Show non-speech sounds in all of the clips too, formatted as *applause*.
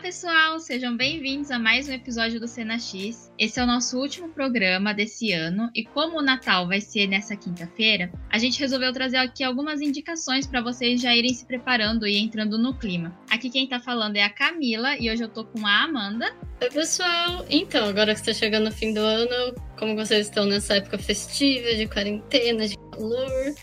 pessoal, sejam bem-vindos a mais um episódio do Cena X. Esse é o nosso último programa desse ano e como o Natal vai ser nessa quinta-feira, a gente resolveu trazer aqui algumas indicações para vocês já irem se preparando e entrando no clima. Aqui quem tá falando é a Camila e hoje eu tô com a Amanda. Oi, pessoal. Então, agora que está chegando o fim do ano, como vocês estão nessa época festiva, de quarentena, de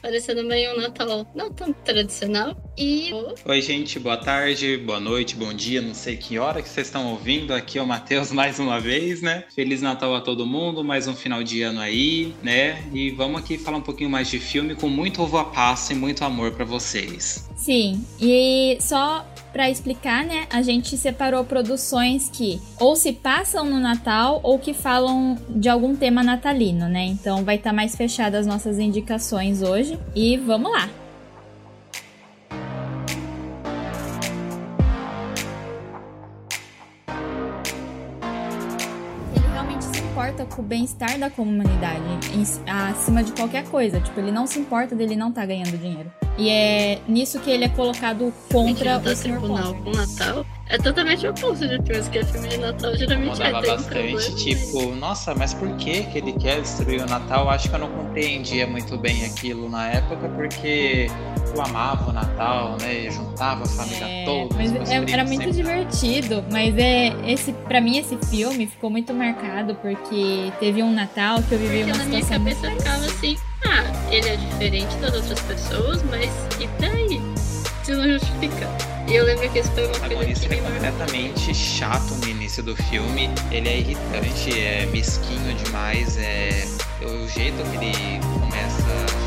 parecendo bem um Natal não tão tradicional. E. Oi, gente, boa tarde, boa noite, bom dia, não sei que hora que vocês estão ouvindo. Aqui é o Matheus *laughs* mais uma vez, né? Feliz Natal a todo mundo, mais um final de ano aí, né? E vamos aqui falar um pouquinho mais de filme com muito uva passa e muito amor para vocês. Sim, e só para explicar, né, a gente separou produções que ou se passam no Natal ou que falam de algum tema natalino, né? Então vai estar tá mais fechada as nossas indicações hoje e vamos lá. Importa com o bem-estar da comunidade acima de qualquer coisa. Tipo, ele não se importa dele não estar tá ganhando dinheiro. E é nisso que ele é colocado contra o Sr. tribunal com Natal é totalmente o oposto de filmes, que é filme de Natal geralmente é, tem bastante, problema, tipo, nossa, mas por que que ele quer destruir o Natal? Acho que eu não compreendia muito bem aquilo na época, porque eu amava o Natal, né? Eu juntava a família é, toda. Mas é, era muito sempre... divertido, mas é esse, para mim esse filme ficou muito marcado porque teve um Natal que eu vivi porque uma na situação minha cabeça ficava assim, ah, ele é diferente das outras pessoas, mas e daí? Se não justifica. E eu lembro que esse foi uma coisa que é completamente chato no início do filme. Ele é irritante, é mesquinho demais, é o jeito que ele começa a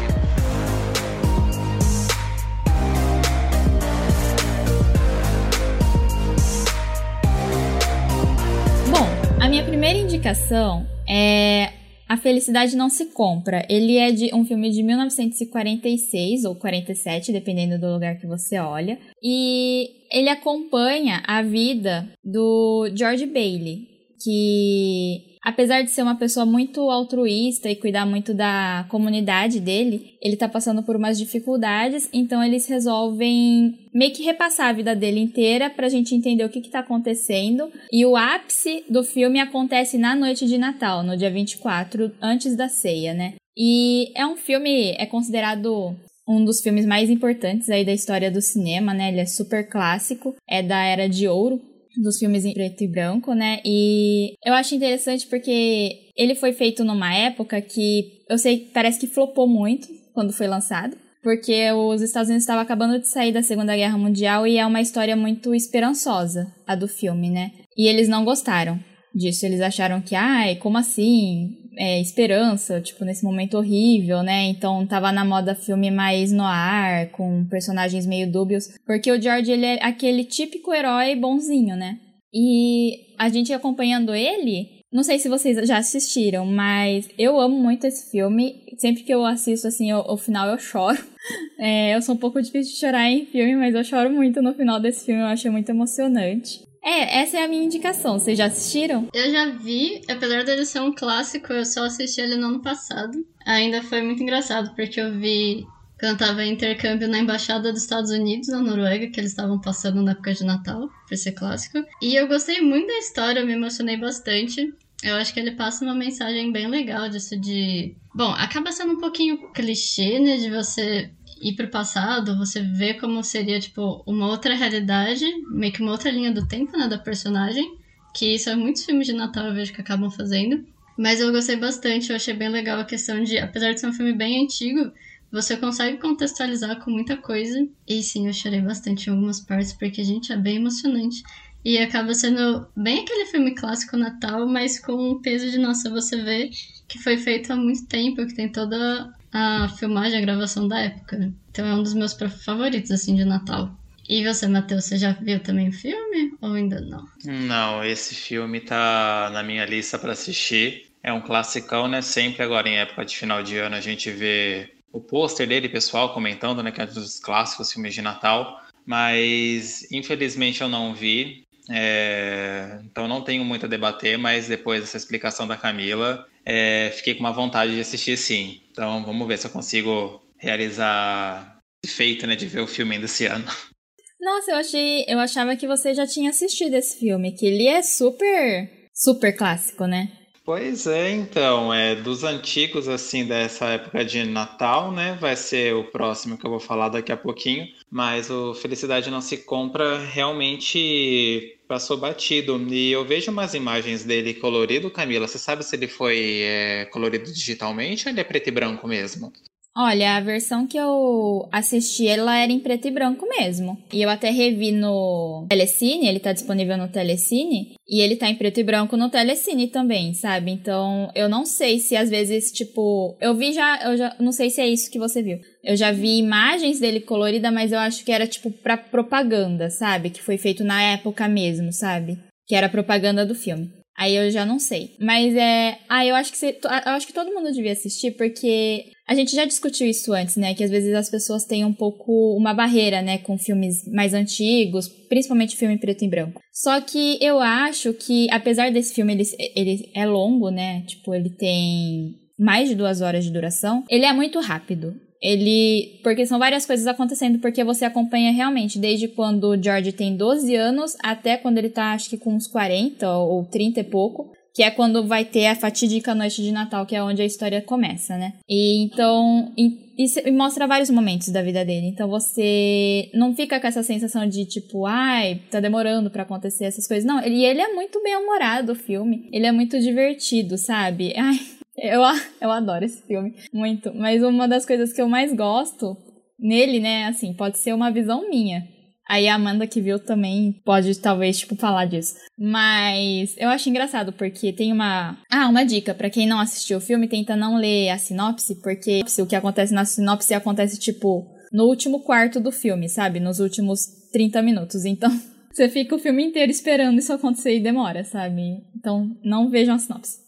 Bom, a minha primeira indicação é a Felicidade Não Se Compra. Ele é de um filme de 1946 ou 47, dependendo do lugar que você olha. E ele acompanha a vida do George Bailey, que apesar de ser uma pessoa muito altruísta e cuidar muito da comunidade dele, ele tá passando por umas dificuldades, então eles resolvem meio que repassar a vida dele inteira pra gente entender o que que tá acontecendo. E o ápice do filme acontece na noite de Natal, no dia 24, antes da ceia, né? E é um filme, é considerado um dos filmes mais importantes aí da história do cinema, né? Ele é super clássico, é da era de ouro dos filmes em preto e branco, né? E eu acho interessante porque ele foi feito numa época que eu sei que parece que flopou muito quando foi lançado. Porque os Estados Unidos estavam acabando de sair da Segunda Guerra Mundial e é uma história muito esperançosa, a do filme, né? E eles não gostaram disso. Eles acharam que, ai, como assim? É, esperança, tipo, nesse momento horrível, né? Então tava na moda filme mais no ar, com personagens meio dúbios. Porque o George, ele é aquele típico herói bonzinho, né? E a gente acompanhando ele, não sei se vocês já assistiram, mas eu amo muito esse filme. Sempre que eu assisto, assim, o, final eu choro. *laughs* É, eu sou um pouco difícil de chorar em filme, mas eu choro muito no final desse filme, eu acho muito emocionante. É, essa é a minha indicação. Vocês já assistiram? Eu já vi, apesar dele ser um clássico, eu só assisti ele no ano passado. Ainda foi muito engraçado, porque eu vi quando eu tava em intercâmbio na Embaixada dos Estados Unidos, na Noruega, que eles estavam passando na época de Natal, por ser clássico. E eu gostei muito da história, eu me emocionei bastante. Eu acho que ele passa uma mensagem bem legal disso de. Bom, acaba sendo um pouquinho clichê, né? De você ir pro passado, você vê como seria, tipo, uma outra realidade, meio que uma outra linha do tempo, né, da personagem. Que isso é muitos filmes de Natal eu vejo que acabam fazendo. Mas eu gostei bastante, eu achei bem legal a questão de, apesar de ser um filme bem antigo, você consegue contextualizar com muita coisa. E sim, eu chorei bastante em algumas partes, porque, gente, é bem emocionante. E acaba sendo bem aquele filme clássico Natal, mas com um peso de, nossa, você vê que foi feito há muito tempo, que tem toda a filmagem, a gravação da época. Né? Então é um dos meus favoritos, assim, de Natal. E você, Matheus, você já viu também o filme ou ainda não? Não, esse filme tá na minha lista para assistir. É um classicão, né? Sempre agora em época de final de ano a gente vê o pôster dele, pessoal comentando, né? Que é um dos clássicos filmes de Natal. Mas infelizmente eu não vi. É... Então não tenho muito a debater, mas depois dessa explicação da Camila, é, fiquei com uma vontade de assistir sim. Então vamos ver se eu consigo realizar esse feito né, de ver o filme ainda esse ano. Nossa, eu achei. Eu achava que você já tinha assistido esse filme, que ele é super. super clássico, né? Pois é, então, é dos antigos, assim, dessa época de Natal, né? Vai ser o próximo que eu vou falar daqui a pouquinho. Mas o Felicidade Não Se Compra realmente passou batido. E eu vejo umas imagens dele colorido, Camila. Você sabe se ele foi é, colorido digitalmente ou ele é preto e branco mesmo? Olha, a versão que eu assisti, ela era em preto e branco mesmo. E eu até revi no Telecine, ele tá disponível no Telecine, e ele tá em preto e branco no Telecine também, sabe? Então, eu não sei se às vezes, tipo, eu vi já, eu já não sei se é isso que você viu. Eu já vi imagens dele colorida, mas eu acho que era tipo pra propaganda, sabe? Que foi feito na época mesmo, sabe? Que era propaganda do filme. Aí eu já não sei. Mas é. Ah, eu acho que você... eu acho que todo mundo devia assistir, porque a gente já discutiu isso antes, né? Que às vezes as pessoas têm um pouco uma barreira, né, com filmes mais antigos, principalmente filme preto e branco. Só que eu acho que, apesar desse filme ele, ele é longo, né? Tipo, ele tem mais de duas horas de duração, ele é muito rápido. Ele. Porque são várias coisas acontecendo, porque você acompanha realmente desde quando o George tem 12 anos até quando ele tá, acho que com uns 40 ou 30 e pouco. Que é quando vai ter a fatídica noite de Natal, que é onde a história começa, né? E então. E, e mostra vários momentos da vida dele. Então você não fica com essa sensação de tipo, ai, tá demorando para acontecer essas coisas. Não, ele, ele é muito bem humorado o filme. Ele é muito divertido, sabe? *laughs* Ai, eu, eu adoro esse filme, muito. Mas uma das coisas que eu mais gosto nele, né, assim, pode ser uma visão minha. Aí a Amanda que viu também pode talvez tipo falar disso. Mas eu acho engraçado porque tem uma Ah, uma dica para quem não assistiu o filme, tenta não ler a sinopse, porque o que acontece na sinopse acontece tipo no último quarto do filme, sabe? Nos últimos 30 minutos. Então, *laughs* você fica o filme inteiro esperando isso acontecer e demora, sabe? Então, não vejam a sinopse.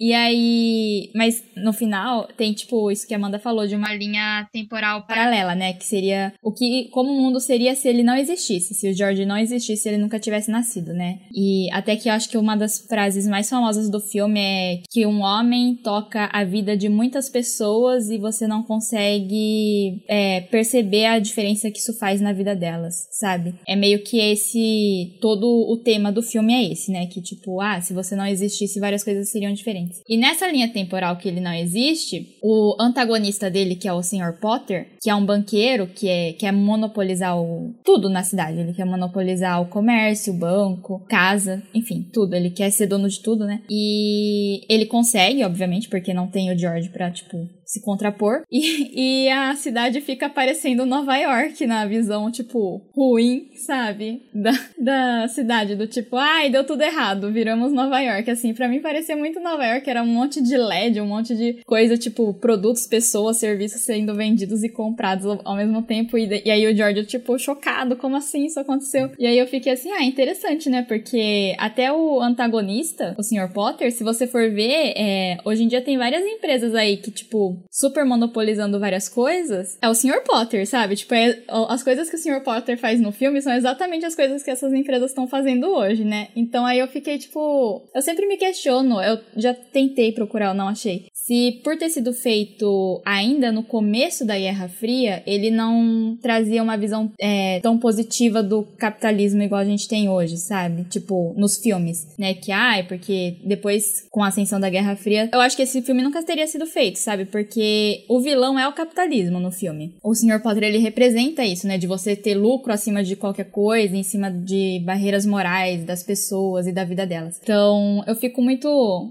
E aí, mas no final tem tipo isso que a Amanda falou de uma linha temporal paralela, né, que seria o que como o mundo seria se ele não existisse, se o George não existisse, ele nunca tivesse nascido, né? E até que eu acho que uma das frases mais famosas do filme é que um homem toca a vida de muitas pessoas e você não consegue é, perceber a diferença que isso faz na vida delas, sabe? É meio que esse todo o tema do filme é esse, né? Que tipo, ah, se você não existisse, várias coisas seriam diferentes. E nessa linha temporal que ele não existe, o antagonista dele, que é o Sr. Potter, que é um banqueiro que é, quer monopolizar o, tudo na cidade. Ele quer monopolizar o comércio, o banco, casa, enfim, tudo. Ele quer ser dono de tudo, né? E ele consegue, obviamente, porque não tem o George pra, tipo, se contrapor. *laughs* E, e a cidade fica parecendo Nova York na visão, tipo, ruim, sabe? Da, da cidade, do tipo, ai, deu tudo errado, viramos Nova York. Assim, para mim parecia muito Nova York, era um monte de LED, um monte de coisa, tipo, produtos, pessoas, serviços sendo vendidos e comprados ao mesmo tempo. E, e aí o George, tipo, chocado, como assim isso aconteceu? E aí eu fiquei assim, ah, interessante, né? Porque até o antagonista, o Sr. Potter, se você for ver, é, hoje em dia tem várias empresas aí que, tipo, super monopolizando várias coisas, é o Sr. Potter, sabe? Tipo, é, as coisas que o Sr. Potter faz no filme são exatamente as coisas que essas empresas estão fazendo hoje, né? Então aí eu fiquei tipo, eu sempre me questiono, eu já tentei procurar, eu não achei se por ter sido feito ainda no começo da Guerra Fria, ele não trazia uma visão é, tão positiva do capitalismo igual a gente tem hoje, sabe? Tipo, nos filmes, né? Que, ai, porque depois, com a ascensão da Guerra Fria, eu acho que esse filme nunca teria sido feito, sabe? Porque o vilão é o capitalismo no filme. O Sr. Potter, ele representa isso, né? De você ter lucro acima de qualquer coisa, em cima de barreiras morais das pessoas e da vida delas. Então, eu fico muito...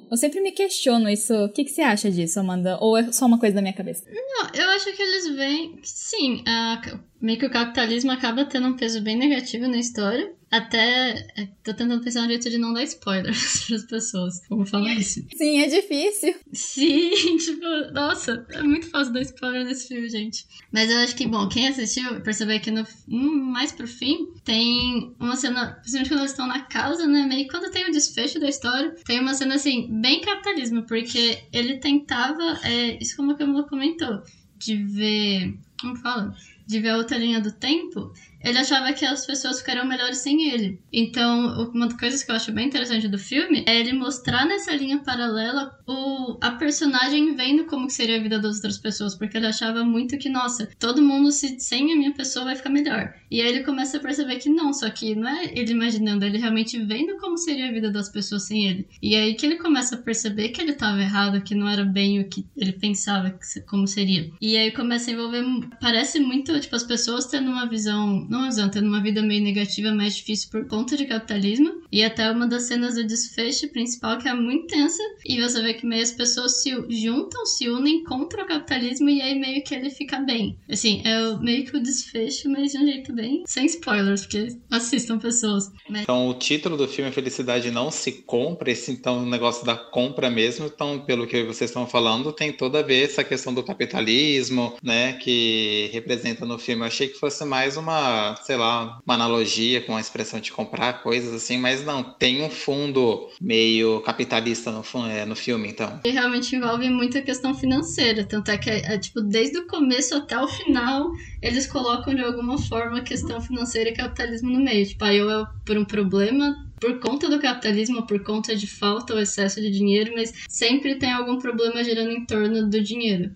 Eu sempre me questiono isso. O que, que você acha disso, Amanda? Ou é só uma coisa da minha cabeça? Não, eu acho que eles veem. Sim, a, meio que o capitalismo acaba tendo um peso bem negativo na história. Até. É, tô tentando pensar um jeito de não dar spoilers *laughs* para as pessoas. Como falar isso? Sim, é difícil. Sim, *laughs* tipo, nossa, é muito fácil dar spoiler nesse filme, gente. Mas eu acho que, bom, quem assistiu percebeu que no, hum, mais pro fim tem uma cena, principalmente quando eles estão na casa, né? Meio quando tem o desfecho da história, tem uma cena assim, bem capitalismo, porque ele tentava, é, isso como a Camila comentou, de ver. Como fala? de ver a outra linha do tempo, ele achava que as pessoas ficariam melhores sem ele. Então, uma das coisas que eu acho bem interessante do filme é ele mostrar nessa linha paralela o, a personagem vendo como seria a vida das outras pessoas, porque ele achava muito que, nossa, todo mundo se, sem a minha pessoa vai ficar melhor. E aí ele começa a perceber que não, só que não é ele imaginando, ele realmente vendo como seria a vida das pessoas sem ele. E aí que ele começa a perceber que ele estava errado, que não era bem o que ele pensava que, como seria. E aí começa a envolver, parece muito, tipo, as pessoas tendo uma visão tendo uma vida meio negativa, mais difícil por conta de capitalismo. E até uma das cenas do desfecho principal que é muito tensa. E você vê que meio as pessoas se juntam, se unem contra o capitalismo e aí meio que ele fica bem. Assim, é meio que o desfecho, mas de um jeito bem sem spoilers, porque assistam pessoas. Mas... Então o título do filme Felicidade não se compra, esse então o negócio da compra mesmo. Então, pelo que vocês estão falando, tem toda a ver essa questão do capitalismo, né, que representa no filme. Eu achei que fosse mais uma sei lá, uma analogia com a expressão de comprar coisas assim, mas não, tem um fundo meio capitalista no, é, no filme, então. E realmente envolve muita questão financeira, tanto é que, é, é, tipo, desde o começo até o final, eles colocam de alguma forma a questão financeira e capitalismo no meio. Tipo, aí ou é por um problema por conta do capitalismo, por conta de falta ou excesso de dinheiro, mas sempre tem algum problema girando em torno do dinheiro.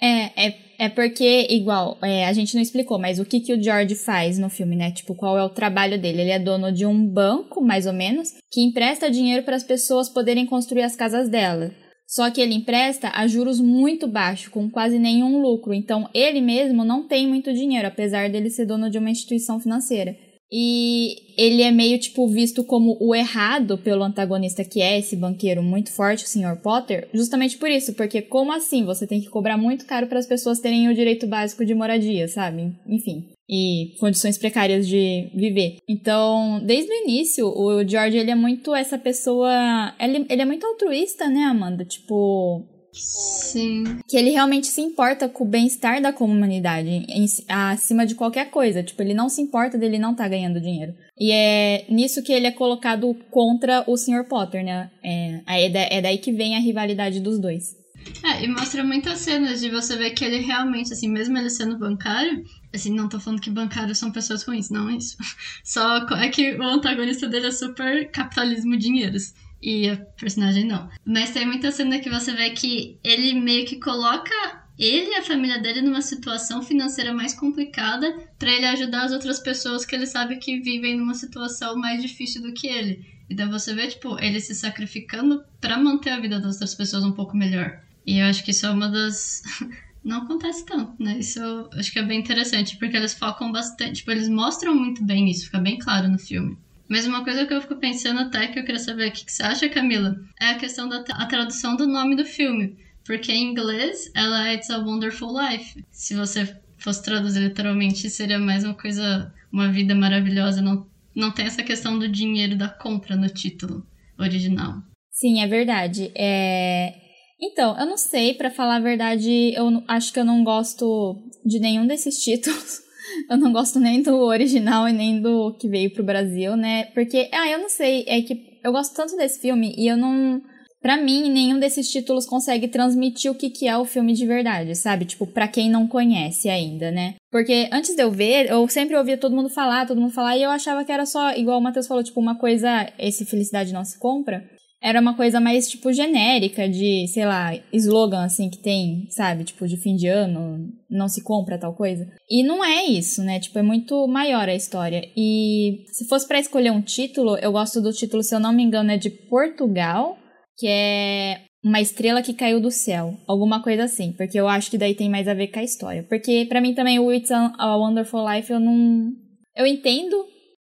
É, é, é porque, igual, é, a gente não explicou, mas o que, que o George faz no filme, né? Tipo, qual é o trabalho dele? Ele é dono de um banco, mais ou menos, que empresta dinheiro para as pessoas poderem construir as casas dela. Só que ele empresta a juros muito baixos, com quase nenhum lucro. Então, ele mesmo não tem muito dinheiro, apesar dele ser dono de uma instituição financeira. E ele é meio, tipo, visto como o errado pelo antagonista, que é esse banqueiro muito forte, o Sr. Potter, justamente por isso, porque como assim você tem que cobrar muito caro para as pessoas terem o direito básico de moradia, sabe? Enfim. E condições precárias de viver. Então, desde o início, o George, ele é muito essa pessoa. Ele, ele é muito altruísta, né, Amanda? Tipo, Sim. Que ele realmente se importa com o bem-estar da comunidade em, acima de qualquer coisa. Tipo, ele não se importa dele não estar tá ganhando dinheiro. E é nisso que ele é colocado contra o Sr. Potter, né? É, é, é daí que vem a rivalidade dos dois. É, e mostra muitas cenas de você ver que ele realmente, assim, mesmo ele sendo bancário, assim, não tô falando que bancários são pessoas ruins, não é isso. *laughs* Só é que o antagonista dele é super capitalismo dinheiros e a personagem não. Mas tem muita cena que você vê que ele meio que coloca ele e a família dele numa situação financeira mais complicada para ele ajudar as outras pessoas que ele sabe que vivem numa situação mais difícil do que ele. Então você vê, tipo, ele se sacrificando para manter a vida das outras pessoas um pouco melhor. E eu acho que isso é uma das. *laughs* Não acontece tanto, né? Isso eu acho que é bem interessante, porque eles focam bastante, tipo, eles mostram muito bem isso, fica bem claro no filme. Mas uma coisa que eu fico pensando até, que eu queria saber o que você acha, Camila, é a questão da a tradução do nome do filme. Porque em inglês ela é It's a Wonderful Life. Se você fosse traduzir literalmente, seria mais uma coisa, uma vida maravilhosa. Não, não tem essa questão do dinheiro da compra no título original. Sim, é verdade. É... Então, eu não sei, para falar a verdade, eu acho que eu não gosto de nenhum desses títulos. *laughs* Eu não gosto nem do original e nem do que veio pro Brasil, né? Porque, ah, eu não sei, é que eu gosto tanto desse filme e eu não. Pra mim, nenhum desses títulos consegue transmitir o que, que é o filme de verdade, sabe? Tipo, pra quem não conhece ainda, né? Porque antes de eu ver, eu sempre ouvia todo mundo falar, todo mundo falar, e eu achava que era só, igual o Matheus falou, tipo, uma coisa, esse Felicidade Não Se Compra, era uma coisa mais, tipo, genérica de, sei lá, slogan, assim, que tem, sabe? Tipo, de fim de ano, não se compra tal coisa. E não é isso, né? Tipo, é muito maior a história. E se fosse para escolher um título, eu gosto do título, se eu não me engano, é de Portugal, que é uma estrela que caiu do céu. Alguma coisa assim, porque eu acho que daí tem mais a ver com a história. Porque para mim também o It's a Wonderful Life eu não. Eu entendo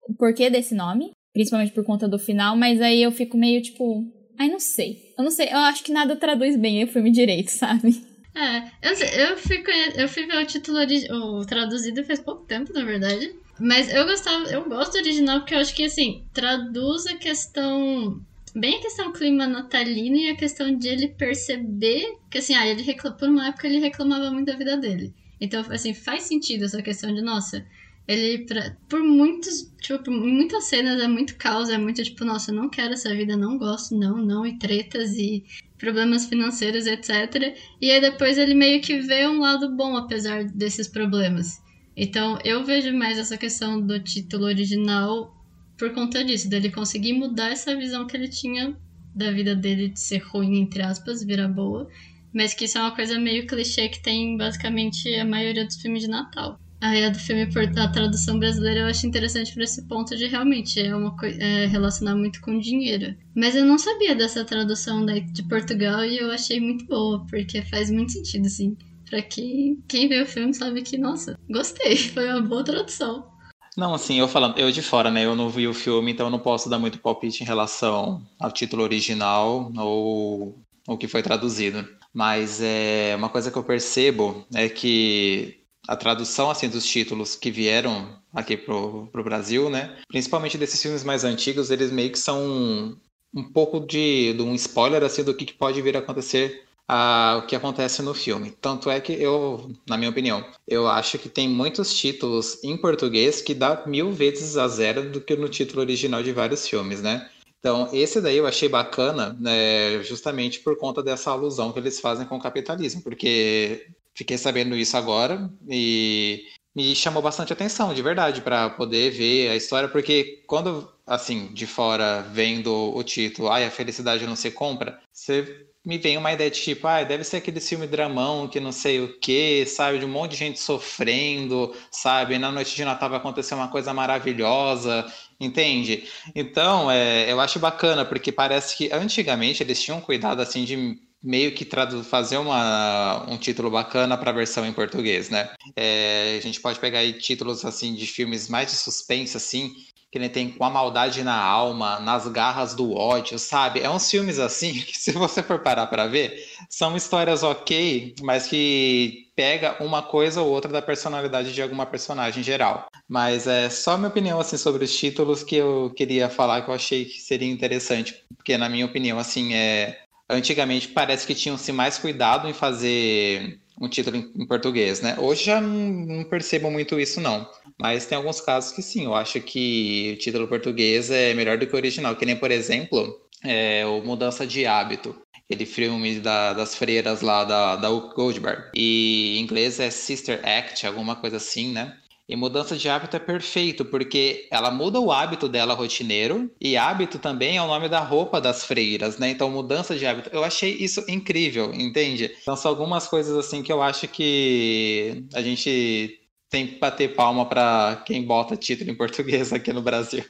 o porquê desse nome, principalmente por conta do final, mas aí eu fico meio tipo, ai não sei. Eu não sei, eu acho que nada traduz bem o filme direito, *laughs* sabe? É, eu, sei, eu, fui, eu fui ver o título o traduzido faz pouco tempo, na verdade. Mas eu gostava, eu gosto do original porque eu acho que assim, traduz a questão. Bem a questão clima natalino e a questão de ele perceber que assim, ah, ele reclam, por uma época ele reclamava muito da vida dele. Então, assim, faz sentido essa questão de, nossa, ele, pra, por muitos, tipo, por muitas cenas é muito caos, é muito tipo, nossa, eu não quero essa vida, não gosto, não, não, e tretas e problemas financeiros, etc. E aí depois ele meio que vê um lado bom apesar desses problemas. Então eu vejo mais essa questão do título original por conta disso, dele conseguir mudar essa visão que ele tinha da vida dele de ser ruim, entre aspas, virar boa, mas que isso é uma coisa meio clichê que tem basicamente a maioria dos filmes de Natal. Aí a do filme por a tradução brasileira eu acho interessante por esse ponto de realmente é uma é, relacionar muito com dinheiro. Mas eu não sabia dessa tradução da, de Portugal e eu achei muito boa, porque faz muito sentido, assim. Pra quem, quem vê o filme sabe que, nossa, gostei, *laughs* foi uma boa tradução. Não, assim, eu falando, eu de fora, né? Eu não vi o filme, então eu não posso dar muito palpite em relação ao título original ou o que foi traduzido. Mas é uma coisa que eu percebo é que a tradução assim dos títulos que vieram aqui pro, pro Brasil, né? Principalmente desses filmes mais antigos, eles meio que são um, um pouco de, de, um spoiler assim do que, que pode vir a acontecer a, o que acontece no filme. Tanto é que eu, na minha opinião, eu acho que tem muitos títulos em português que dá mil vezes a zero do que no título original de vários filmes, né? Então, esse daí eu achei bacana, né, justamente por conta dessa alusão que eles fazem com o capitalismo, porque Fiquei sabendo isso agora e me chamou bastante atenção, de verdade, para poder ver a história, porque quando, assim, de fora, vendo o título, ai, a felicidade não se compra, você me vem uma ideia de tipo, ah, deve ser aquele filme dramão que não sei o que, sabe, de um monte de gente sofrendo, sabe, na noite de Natal vai acontecer uma coisa maravilhosa, entende? Então, é, eu acho bacana, porque parece que antigamente eles tinham cuidado, assim, de meio que fazer uma, um título bacana para a versão em português, né? É, a gente pode pegar aí títulos assim de filmes mais de suspense, assim, que nem tem com a maldade na alma, nas garras do ódio, sabe? É uns filmes assim *laughs* que, se você for parar para ver, são histórias ok, mas que pega uma coisa ou outra da personalidade de alguma personagem geral. Mas é só minha opinião assim sobre os títulos que eu queria falar que eu achei que seria interessante, porque na minha opinião assim é antigamente parece que tinham-se mais cuidado em fazer um título em, português, né? Hoje já não, percebo muito isso, não. Mas tem alguns casos que sim, eu acho que o título português é melhor do que o original. Que nem, por exemplo, é, o Mudança de Hábito. Aquele filme da, das freiras lá da, da Goldberg. E em inglês é Sister Act, alguma coisa assim, né? E mudança de hábito é perfeito, porque ela muda o hábito dela rotineiro, e hábito também é o nome da roupa das freiras, né? Então, mudança de hábito. Eu achei isso incrível, entende? Então, são algumas coisas assim que eu acho que a gente tem que bater palma para quem bota título em português aqui no Brasil.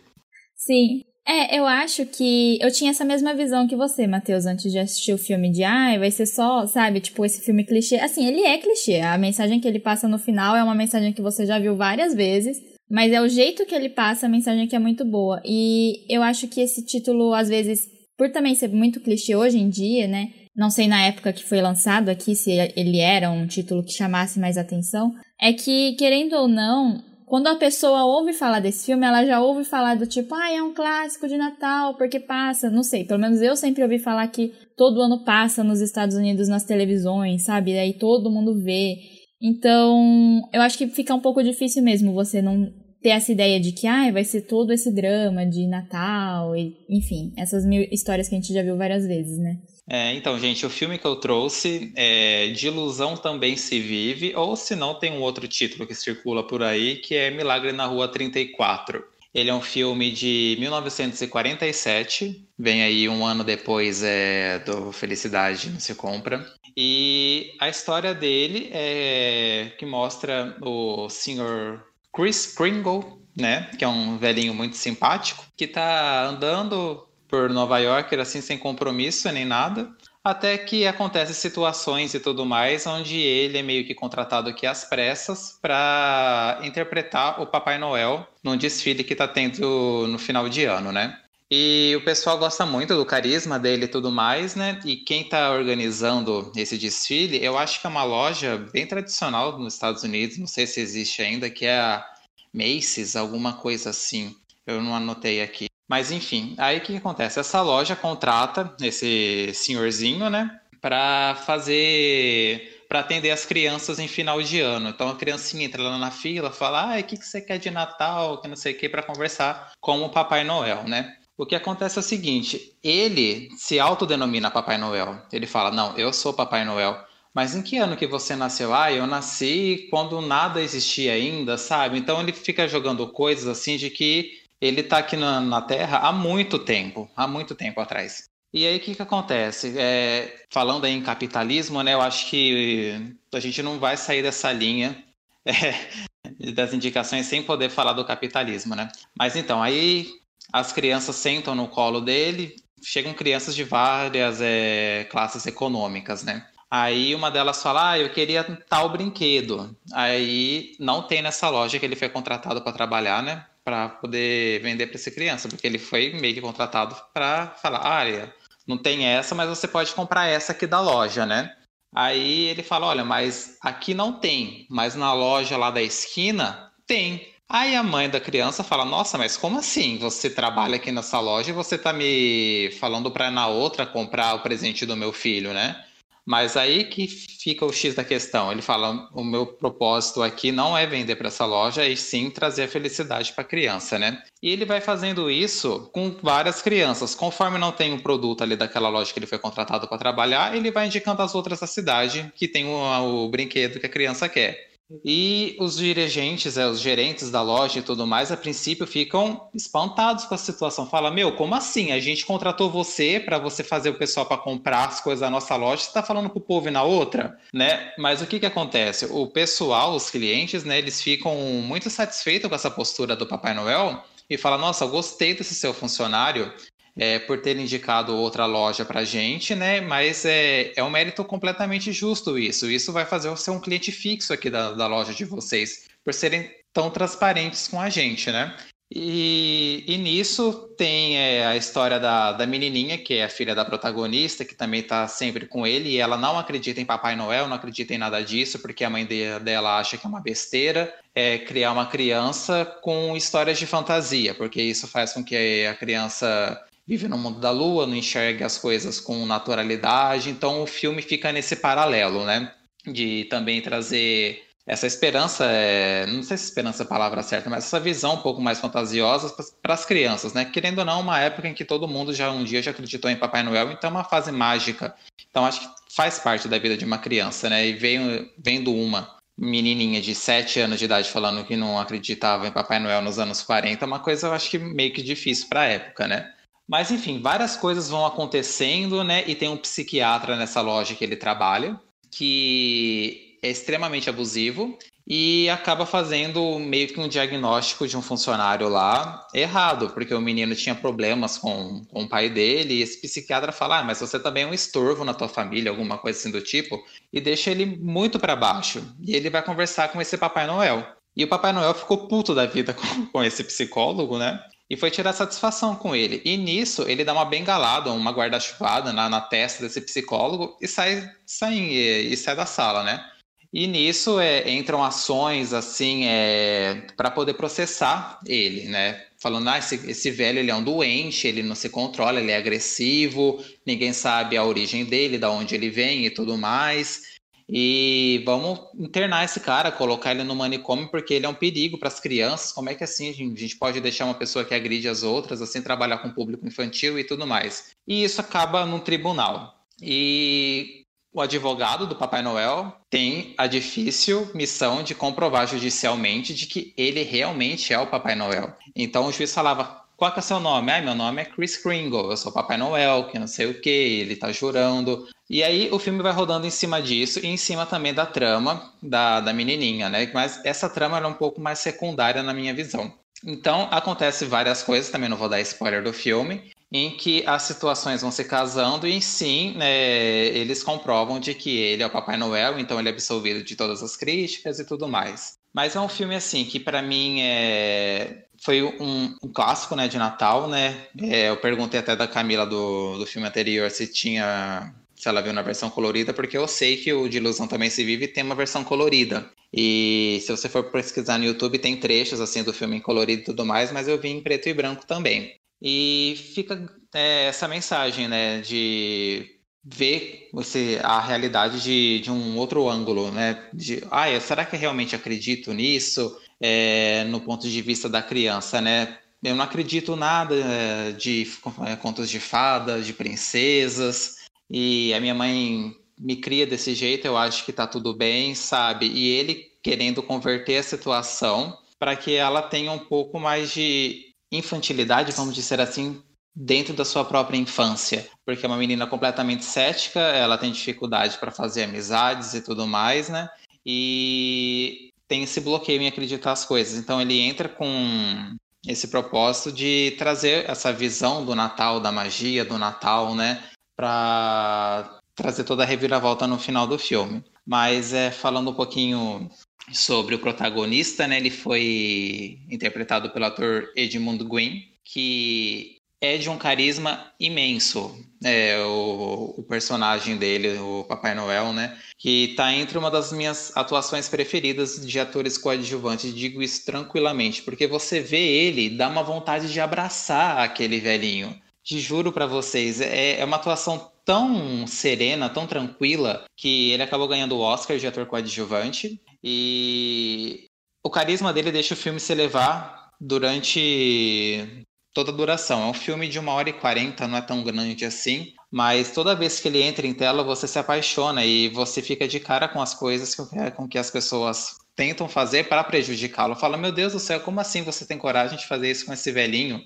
Sim, é, eu acho que eu tinha essa mesma visão que você, Matheus, antes de assistir o filme de ai, vai ser só, sabe, tipo, esse filme clichê. Assim, ele é clichê. A mensagem que ele passa no final é uma mensagem que você já viu várias vezes. Mas é o jeito que ele passa a mensagem que é muito boa. E eu acho que esse título, às vezes, por também ser muito clichê hoje em dia, né? Não sei na época que foi lançado aqui se ele era um título que chamasse mais atenção. É que, querendo ou não, quando a pessoa ouve falar desse filme, ela já ouve falar do tipo, ah, é um clássico de Natal, porque passa, não sei, pelo menos eu sempre ouvi falar que todo ano passa nos Estados Unidos nas televisões, sabe? Daí todo mundo vê. Então, eu acho que fica um pouco difícil mesmo você não ter essa ideia de que ah, vai ser todo esse drama de Natal, e, enfim, essas mil histórias que a gente já viu várias vezes, né? É, então, gente, o filme que eu trouxe é De Ilusão Também Se Vive, ou se não, tem um outro título que circula por aí, que é Milagre na Rua 34. Ele é um filme de 1947, vem aí um ano depois é, do Felicidade Não Se Compra. E a história dele é que mostra o senhor Chris Kringle, né, que é um velhinho muito simpático, que está andando por Nova York, assim, sem compromisso nem nada. Até que acontecem situações e tudo mais, onde ele é meio que contratado aqui às pressas para interpretar o Papai Noel num desfile que está tendo no final de ano, né? E o pessoal gosta muito do carisma dele e tudo mais, né? E quem está organizando esse desfile, eu acho que é uma loja bem tradicional nos Estados Unidos, não sei se existe ainda, que é a Macy's, alguma coisa assim. Eu não anotei aqui. Mas enfim, aí o que, que acontece? Essa loja contrata esse senhorzinho, né, para fazer para atender as crianças em final de ano. Então a criancinha entra lá na fila, fala: "Ah, o que que você quer de Natal?", que não sei o que para conversar com o Papai Noel, né? O que acontece é o seguinte, ele se autodenomina Papai Noel. Ele fala: "Não, eu sou Papai Noel". mas em que ano que você nasceu? Ah, eu nasci quando nada existia ainda, sabe? Então ele fica jogando coisas assim de que ele está aqui na, na, Terra há muito tempo, há muito tempo atrás. E aí o que, que acontece? É, falando em capitalismo, né? Eu acho que a gente não vai sair dessa linha *laughs* é, das indicações sem poder falar do capitalismo, né? Mas então, aí as crianças sentam no colo dele, chegam crianças de várias é, classes econômicas, né? Aí uma delas fala, ah, eu queria tal brinquedo. Aí não tem nessa loja que ele foi contratado para trabalhar, né? Para poder vender para essa criança, porque ele foi meio que contratado para falar, ah, não tem essa, mas você pode comprar essa aqui da loja, né? Aí ele fala, olha, mas aqui não tem, mas na loja lá da esquina tem. Aí a mãe da criança fala: Nossa, mas como assim? Você trabalha aqui nessa loja e você tá me falando para na outra comprar o presente do meu filho, né? Mas aí que fica o X da questão. Ele fala: o meu propósito aqui não é vender para essa loja, e sim trazer a felicidade para a criança, né? E ele vai fazendo isso com várias crianças. Conforme não tem um produto ali daquela loja que ele foi contratado para trabalhar, ele vai indicando as outras da cidade que tem o, o brinquedo que a criança quer. E os dirigentes, é, os gerentes da loja e tudo mais, a princípio ficam espantados com a situação. Fala, meu, como assim? A gente contratou você para você fazer o pessoal para comprar as coisas da nossa loja, você está falando com o povo e na outra, né? Mas o que que acontece? O pessoal, os clientes, né, eles ficam muito satisfeitos com essa postura do Papai Noel e fala, nossa, gostei desse seu funcionário, é, por ter indicado outra loja para gente, né? Mas é, é um mérito completamente justo isso. Isso vai fazer você um cliente fixo aqui da, da loja de vocês, por serem tão transparentes com a gente, né? E, e nisso tem é, a história da, da menininha, que é a filha da protagonista, que também está sempre com ele, e ela não acredita em Papai Noel, não acredita em nada disso, porque a mãe de, dela acha que é uma besteira é, criar uma criança com histórias de fantasia, porque isso faz com que a criança vive no mundo da lua, não enxerga as coisas com naturalidade. Então o filme fica nesse paralelo, né? De também trazer essa esperança, é... não sei se esperança é a palavra certa, mas essa visão um pouco mais fantasiosa para as crianças, né? Querendo ou não, uma época em que todo mundo já um dia já acreditou em Papai Noel, então é uma fase mágica. Então acho que faz parte da vida de uma criança, né? E vendo uma menininha de 7 anos de idade falando que não acreditava em Papai Noel nos anos 40, é uma coisa eu acho que meio que difícil para a época, né? Mas enfim, várias coisas vão acontecendo, né? E tem um psiquiatra nessa loja que ele trabalha, que é extremamente abusivo e acaba fazendo meio que um diagnóstico de um funcionário lá errado, porque o menino tinha problemas com, com o pai dele, e esse psiquiatra fala: ah, mas você também é um estorvo na tua família, alguma coisa assim do tipo, e deixa ele muito para baixo. E ele vai conversar com esse Papai Noel. E o Papai Noel ficou puto da vida *laughs* com, com esse psicólogo, né? E foi tirar satisfação com ele. E nisso ele dá uma bengalada, uma guarda-chuvada na, na, testa desse psicólogo e sai, sai, e, e sai da sala, né? E nisso é, entram ações assim é, para poder processar ele, né? Falando, ah, esse, esse velho ele é um doente, ele não se controla, ele é agressivo, ninguém sabe a origem dele, da onde ele vem e tudo mais. E vamos internar esse cara, colocar ele no manicômio, porque ele é um perigo para as crianças. Como é que assim a gente pode deixar uma pessoa que agride as outras, assim, trabalhar com público infantil e tudo mais? E isso acaba no tribunal. E o advogado do Papai Noel tem a difícil missão de comprovar judicialmente de que ele realmente é o Papai Noel. Então o juiz falava: qual que é o seu nome? Ah, meu nome é Chris Kringle, eu sou Papai Noel, que não sei o que, ele tá jurando. E aí o filme vai rodando em cima disso e em cima também da trama da, da menininha, né? Mas essa trama era um pouco mais secundária na minha visão. Então acontece várias coisas, também não vou dar spoiler do filme, em que as situações vão se casando e sim, né, eles comprovam de que ele é o Papai Noel, então ele é absolvido de todas as críticas e tudo mais. Mas é um filme assim que para mim é foi um, um, clássico né, de Natal, né? É, eu perguntei até da Camila do, do filme anterior se tinha se ela viu na versão colorida, porque eu sei que o De Ilusão Também Se Vive tem uma versão colorida. E se você for pesquisar no YouTube, tem trechos assim do filme em colorido e tudo mais, mas eu vi em preto e branco também. E fica é, essa mensagem, né, de ver você, a realidade de, de um outro ângulo, né? De, ah, será que eu realmente acredito nisso? É, no ponto de vista da criança, né? Eu não acredito nada é, de é, contos de fadas, de princesas, e a minha mãe me cria desse jeito, eu acho que tá tudo bem, sabe? E ele querendo converter a situação para que ela tenha um pouco mais de infantilidade, vamos dizer assim, dentro da sua própria infância, porque é uma menina completamente cética, ela tem dificuldade para fazer amizades e tudo mais, né? E tem esse bloqueio em acreditar as coisas. Então ele entra com esse propósito de trazer essa visão do Natal, da magia do Natal, né, para trazer toda a reviravolta no final do filme. Mas é falando um pouquinho sobre o protagonista, né, ele foi interpretado pelo ator Edmund Gwynn, que é de um carisma imenso. É, o, o, personagem dele, o Papai Noel, né? Que tá entre uma das minhas atuações preferidas de atores coadjuvantes. Digo isso tranquilamente, porque você vê ele, dá uma vontade de abraçar aquele velhinho. Juro para vocês, é, é uma atuação tão serena, tão tranquila, que ele acabou ganhando o Oscar de ator coadjuvante. E o carisma dele deixa o filme se levar durante toda a duração. É um filme de uma hora e quarenta, não é tão grande assim, mas toda vez que ele entra em tela você se apaixona e você fica de cara com as coisas com que as pessoas tentam fazer para prejudicá-lo. Fala, meu Deus do céu, como assim você tem coragem de fazer isso com esse velhinho?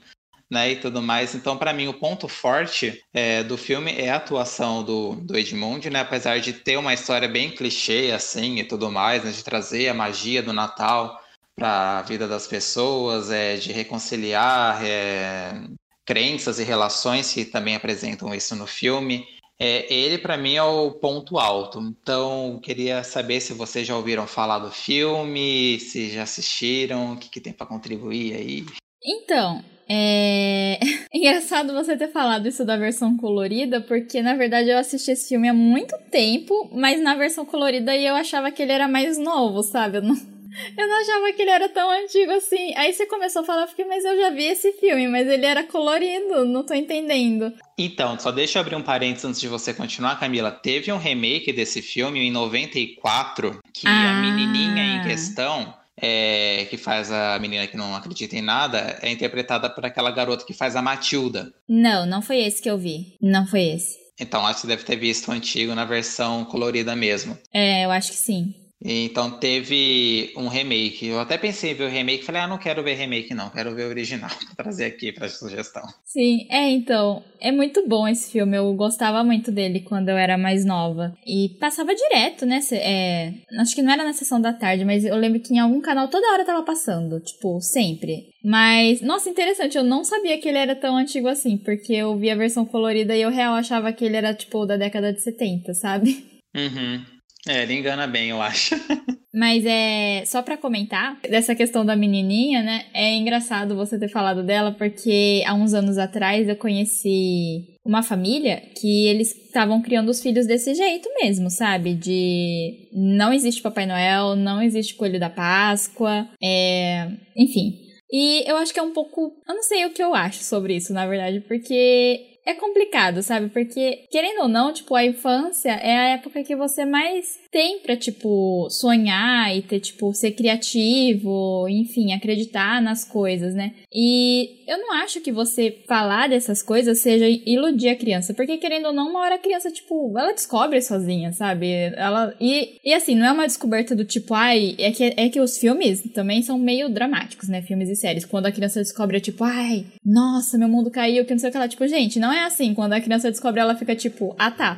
Né, e tudo mais. Então, para mim, o ponto forte é, do filme é a atuação do, do Edmund, né? Apesar de ter uma história bem clichê, assim, e tudo mais, né? De trazer a magia do Natal para a vida das pessoas, é, de reconciliar é, crenças e relações que também apresentam isso no filme. É, ele, para mim, é o ponto alto. Então, queria saber se vocês já ouviram falar do filme, se já assistiram, o que, que tem para contribuir aí. Então, é... *laughs* engraçado você ter falado isso da versão colorida, porque na verdade eu assisti esse filme há muito tempo, mas na versão colorida eu achava que ele era mais novo, sabe? Eu não, *laughs* eu não achava que ele era tão antigo assim. Aí você começou a falar, eu fiquei, mas eu já vi esse filme, mas ele era colorido, não tô entendendo. Então, só deixa eu abrir um parênteses antes de você continuar, Camila. Teve um remake desse filme em 94, que ah. a menininha em questão, é, que faz a menina que não acredita em nada, é interpretada por aquela garota que faz a Matilda. Não, não foi esse que eu vi. Não foi esse. Então, acho que você deve ter visto o antigo na versão colorida mesmo. É, eu acho que sim. Então teve um remake. Eu até pensei em ver o remake, falei, ah, não quero ver remake, não, quero ver o original, *laughs* pra trazer aqui pra sugestão. Sim, é, então, é muito bom esse filme. Eu gostava muito dele quando eu era mais nova. E passava direto, né? É, acho que não era na sessão da tarde, mas eu lembro que em algum canal toda hora tava passando, tipo, sempre. Mas, nossa, interessante, eu não sabia que ele era tão antigo assim, porque eu vi a versão colorida e eu real achava que ele era, tipo, da década de 70, sabe? Uhum. É, ele engana bem, eu acho. *laughs* Mas é só para comentar dessa questão da menininha, né? É engraçado você ter falado dela porque há uns anos atrás eu conheci uma família que eles estavam criando os filhos desse jeito mesmo, sabe? De não existe Papai Noel, não existe Coelho da Páscoa, é... enfim. E eu acho que é um pouco. Eu não sei o que eu acho sobre isso, na verdade, porque é complicado, sabe? Porque, querendo ou não, tipo, a infância é a época que você mais tem pra, tipo, sonhar e ter, tipo, ser criativo, enfim, acreditar nas coisas, né? E eu não acho que você falar dessas coisas seja iludir a criança, porque, querendo ou não, uma hora a criança, tipo, ela descobre sozinha, sabe? Ela. E, e assim, não é uma descoberta do tipo, ai, é que, é que os filmes também são meio dramáticos, né? Filmes e séries. Quando a criança descobre, é tipo, ai, nossa, meu mundo caiu, que não sei o que ela, tipo, gente, não é assim. Quando a criança descobre, ela fica tipo, ah tá.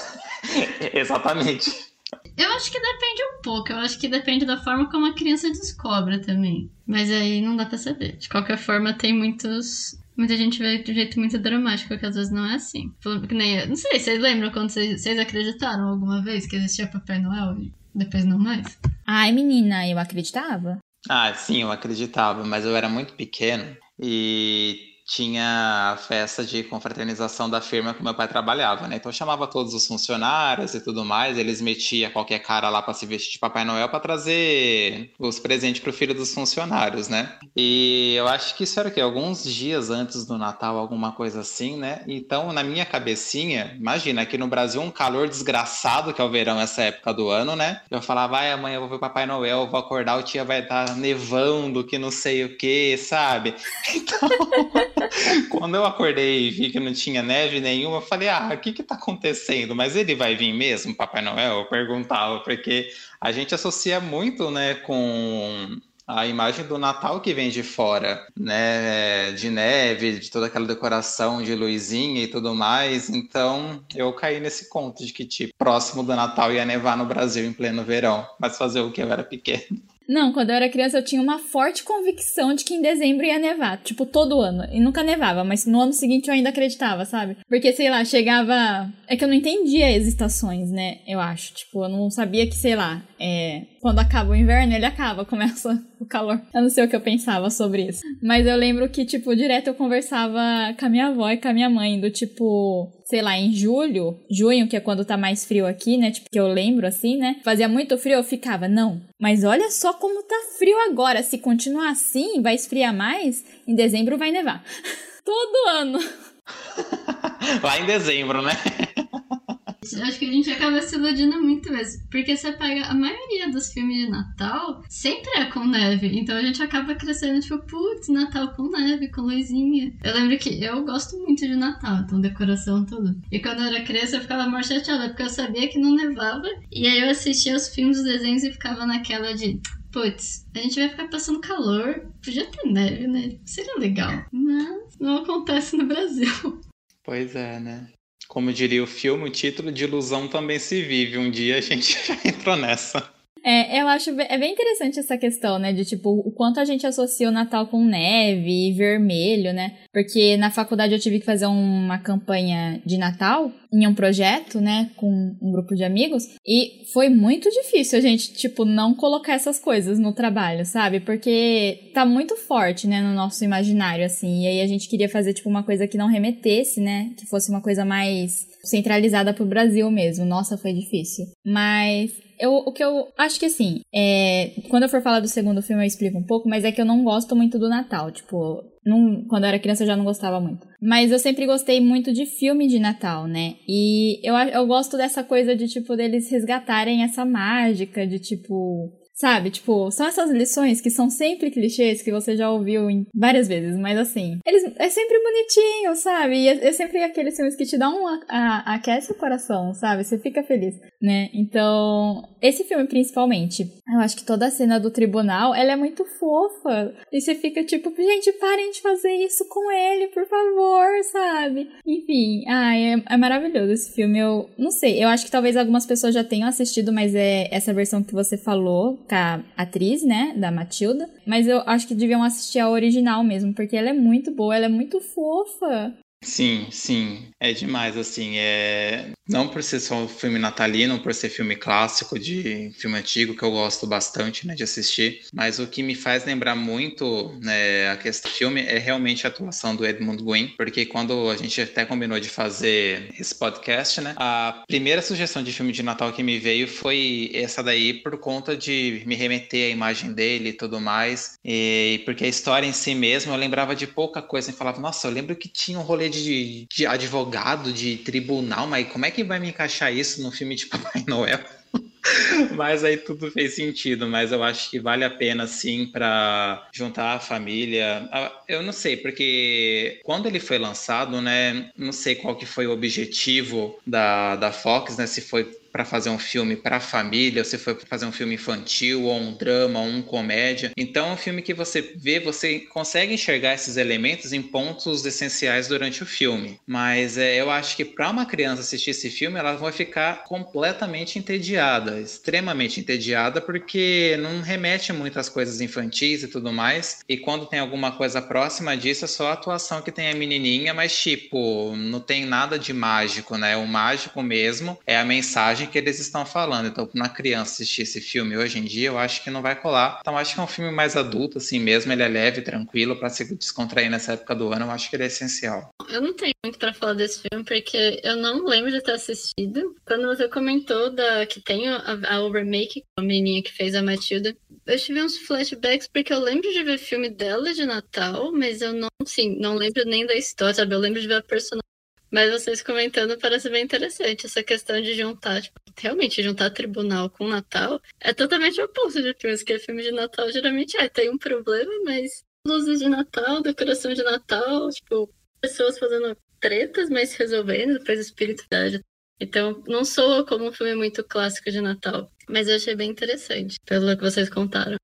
*laughs* Exatamente. Eu acho que depende um pouco. Eu acho que depende da forma como a criança descobre também. Mas aí não dá pra saber. De qualquer forma, tem muitos. Muita gente vê de um jeito muito dramático, que às vezes não é assim. Nem, não sei, vocês lembram quando vocês, vocês acreditaram alguma vez que existia Papai Noel e depois não mais? Ai, menina, eu acreditava. Ah, sim, eu acreditava, mas eu era muito pequeno e tinha a festa de confraternização da firma que meu pai trabalhava, né? Então chamava todos os funcionários e tudo mais, eles metiam qualquer cara lá para se vestir de Papai Noel para trazer os presentes pro filho dos funcionários, né? E eu acho que isso era o quê? Alguns dias antes do Natal, alguma coisa assim, né? Então, na minha cabecinha, imagina, aqui no Brasil um calor desgraçado que é o verão essa época do ano, né? Eu falava, vai, amanhã eu vou ver Papai Noel, vou acordar, o tia vai estar nevando, que não sei o que, sabe? *laughs* Então *laughs* Quando eu acordei e vi que não tinha neve nenhuma, eu falei, ah, o que que tá acontecendo? Mas ele vai vir mesmo, Papai Noel? Eu perguntava, porque a gente associa muito, né, com a imagem do Natal que vem de fora, né? De neve, de toda aquela decoração de luzinha e tudo mais. Então eu caí nesse conto de que, tipo, próximo do Natal ia nevar no Brasil em pleno verão. Mas fazer o que eu era pequeno. Não, quando eu era criança eu tinha uma forte convicção de que em dezembro ia nevar. Tipo, todo ano. E nunca nevava, mas no ano seguinte eu ainda acreditava, sabe? Porque, sei lá, chegava. É que eu não entendia as estações, né? Eu acho. Tipo, eu não sabia que, sei lá, é quando acaba o inverno, ele acaba, *laughs* começa o calor. Eu não sei o que eu pensava sobre isso. Mas eu lembro que, tipo, direto eu conversava com a minha avó e com a minha mãe, do tipo, sei lá, em julho, junho, que é quando tá mais frio aqui, né? Tipo, que eu lembro assim, né? Fazia muito frio, eu ficava, não, mas olha só como tá frio agora. Se continuar assim, vai esfriar mais, em dezembro vai nevar. *laughs* Todo ano. Lá em dezembro, né? Acho que a gente acaba se iludindo muito mesmo. Porque você pega a maioria dos filmes de Natal, sempre é com neve. Então a gente acaba crescendo, tipo, putz, Natal com neve, com luzinha. Eu lembro que eu gosto muito de Natal, então decoração tudo. E quando eu era criança eu ficava mais chateada, porque eu sabia que não nevava. E aí eu assistia os filmes, os desenhos e ficava naquela de putz, a gente vai ficar passando calor, podia ter neve, né? Seria legal. Mas não acontece no Brasil. Pois é, né? Como diria o filme, o título de ilusão também se vive. Um dia a gente *laughs* já entrou nessa. É, eu acho é bem interessante essa questão, né? De tipo, o quanto a gente associa o Natal com neve e vermelho, né? Porque na faculdade eu tive que fazer uma campanha de Natal em um projeto, né? Com um grupo de amigos. E foi muito difícil a gente, tipo, não colocar essas coisas no trabalho, sabe? Porque tá muito forte, né? No nosso imaginário, assim. E aí a gente queria fazer, tipo, uma coisa que não remetesse, né? Que fosse uma coisa mais centralizada pro Brasil mesmo. Nossa, foi difícil. Mas eu, o que eu acho que assim, é, quando eu for falar do segundo filme eu explico um pouco, mas é que eu não gosto muito do Natal. Tipo, não, quando eu era criança eu já não gostava muito. Mas eu sempre gostei muito de filme de Natal, né? E eu, eu gosto dessa coisa de, tipo, deles resgatarem essa mágica de, tipo, Sabe? Tipo, são essas lições que são sempre clichês que você já ouviu várias vezes, mas assim, eles é sempre bonitinho, sabe? E é, é sempre aqueles filmes que te dão um, a, aquece o coração, sabe? Você fica feliz, né? Então, esse filme principalmente, eu acho que toda a cena do tribunal, ela é muito fofa. E você fica tipo, gente, parem de fazer isso com ele, por favor, sabe? Enfim, ai, é, é maravilhoso esse filme. Eu não sei, eu acho que talvez algumas pessoas já tenham assistido, mas é essa versão que você falou com a atriz, né, da Matilda. Mas eu acho que deviam assistir a original mesmo, porque ela é muito boa, ela é muito fofa. Sim, sim, é demais, assim, é... Não por ser só um filme natalino, por ser filme clássico de filme antigo, que eu gosto bastante, né, de assistir, mas o que me faz lembrar muito, né, a questão do filme é realmente a atuação do Edmund Gwynn, porque quando a gente até combinou de fazer esse podcast, né, a primeira sugestão de filme de Natal que me veio foi essa daí por conta de me remeter à imagem dele e tudo mais, e porque a história em si mesmo eu lembrava de pouca coisa e falava, nossa, eu lembro que tinha um rolê de, de advogado, de tribunal, mas como é que vai me encaixar isso no filme de *laughs* Papai Noel? mas aí tudo fez sentido, mas eu acho que vale a pena sim para juntar a família. Ah, eu não sei, porque quando ele foi lançado, né, não sei qual que foi o objetivo da, da Fox, né, se foi para fazer um filme para família, ou se foi para fazer um filme infantil, ou um drama, ou um comédia. Então, é um filme que você vê, você consegue enxergar esses elementos em pontos essenciais durante o filme. Mas é, eu acho que para uma criança assistir esse filme, ela vai ficar completamente entediada, extremamente entediada, porque não remete muito às coisas infantis e tudo mais. E quando tem alguma coisa próxima disso, é só a atuação que tem a menininha, mas tipo, não tem nada de mágico, né? O mágico mesmo é a mensagem que eles estão falando. Então, na criança assistir esse filme hoje em dia, eu acho que não vai colar. Então, acho que é um filme mais adulto, assim mesmo. Ele é leve, tranquilo, para se descontrair nessa época do ano. Eu acho que ele é essencial. Eu não tenho muito para falar desse filme, porque eu não lembro de ter assistido. Quando você comentou da que tem a, a, o remake, a menininha que fez a Matilda, eu tive uns flashbacks, porque eu lembro de ver filme dela de Natal, mas eu não, sim, não lembro nem da história, sabe? Eu lembro de ver a personagem mas vocês comentando parece bem interessante essa questão de juntar, tipo, realmente juntar tribunal com Natal é totalmente oposto de filmes, que filme de Natal geralmente é, tem um problema, mas luzes de Natal, decoração de Natal, tipo, pessoas fazendo tretas, mas resolvendo, depois espiritualidade. Então, não soa como um filme muito clássico de Natal, mas eu achei bem interessante, pelo que vocês contaram.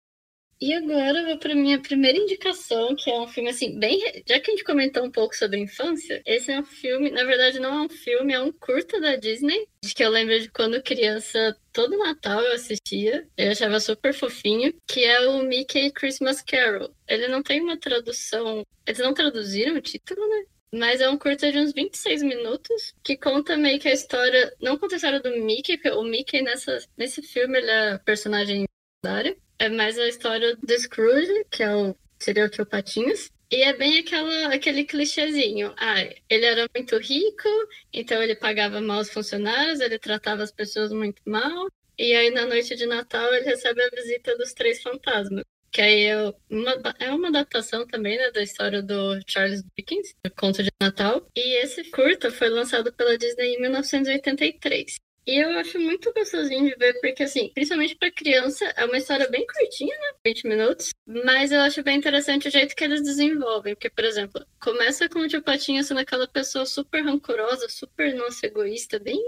E agora vou para minha primeira indicação, que é um filme assim, bem. Já que a gente comentou um pouco sobre infância, esse é um filme, na verdade não é um filme, é um curta da Disney, de que eu lembro de quando criança, todo Natal eu assistia, eu achava super fofinho, que é o Mickey Christmas Carol. Ele não tem uma tradução, eles não traduziram o título, né? Mas é um curta de uns 26 minutos que conta meio que a história. Não conta a história do Mickey, porque o Mickey nessa, nesse filme ele é personagem secundário. É mais a história do Scrooge, que é o seria o tio Patinhas. E é bem aquela, aquele clichêzinho. Ah, ele era muito rico, então ele pagava mal os funcionários, ele tratava as pessoas muito mal. E aí, na noite de Natal, ele recebe a visita dos três fantasmas. Que aí é uma, é uma adaptação também né, da história do Charles Dickens, do Conto de Natal. E esse curta foi lançado pela Disney em 1983. E eu acho muito gostosinho de ver, porque, assim, principalmente para criança, é uma história bem curtinha, né? 20 minutos. Mas eu acho bem interessante o jeito que eles desenvolvem. Porque, por exemplo, começa com o tio Patinho sendo aquela pessoa super rancorosa, super nossa egoísta, bem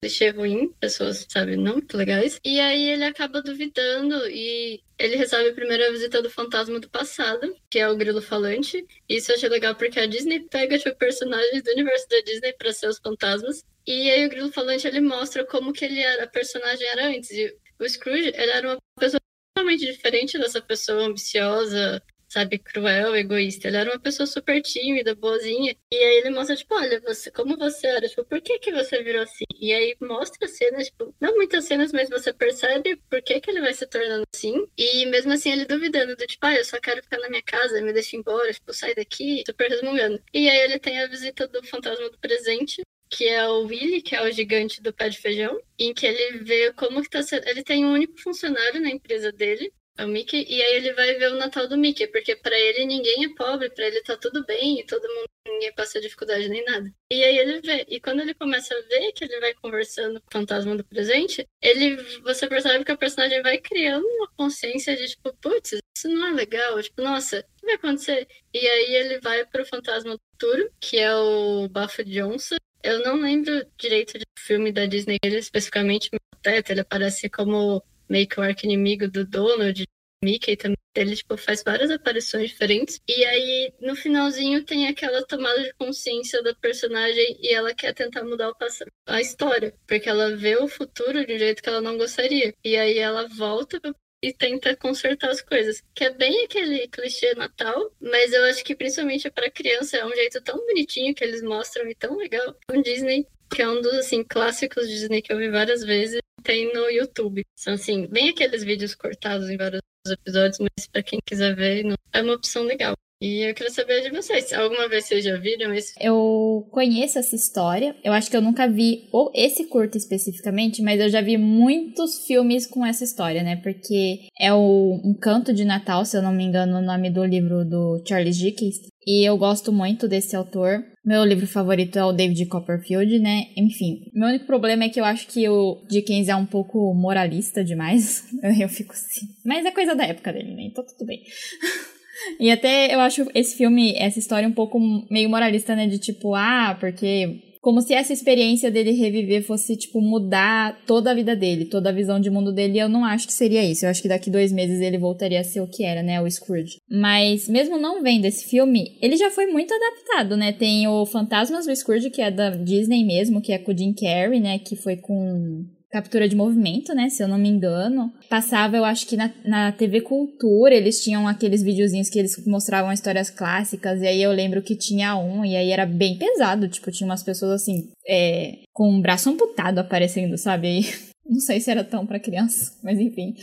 clichê ruim, pessoas, sabe, não muito legais. E aí ele acaba duvidando e ele recebe a primeira visita do fantasma do passado, que é o grilo falante. Isso eu achei legal porque a Disney pega tipo, personagens do universo da Disney para ser os fantasmas. E aí o grilo falante ele mostra como que ele era, a personagem era antes. E o Scrooge, ele era uma pessoa totalmente diferente dessa pessoa ambiciosa, sabe, cruel, egoísta. Ele era uma pessoa super tímida, boazinha. E aí ele mostra, tipo, olha, você, como você era, tipo, por que que você virou assim? E aí mostra cenas, tipo, não muitas cenas, mas você percebe por que que ele vai se tornando assim. E mesmo assim ele duvidando do tipo, ah, eu só quero ficar na minha casa, me deixa embora, tipo, sai daqui, super resmungando. E aí ele tem a visita do fantasma do presente, que é o Willy, que é o gigante do pé de feijão, em que ele vê como que tá sendo. Ele tem um único funcionário na empresa dele, é o Mickey, e aí ele vai ver o Natal do Mickey, porque para ele ninguém é pobre, para ele tá tudo bem, e todo mundo, ninguém passa dificuldade nem nada. E aí ele vê, e quando ele começa a ver que ele vai conversando com o fantasma do presente, ele, você percebe que o personagem vai criando uma consciência de tipo, putz, isso não é legal, tipo, nossa, o que vai acontecer? E aí ele vai pro fantasma do futuro, que é o Bafo Johnson, eu não lembro direito do filme da Disney, ele especificamente, até ele aparece como meio que o arco-inimigo do Donald, Mickey também. Ele tipo, faz várias aparições diferentes. E aí, no finalzinho, tem aquela tomada de consciência da personagem e ela quer tentar mudar o passado, a história. Porque ela vê o futuro de um jeito que ela não gostaria. E aí ela volta e tenta consertar as coisas. Que é bem aquele clichê Natal, mas eu acho que principalmente para criança é um jeito tão bonitinho que eles mostram e tão legal. O Disney, que é um dos assim clássicos Disney que eu vi várias vezes tem no YouTube. São assim, bem aqueles vídeos cortados em vários episódios, mas para quem quiser ver, é uma opção legal. E eu queria saber de vocês, alguma vez vocês já viram isso? Eu conheço essa história. Eu acho que eu nunca vi ou esse curto especificamente, mas eu já vi muitos filmes com essa história, né? Porque é o Um Canto de Natal, se eu não me engano, o nome do livro do Charles Dickens. E eu gosto muito desse autor. Meu livro favorito é o David Copperfield, né? Enfim, meu único problema é que eu acho que o Dickens é um pouco moralista demais. *laughs* Eu fico assim. Mas é coisa da época dele, né? Então tudo bem. *laughs* E até eu acho esse filme, essa história um pouco meio moralista, né? De tipo, ah, porque como se essa experiência dele reviver fosse, tipo, mudar toda a vida dele, toda a visão de mundo dele. Eu não acho que seria isso. Eu acho que daqui dois meses ele voltaria a ser o que era, né? O Scrooge. Mas, mesmo não vendo esse filme, ele já foi muito adaptado, né? Tem o Fantasmas do Scrooge, que é da Disney mesmo, que é com o Jim Carrey, né? Que foi com captura de movimento, né? Se eu não me engano. Passava, eu acho que na, na TV Cultura, eles tinham aqueles videozinhos que eles mostravam histórias clássicas, e aí eu lembro que tinha um, e aí era bem pesado, tipo, tinha umas pessoas assim, é, com o braço amputado aparecendo, sabe? Aí, *laughs* não sei se era tão para criança, *laughs* mas enfim.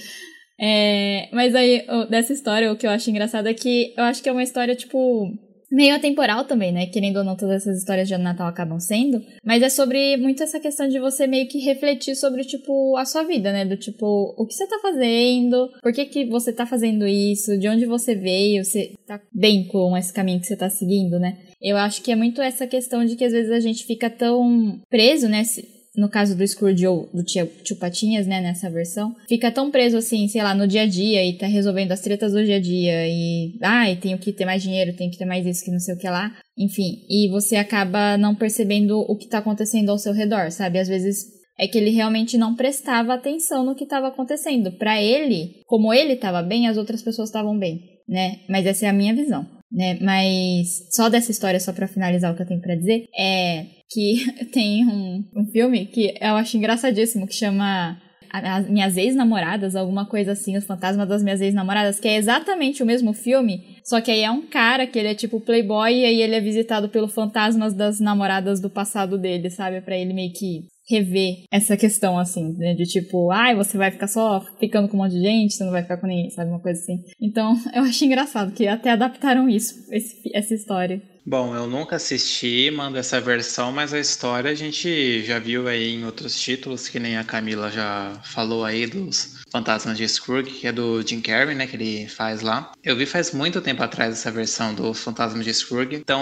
É, mas aí, dessa história, o que eu acho engraçado é que eu acho que é uma história, tipo, meio atemporal também, né? Querendo ou não, todas essas histórias de Natal acabam sendo. Mas é sobre muito essa questão de você meio que refletir sobre, tipo, a sua vida, né? Do tipo, o que você tá fazendo, por que, que você tá fazendo isso, de onde você veio, você tá bem com esse caminho que você tá seguindo, né? Eu acho que é muito essa questão de que às vezes a gente fica tão preso, né? No caso do Scrooge ou do tio, tio Patinhas, né, nessa versão, fica tão preso assim, sei lá, no dia a dia e tá resolvendo as tretas do dia a dia e, ai, ah, tenho que ter mais dinheiro, tenho que ter mais isso, que não sei o que lá. Enfim, e você acaba não percebendo o que tá acontecendo ao seu redor, sabe? Às vezes é que ele realmente não prestava atenção no que estava acontecendo. Para ele, como ele estava bem, as outras pessoas estavam bem, né? Mas essa é a minha visão, né? Mas só dessa história, só para finalizar o que eu tenho para dizer, é que *laughs* tem um, um filme que eu acho engraçadíssimo, que chama as minhas ex-namoradas, alguma coisa assim, os fantasmas das minhas ex-namoradas, que é exatamente o mesmo filme, só que aí é um cara que ele é tipo playboy e aí ele é visitado pelos fantasmas das namoradas do passado dele, sabe? para ele meio que rever essa questão, assim, né? De tipo, ai, você vai ficar só ficando com um monte de gente, você não vai ficar com ninguém, sabe? Uma coisa assim. Então, *laughs* eu acho engraçado que até adaptaram isso, esse, essa história. Bom, eu nunca assisti, mando essa versão, mas a história a gente já viu aí em outros títulos, que nem a Camila já falou aí dos Fantasmas de Scrooge, que é do Jim Carrey, né, que ele faz lá. Eu vi faz muito tempo atrás essa versão do Fantasmas de Scrooge, então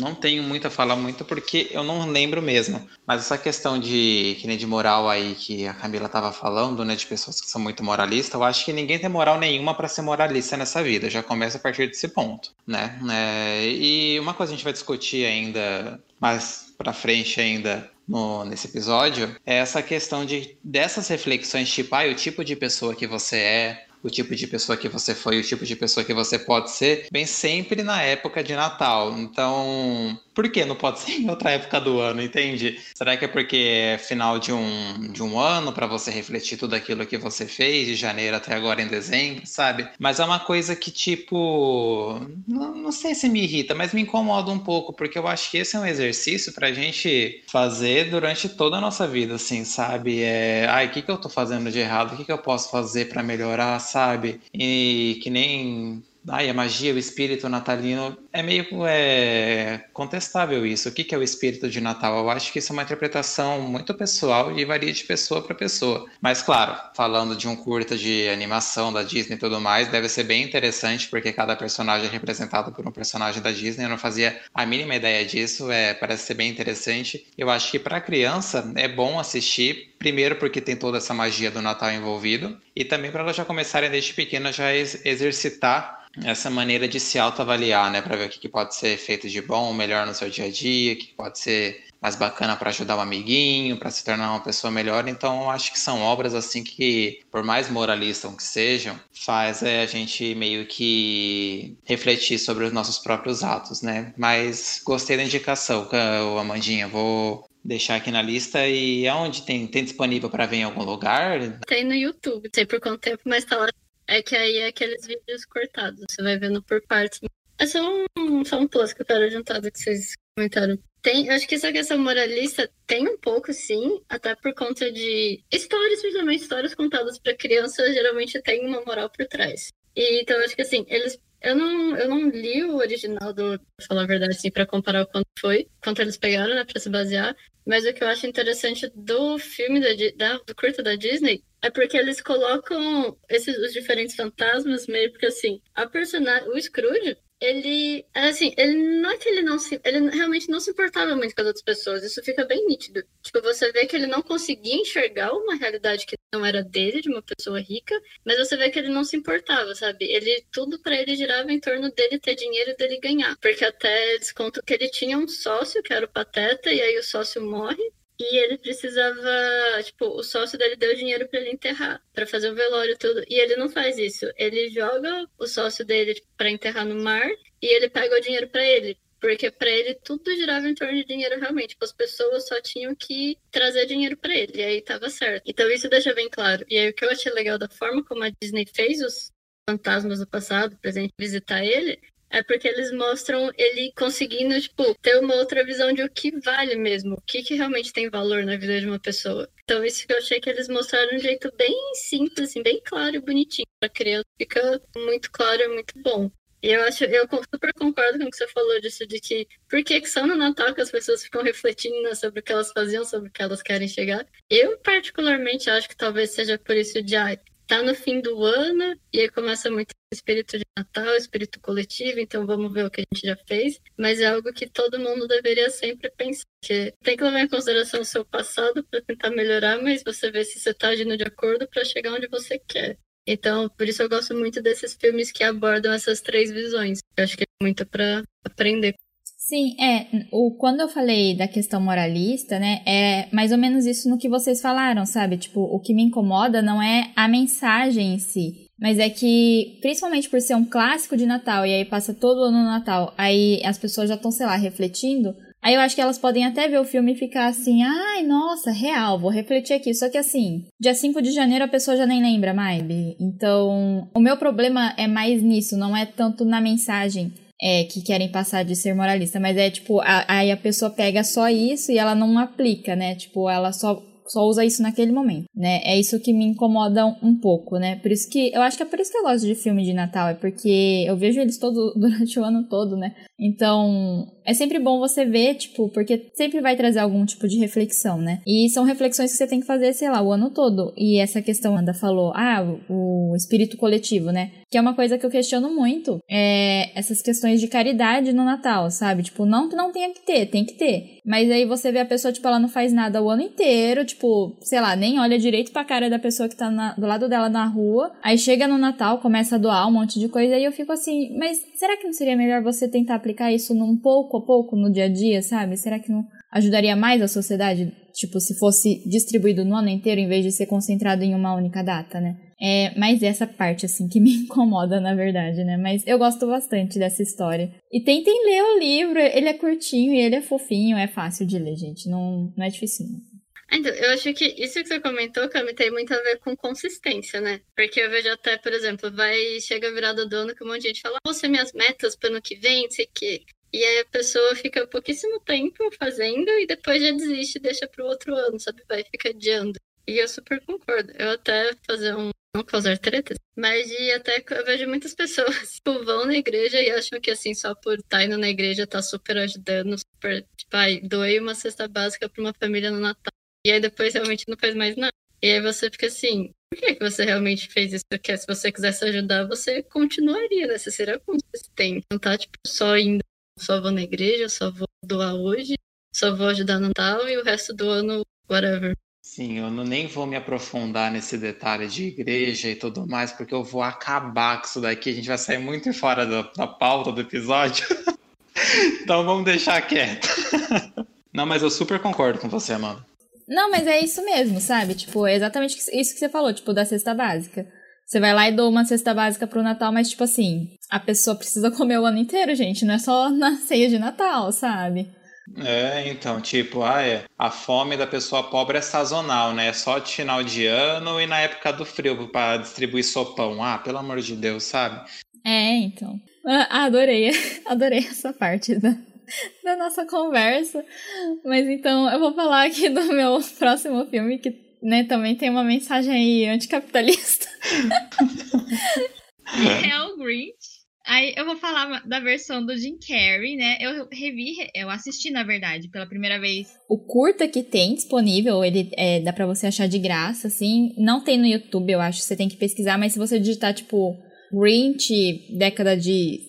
não tenho muito a falar muito porque eu não lembro mesmo. Mas essa questão de que nem de moral aí que a Camila tava falando, né, de pessoas que são muito moralistas, eu acho que ninguém tem moral nenhuma para ser moralista nessa vida. Já começa a partir desse ponto, né? É, e uma coisa a gente vai discutir ainda mais para frente ainda no, nesse episódio é essa questão de dessas reflexões, tipo, ah, o tipo de pessoa que você é, o tipo de pessoa que você foi, o tipo de pessoa que você pode ser, vem sempre na época de Natal. Então, por que não pode *laughs* ser em outra época do ano, entende? Será que é porque é final de um, de um ano para você refletir tudo aquilo que você fez de janeiro até agora em dezembro, sabe? Mas é uma coisa que, tipo, não, não sei se me irrita, mas me incomoda um pouco, porque eu acho que esse é um exercício pra gente fazer durante toda a nossa vida, assim, sabe? É, ai, o que, que eu tô fazendo de errado? O que, que eu posso fazer para melhorar, sabe? E que nem Ai, a magia, o espírito natalino é meio é, contestável isso. O que, que é o espírito de Natal? Eu acho que isso é uma interpretação muito pessoal e varia de pessoa para pessoa. Mas, claro, falando de um curta de animação da Disney e tudo mais, deve ser bem interessante porque cada personagem é representado por um personagem da Disney. Eu não fazia a mínima ideia disso, é, parece ser bem interessante. Eu acho que para criança é bom assistir, primeiro porque tem toda essa magia do Natal envolvido e também para elas já começarem desde pequena já exercitar essa maneira de se autoavaliar, né, para ver o que, que, pode ser feito de bom, melhor no seu dia a dia, o que pode ser mais bacana para ajudar um amiguinho, para se tornar uma pessoa melhor. Então, acho que são obras assim que, por mais moralistas que sejam, faz é, a gente meio que refletir sobre os nossos próprios atos, né? Mas gostei da indicação, Amandinha. Vou deixar aqui na lista e aonde tem tem disponível para ver em algum lugar? Tem no YouTube, sei por quanto tempo, mas tá lá é que aí é aqueles vídeos cortados, você vai vendo por partes. É só um, só um plus que eu quero adiantar do que vocês comentaram. Tem, acho que essa questão moralista tem um pouco, sim, até por conta de histórias, principalmente histórias contadas para crianças, geralmente tem uma moral por trás. E, então, acho que assim, eles eu não, eu não li o original do, pra falar a verdade, assim, pra comparar o quanto foi, quanto eles pegaram, né, pra se basear. Mas o que eu acho interessante do filme da, da, do curto da Disney é porque eles colocam esses os diferentes fantasmas meio porque assim, a personagem, o Scrooge, ele, assim, ele não é que ele não se, ele realmente não se importava muito com as outras pessoas, isso fica bem nítido. Tipo, você vê que ele não conseguia enxergar uma realidade que não era dele, de uma pessoa rica, mas você vê que ele não se importava, sabe? Ele, tudo para ele girava em torno dele ter dinheiro e dele ganhar. Porque até eles contam que ele tinha um sócio, que era o Pateta, e aí o sócio morre, e ele precisava, tipo, o sócio dele deu dinheiro para ele enterrar, para fazer o velório e tudo. E ele não faz isso. Ele joga o sócio dele para enterrar no mar e ele pega o dinheiro para ele. Porque para ele tudo girava em torno de dinheiro realmente. Tipo, as pessoas só tinham que trazer dinheiro para ele. E aí tava certo. Então isso deixa bem claro. E aí o que eu achei legal da forma como a Disney fez os fantasmas do passado, presente visitar ele, é porque eles mostram ele conseguindo, tipo, ter uma outra visão de o que vale mesmo, o que, que realmente tem valor na vida de uma pessoa. Então, isso que eu achei que eles mostraram de um jeito bem simples, assim, bem claro e bonitinho. Pra criança fica muito claro e muito bom. E eu acho, eu super concordo com o que você falou disso, de que por que, que só no Natal que as pessoas ficam refletindo né, sobre o que elas faziam, sobre o que elas querem chegar. Eu, particularmente, acho que talvez seja por isso de, ah, tá no fim do ano, e aí começa muito o espírito de Natal, espírito coletivo, então vamos ver o que a gente já fez, mas é algo que todo mundo deveria sempre pensar, que tem que levar em consideração o seu passado para tentar melhorar, mas você vê se você está agindo de acordo para chegar onde você quer. Então, por isso eu gosto muito desses filmes que abordam essas três visões. Eu acho que é muito para aprender Sim, é. O, quando eu falei da questão moralista, né, é mais ou menos isso no que vocês falaram, sabe? Tipo, o que me incomoda não é a mensagem em si, mas é que, principalmente por ser um clássico de Natal, e aí passa todo ano no Natal, aí as pessoas já estão, sei lá, refletindo. Aí eu acho que elas podem até ver o filme e ficar assim, ai, nossa, real, vou refletir aqui. Só que assim, dia 5 de janeiro a pessoa já nem lembra mais. Então, o meu problema é mais nisso, não é tanto na mensagem é, que querem passar de ser moralista, mas é tipo, a, aí a pessoa pega só isso e ela não aplica, né? Tipo, ela só só usa isso naquele momento, né? É isso que me incomoda um, pouco, né? Por isso que eu acho que é por isso que eu gosto de filme de Natal, é porque eu vejo eles todo *laughs* durante o ano todo, né? Então, é sempre bom você ver, tipo, porque sempre vai trazer algum tipo de reflexão, né? E são reflexões que você tem que fazer, sei lá, o ano todo. E essa questão, Anda falou, ah, o, espírito coletivo, né? Que é uma coisa que eu questiono muito, é essas questões de caridade no Natal, sabe? Tipo, não que não tenha que ter, tem que ter. Mas aí você vê a pessoa, tipo, ela não faz nada o ano inteiro, tipo, sei lá, nem olha direito pra cara da pessoa que tá na, do lado dela na rua. Aí chega no Natal, começa a doar um monte de coisa, e eu fico assim, mas será que não seria melhor você tentar aplicar isso num pouco a pouco no dia a dia, sabe? Será que não ajudaria mais a sociedade, tipo, se fosse distribuído no ano inteiro em vez de ser concentrado em uma única data, né? É mais essa parte, assim, que me *laughs* incomoda, na verdade, né? Mas eu gosto bastante dessa história. E tentem ler o livro, ele é curtinho e ele é fofinho, é fácil de ler, gente. Não, não é difícil. Então, eu acho que isso que você comentou, Cami, tem muito a ver com consistência, né? Porque eu vejo até, por exemplo, vai, chega a virada do ano que um monte de gente fala, vou ser minhas metas para ano que vem, sei que. E aí a pessoa fica pouquíssimo tempo fazendo e depois já desiste e deixa pro outro ano, sabe? Vai, fica adiando. E eu super concordo. Eu até fazer um. Não causar tretas, mas de até eu vejo muitas pessoas *laughs* tipo, vão na igreja e acham que assim, só por estar indo na igreja tá super ajudando, super. Tipo, ai, doei uma cesta básica pra uma família no Natal. E aí depois realmente não faz mais nada. E aí você fica assim, por que, que você realmente fez isso? Porque se você quisesse ajudar, você continuaria, né? Você seria consistente. Não tá, tipo, só indo, só vou na igreja, só vou doar hoje, só vou ajudar no Natal e o resto do ano, whatever. Sim, eu não, nem vou me aprofundar nesse detalhe de igreja e tudo mais, porque eu vou acabar com isso daqui. A gente vai sair muito fora da, da pauta do episódio. *laughs* então vamos deixar quieto. *laughs* não, mas eu super concordo com você, mano. Não, mas é isso mesmo, sabe? Tipo, é exatamente isso que você falou, tipo, da cesta básica. Você vai lá e doa uma cesta básica pro Natal, mas, tipo assim, a pessoa precisa *laughs* comer o ano inteiro, gente. Não é só na ceia de Natal, sabe? É, então, tipo, ah, é, a fome da pessoa pobre é sazonal, né? É só de final de ano e na época do frio para distribuir sopão. Ah, pelo amor de Deus, sabe? É, então. Ah, adorei, *laughs* adorei essa parte da, *laughs* da nossa conversa. Mas então eu vou falar aqui do meu próximo filme, que né, também tem uma mensagem aí anticapitalista. *laughs* é o Grinch. Aí eu vou falar da versão do Jim Carrey, né? Eu revi, eu assisti, na verdade, pela primeira vez. O curta que tem disponível, ele é, dá pra você achar de graça, assim. Não tem no YouTube, eu acho, você tem que pesquisar, mas se você digitar, tipo, Grinch, década de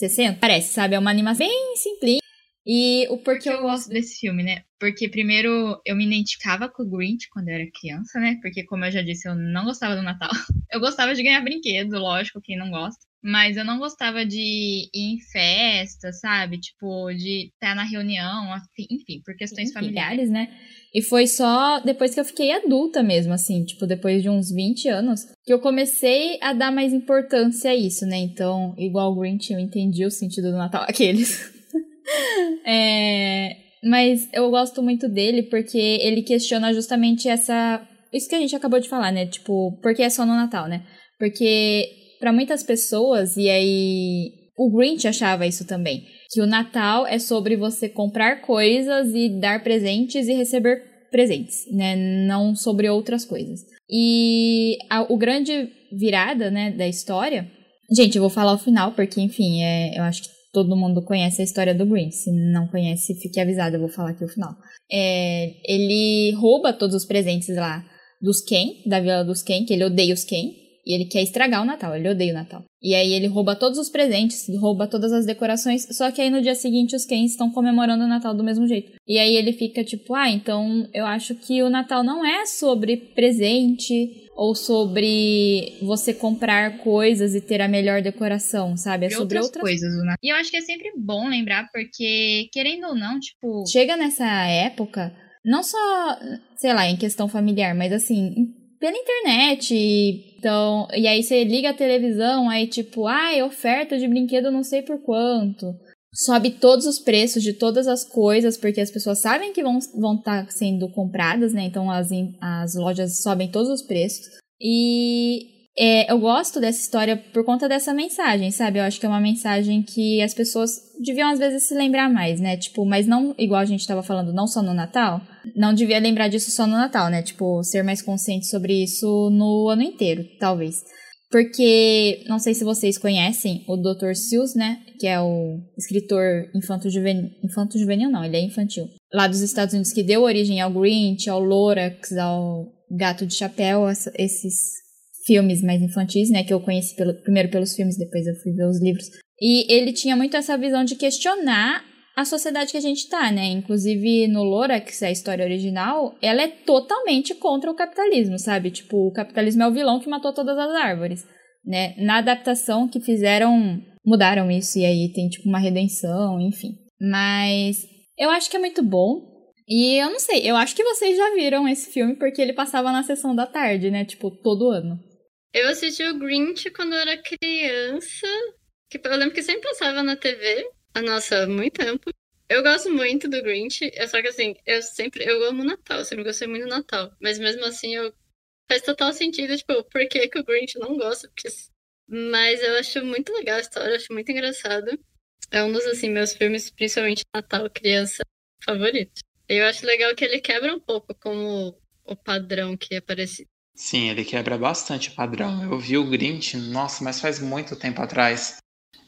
60, parece, sabe? É uma animação bem simples. E o porquê eu gosto desse filme, né? Porque primeiro eu me identificava com o Grinch quando eu era criança, né? Porque como eu já disse, eu não gostava do Natal. *laughs* Eu gostava de ganhar brinquedo, lógico, quem não gosta. Mas eu não gostava de ir em festa, sabe? Tipo, de estar na reunião, enfim, por questões familiares, né? E foi só depois que eu fiquei adulta mesmo, assim, tipo, depois de uns 20 anos, que eu comecei a dar mais importância a isso, né? Então, igual o Grinch, eu entendi o sentido do Natal, aqueles. *laughs* é, mas eu gosto muito dele porque ele questiona justamente essa. Isso que a gente acabou de falar, né? Tipo, porque é só no Natal, né? Porque para muitas pessoas, e aí o Grinch achava isso também, que o Natal é sobre você comprar coisas e dar presentes e receber presentes, né? Não sobre outras coisas. E a, o grande virada, né, da história. Gente, eu vou falar o final, porque, enfim, é, eu acho que todo mundo conhece a história do Grinch. Se não conhece, fique avisado, eu vou falar aqui o final. É, ele rouba todos os presentes lá dos Ken, da vila dos Ken, que ele odeia os Ken. E ele quer estragar o Natal, ele odeia o Natal. E aí ele rouba todos os presentes, rouba todas as decorações, só que aí no dia seguinte os Kens estão comemorando o Natal do mesmo jeito. E aí ele fica tipo, ah, então eu acho que o Natal não é sobre presente ou sobre você comprar coisas e ter a melhor decoração, sabe? É sobre outras, outras coisas. Né? E eu acho que é sempre bom lembrar, porque, querendo ou não, tipo. Chega nessa época, não só, sei lá, em questão familiar, mas assim, pela internet. Então, e aí você liga a televisão, aí tipo, ai, oferta de brinquedo não sei por quanto. Sobe todos os preços de todas as coisas, porque as pessoas sabem que vão estar vão tá sendo compradas, né? Então as, as lojas sobem todos os preços. E é, eu gosto dessa história por conta dessa mensagem, sabe? Eu acho que é uma mensagem que as pessoas deviam às vezes se lembrar mais, né? Tipo, mas não igual a gente estava falando, não só no Natal. Não devia lembrar disso só no Natal, né? Tipo, ser mais consciente sobre isso no ano inteiro, talvez. Porque, não sei se vocês conhecem o Dr. Seuss, né? Que é o escritor infanto-juvenil. Infanto-juvenil não, ele é infantil. Lá dos Estados Unidos, que deu origem ao Grinch, ao Lorax, ao Gato de Chapéu, esses filmes mais infantis, né? Que eu conheci pelo, primeiro pelos filmes, depois eu fui ver os livros. E ele tinha muito essa visão de questionar a sociedade que a gente tá, né? Inclusive no Lorax, a história original, ela é totalmente contra o capitalismo, sabe? Tipo, o capitalismo é o vilão que matou todas as árvores, né? Na adaptação que fizeram, mudaram isso e aí tem tipo uma redenção, enfim. Mas eu acho que é muito bom. E eu não sei, eu acho que vocês já viram esse filme porque ele passava na sessão da tarde, né? Tipo, todo ano. Eu assisti o Grinch quando eu era criança. Que eu lembro que sempre passava na TV. Ah, nossa, muito tempo. Eu gosto muito do Grinch, é só que assim, eu sempre, eu amo Natal, eu sempre gostei muito do Natal. Mas mesmo assim, eu faz total sentido, tipo, por que, que o Grinch não gosta? Porque... Mas eu acho muito legal a história, eu acho muito engraçado. É um dos, assim, meus filmes, principalmente Natal, criança, favoritos. Eu acho legal que ele quebra um pouco como o padrão que aparece, Sim, ele quebra bastante padrão. Eu vi o Grinch, nossa, mas faz muito tempo atrás.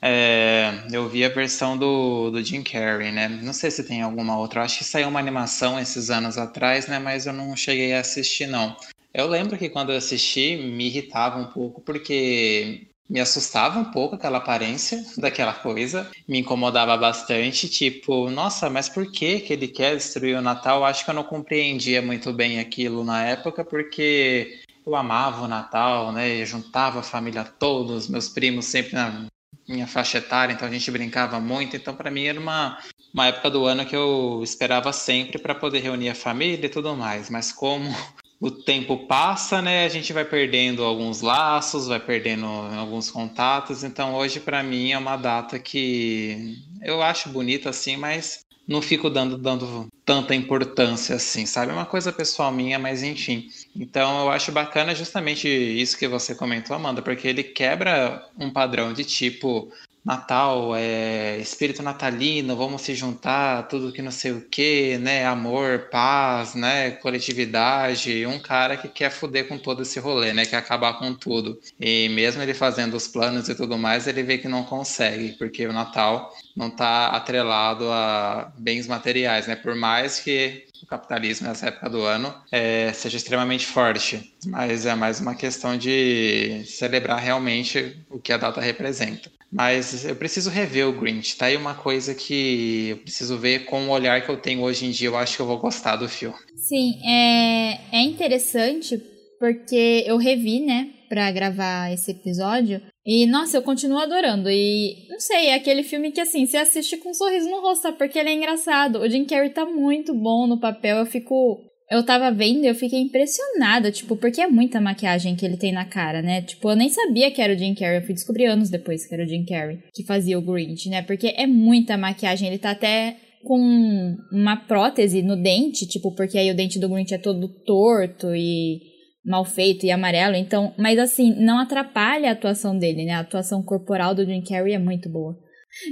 É, eu vi a versão do, do Jim Carrey, né? Não sei se tem alguma outra. Acho que saiu uma animação esses anos atrás, né? Mas eu não cheguei a assistir, não. Eu lembro que quando eu assisti me irritava um pouco porque me assustava um pouco aquela aparência *laughs* daquela coisa, me incomodava bastante, tipo, nossa, mas por que que ele quer destruir o Natal? Acho que eu não compreendia muito bem aquilo na época, porque eu amava o Natal, né? Eu juntava a família toda, os meus primos sempre na minha faixa etária, então a gente brincava muito, então para mim era uma uma época do ano que eu esperava sempre para poder reunir a família e tudo mais, mas como o tempo passa, né? A gente vai perdendo alguns laços, vai perdendo alguns contatos. Então, hoje, para mim, é uma data que eu acho bonita assim, mas não fico dando, dando tanta importância assim, sabe? É uma coisa pessoal minha, mas enfim. Então, eu acho bacana justamente isso que você comentou, Amanda, porque ele quebra um padrão de tipo, Natal, é espírito natalino, vamos se juntar, tudo que não sei o que, né? Amor, paz, né? Coletividade. Um cara que quer foder com todo esse rolê, né? Quer acabar com tudo. E mesmo ele fazendo os planos e tudo mais, ele vê que não consegue, porque o Natal não está atrelado a bens materiais, né? Por mais que capitalismo nessa época do ano é, seja extremamente forte, mas é mais uma questão de celebrar realmente o que a data representa. Mas eu preciso rever o Grinch, tá aí uma coisa que eu preciso ver com o olhar que eu tenho hoje em dia. Eu acho que eu vou gostar do filme. Sim, é, é interessante porque eu revi, né, pra gravar esse episódio. E, nossa, eu continuo adorando. E, não sei, é aquele filme que, assim, você assiste com um sorriso no rosto, tá? Porque ele é engraçado. O Jim Carrey tá muito bom no papel. Eu fico eu tava vendo e eu fiquei impressionada, tipo, porque é muita maquiagem que ele tem na cara, né? Tipo, eu nem sabia que era o Jim Carrey, eu fui descobrir anos depois que era o Jim Carrey que fazia o Grinch, né? Porque é muita maquiagem, ele tá até com uma prótese no dente, tipo, porque aí o dente do Grinch é todo torto e mal feito e amarelo, então, mas assim, não atrapalha a atuação dele, né? A atuação corporal do Jim Carrey é muito boa.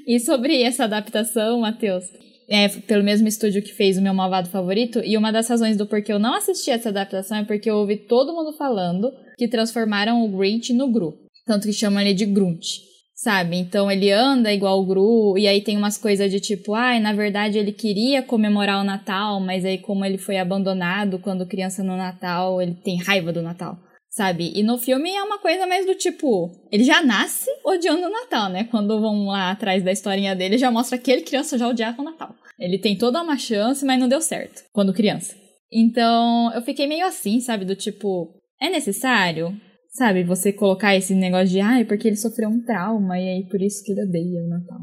E sobre essa adaptação, Matheus, é, pelo mesmo estúdio que fez o meu malvado favorito. E uma das razões do porquê eu não assisti essa adaptação é porque eu ouvi todo mundo falando que transformaram o Grinch no Gru. Tanto que chamam ele de Grunt. Sabe? Então ele anda igual o Gru, e aí tem umas coisas de tipo, ai, ah, na verdade ele queria comemorar o Natal, mas aí como ele foi abandonado quando criança no Natal, ele tem raiva do Natal. Sabe? E no filme é uma coisa mais do tipo, ele já nasce odiando o Natal, né? Quando vão lá atrás da historinha dele, já mostra que ele criança já odiava o Natal. Ele tem toda uma chance, mas não deu certo quando criança. Então, eu fiquei meio assim, sabe? Do tipo, é necessário? Sabe, você colocar esse negócio de, ah, porque ele sofreu um trauma e aí por isso que ele odeia o Natal.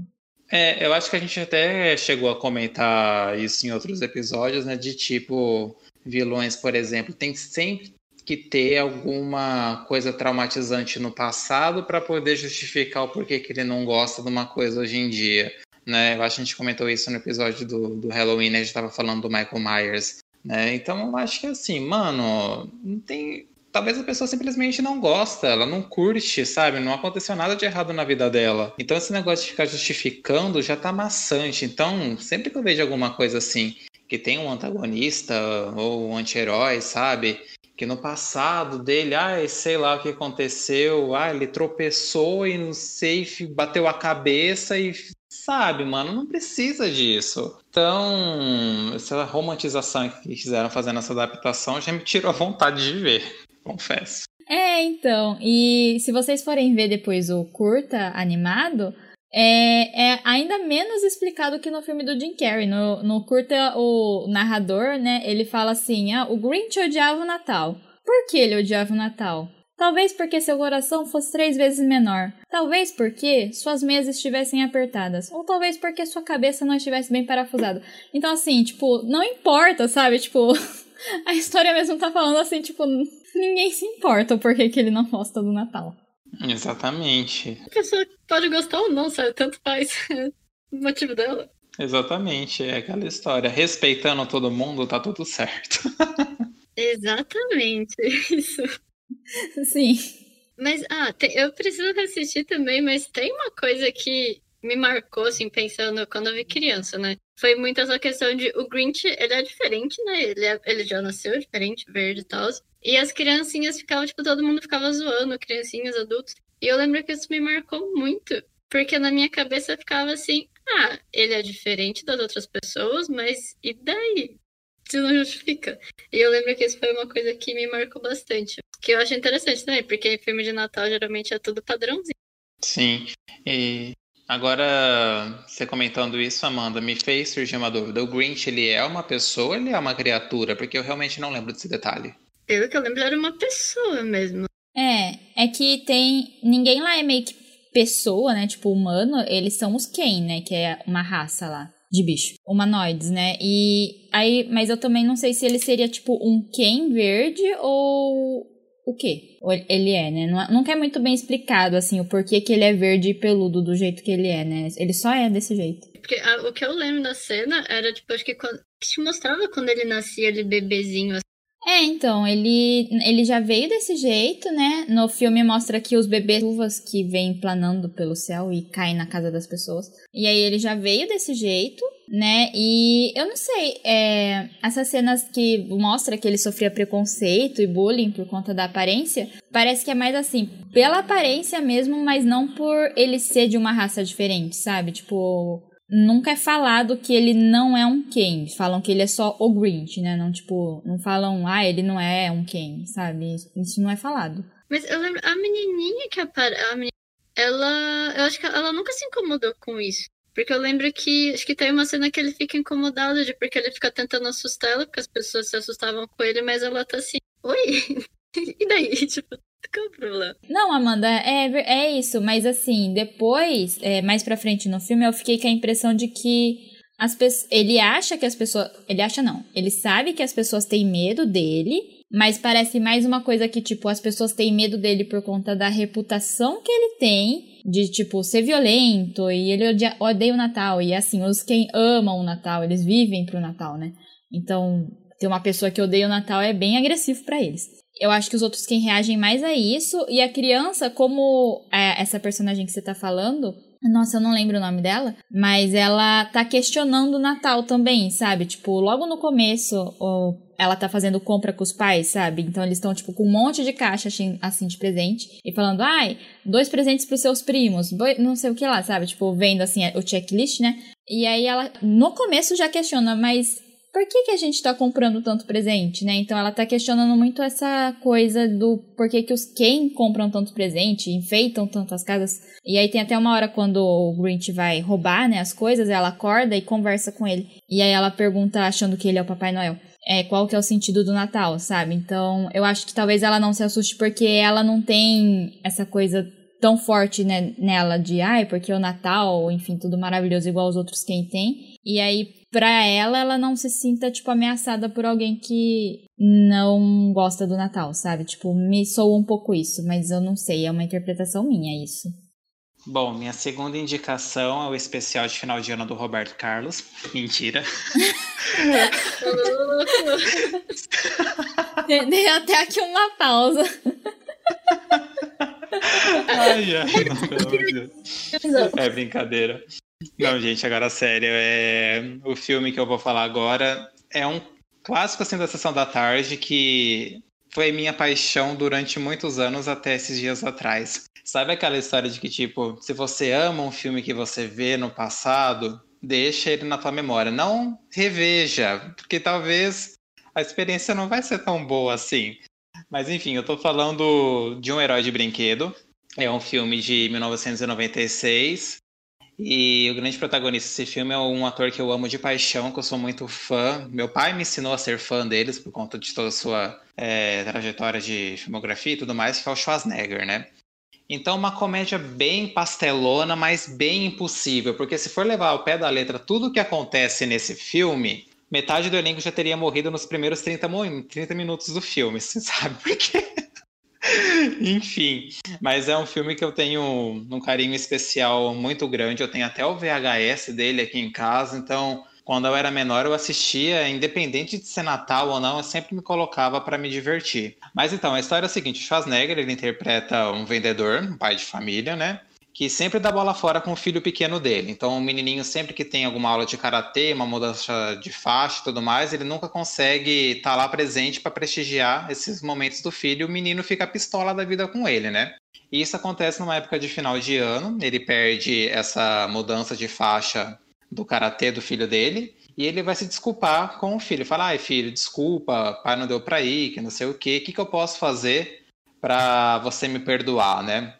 É, eu acho que a gente até chegou a comentar isso em outros episódios, né? De tipo, vilões, por exemplo, tem sempre que ter alguma coisa traumatizante no passado para poder justificar o porquê que ele não gosta de uma coisa hoje em dia. Né? Eu acho que a gente comentou isso no episódio do, do Halloween, né? a gente estava falando do Michael Myers. Né? Então eu acho que assim, mano, não tem talvez a pessoa simplesmente não gosta, ela não curte, sabe? Não aconteceu nada de errado na vida dela. Então esse negócio de ficar justificando já tá maçante. Então, sempre que eu vejo alguma coisa assim, que tem um antagonista ou um anti-herói, sabe? Que no passado dele, ai, sei lá o que aconteceu, ah, ele tropeçou e não sei, bateu a cabeça e sabe, mano, não precisa disso. Então, essa romantização que fizeram fazendo essa adaptação já me tirou a vontade de ver confesso. É, então. E se vocês forem ver depois o curta animado, é, é, ainda menos explicado que no filme do Jim Carrey. No, no curta, o narrador, né, ele fala assim: ah, o Grinch odiava o Natal. Por que ele odiava o Natal? Talvez porque seu coração fosse três vezes menor. Talvez porque suas meias estivessem apertadas. Ou talvez porque sua cabeça não estivesse bem parafusada. Então, assim, tipo, não importa, sabe? Tipo, *laughs* a história mesmo tá falando assim, tipo, ninguém se importa por que ele não gosta do Natal. Exatamente. A pessoa pode gostar ou não, sabe? Tanto faz *laughs* o motivo dela. Exatamente, é aquela história. Respeitando todo mundo, tá tudo certo. *laughs* Exatamente, *laughs* isso. Sim. Mas, ah, tem, eu preciso assistir também, mas tem uma coisa que me marcou, assim, pensando quando eu vi criança, né? Foi muito essa questão de o Grinch, ele é diferente, né? Ele, é, ele já nasceu diferente, verde e tal. E as criancinhas ficavam, tipo, todo mundo ficava zoando, criancinhas, adultos. E eu lembro que isso me marcou muito. Porque na minha cabeça ficava assim, ah, ele é diferente das outras pessoas, mas e daí? Isso não justifica. E eu lembro que isso foi uma coisa que me marcou bastante. Que eu acho interessante também, porque filme de Natal geralmente é tudo padrãozinho. Sim. E Agora, você comentando isso, Amanda, me fez surgir uma dúvida. O Grinch, ele é uma pessoa ou ele é uma criatura? Porque eu realmente não lembro desse detalhe. Pelo que eu lembro, era uma pessoa mesmo. É, é que tem... Ninguém lá é meio que pessoa, né? Tipo, humano. Eles são os Ken, né? Que é uma raça lá de bicho. Humanoides, né? E aí... Mas eu também não sei se ele seria, tipo, um Ken verde ou o quê? Ele é, né? Não, nunca é muito bem explicado, assim, o porquê que ele é verde e peludo do jeito que ele é, né? Ele só é desse jeito. Porque a, o que eu lembro da cena era, tipo, acho que, quando, que te mostrava quando ele nascia, ele bebezinho. É, então, ele, ele já veio desse jeito, né? No filme mostra que os bebês uvas que vêm planando pelo céu e caem na casa das pessoas. E aí ele já veio desse jeito né? E eu não sei, é, essas cenas que mostra que ele sofria preconceito e bullying por conta da aparência, parece que é mais assim, pela aparência mesmo, mas não por ele ser de uma raça diferente, sabe? Tipo, nunca é falado que ele não é um Ken. Falam que ele é só o Grinch, né? Não, tipo, não falam, ah, ele não é um Ken, sabe? Isso não é falado. Mas eu lembro, a menininha que aparece, ela, eu acho que ela nunca se incomodou com isso. Porque eu lembro que acho que tem uma cena que ele fica incomodado de porque ele fica tentando assustar ela, porque as pessoas se assustavam com ele, mas ela tá assim, oi? *laughs* e daí? *laughs* Tipo, *laughs* é? Não, Amanda, é, é isso, mas assim, depois, é, mais pra frente no filme, eu fiquei com a impressão de que as. Ele acha que as pessoas. Ele acha não. Ele sabe que as pessoas têm medo dele mas parece mais uma coisa que, tipo, as pessoas têm medo dele por conta da reputação que ele tem de, tipo, ser violento e ele odeia, odeia o Natal. E, assim, os quem amam o Natal, eles vivem pro Natal, né? Então, ter uma pessoa que odeia o Natal é bem agressivo para eles. Eu acho que os outros quem reagem mais a isso. E a criança, como é, essa personagem que você tá falando, nossa, eu não lembro o nome dela, mas ela tá questionando o Natal também, sabe? Tipo, logo no começo, ela tá fazendo compra com os pais, sabe? Então eles estão, tipo, com um monte de caixa assim, assim de presente e falando, ai, dois presentes pros seus primos, não sei o que lá, sabe? Tipo, vendo assim o checklist, né? E aí ela, no começo, já questiona, mas por que, que a gente tá comprando tanto presente, né? Então ela tá questionando muito essa coisa do por que, que os quem compram tanto presente, enfeitam tanto as casas. E aí tem até uma hora quando o Grinch vai roubar, né, as coisas, ela acorda e conversa com ele. E aí ela pergunta, achando que ele é o Papai Noel. É, qual que é o sentido do Natal, sabe? Então, eu acho que talvez ela não se assuste porque ela não tem essa coisa tão forte né, nela de ai, porque o Natal, enfim, tudo maravilhoso igual os outros quem tem. E aí, pra ela, ela não se sinta, tipo, ameaçada por alguém que não gosta do Natal, sabe? Tipo, me soa um pouco isso, mas eu não sei, é uma interpretação minha isso. Bom, minha segunda indicação é o especial de final de ano do Roberto Carlos. *laughs* Mentira. *laughs* Dei até aqui uma pausa. Ai, ai, não, pelo amor de Deus. É brincadeira. Não, gente, agora sério. É... O filme que eu vou falar agora é um clássico assim da sessão da tarde que foi minha paixão durante muitos anos até esses dias atrás. Sabe aquela história de que, tipo, se você ama um filme que você vê no passado, deixa ele na tua memória. Não reveja, porque talvez a experiência não vai ser tão boa assim. Mas enfim, eu tô falando de Um Herói de Brinquedo. É um filme de 1996. E o grande protagonista desse filme é um ator que eu amo de paixão, que eu sou muito fã. Meu pai me ensinou a ser fã deles por conta de toda a sua é, trajetória de filmografia e tudo mais, que é o Schwarzenegger, né? Então, uma comédia bem pastelona, mas bem impossível, porque se for levar ao pé da letra tudo o que acontece nesse filme, metade do elenco já teria morrido nos primeiros 30, 30 minutos do filme, *laughs* sabe por quê? Enfim, mas é um filme que eu tenho um carinho especial muito grande. Eu tenho até o VHS dele aqui em casa, então quando eu era menor eu assistia, independente de ser Natal ou não, eu sempre me colocava para me divertir. Mas então, a história é a seguinte: Schwarzenegger ele interpreta um vendedor, um pai de família, né? Que sempre dá bola fora com o filho pequeno dele. Então, o menininho, sempre que tem alguma aula de karatê, uma mudança de faixa e tudo mais, ele nunca consegue estar tá lá presente para prestigiar esses momentos do filho. O menino fica pistola da vida com ele, né? E isso acontece numa época de final de ano. Ele perde essa mudança de faixa do karatê do filho dele. E ele vai se desculpar com o filho. Fala, ai filho, desculpa, pai não deu para ir, que não sei o quê. O que, que eu posso fazer para você me perdoar, né?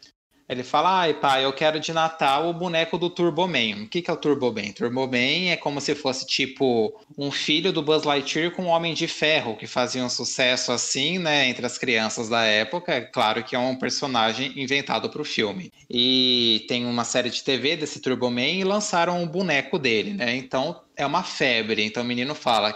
Ele fala, ai pai, eu quero de Natal o boneco do Turboman. O que, que é o Turboman? Turboman é como se fosse tipo um filho do Buzz Lightyear com um Homem de Ferro, que fazia um sucesso assim, né, entre as crianças da época. É claro que é um personagem inventado para o filme. E tem uma série de TV desse Turboman e lançaram um boneco dele, né? Então é uma febre. Então o menino fala,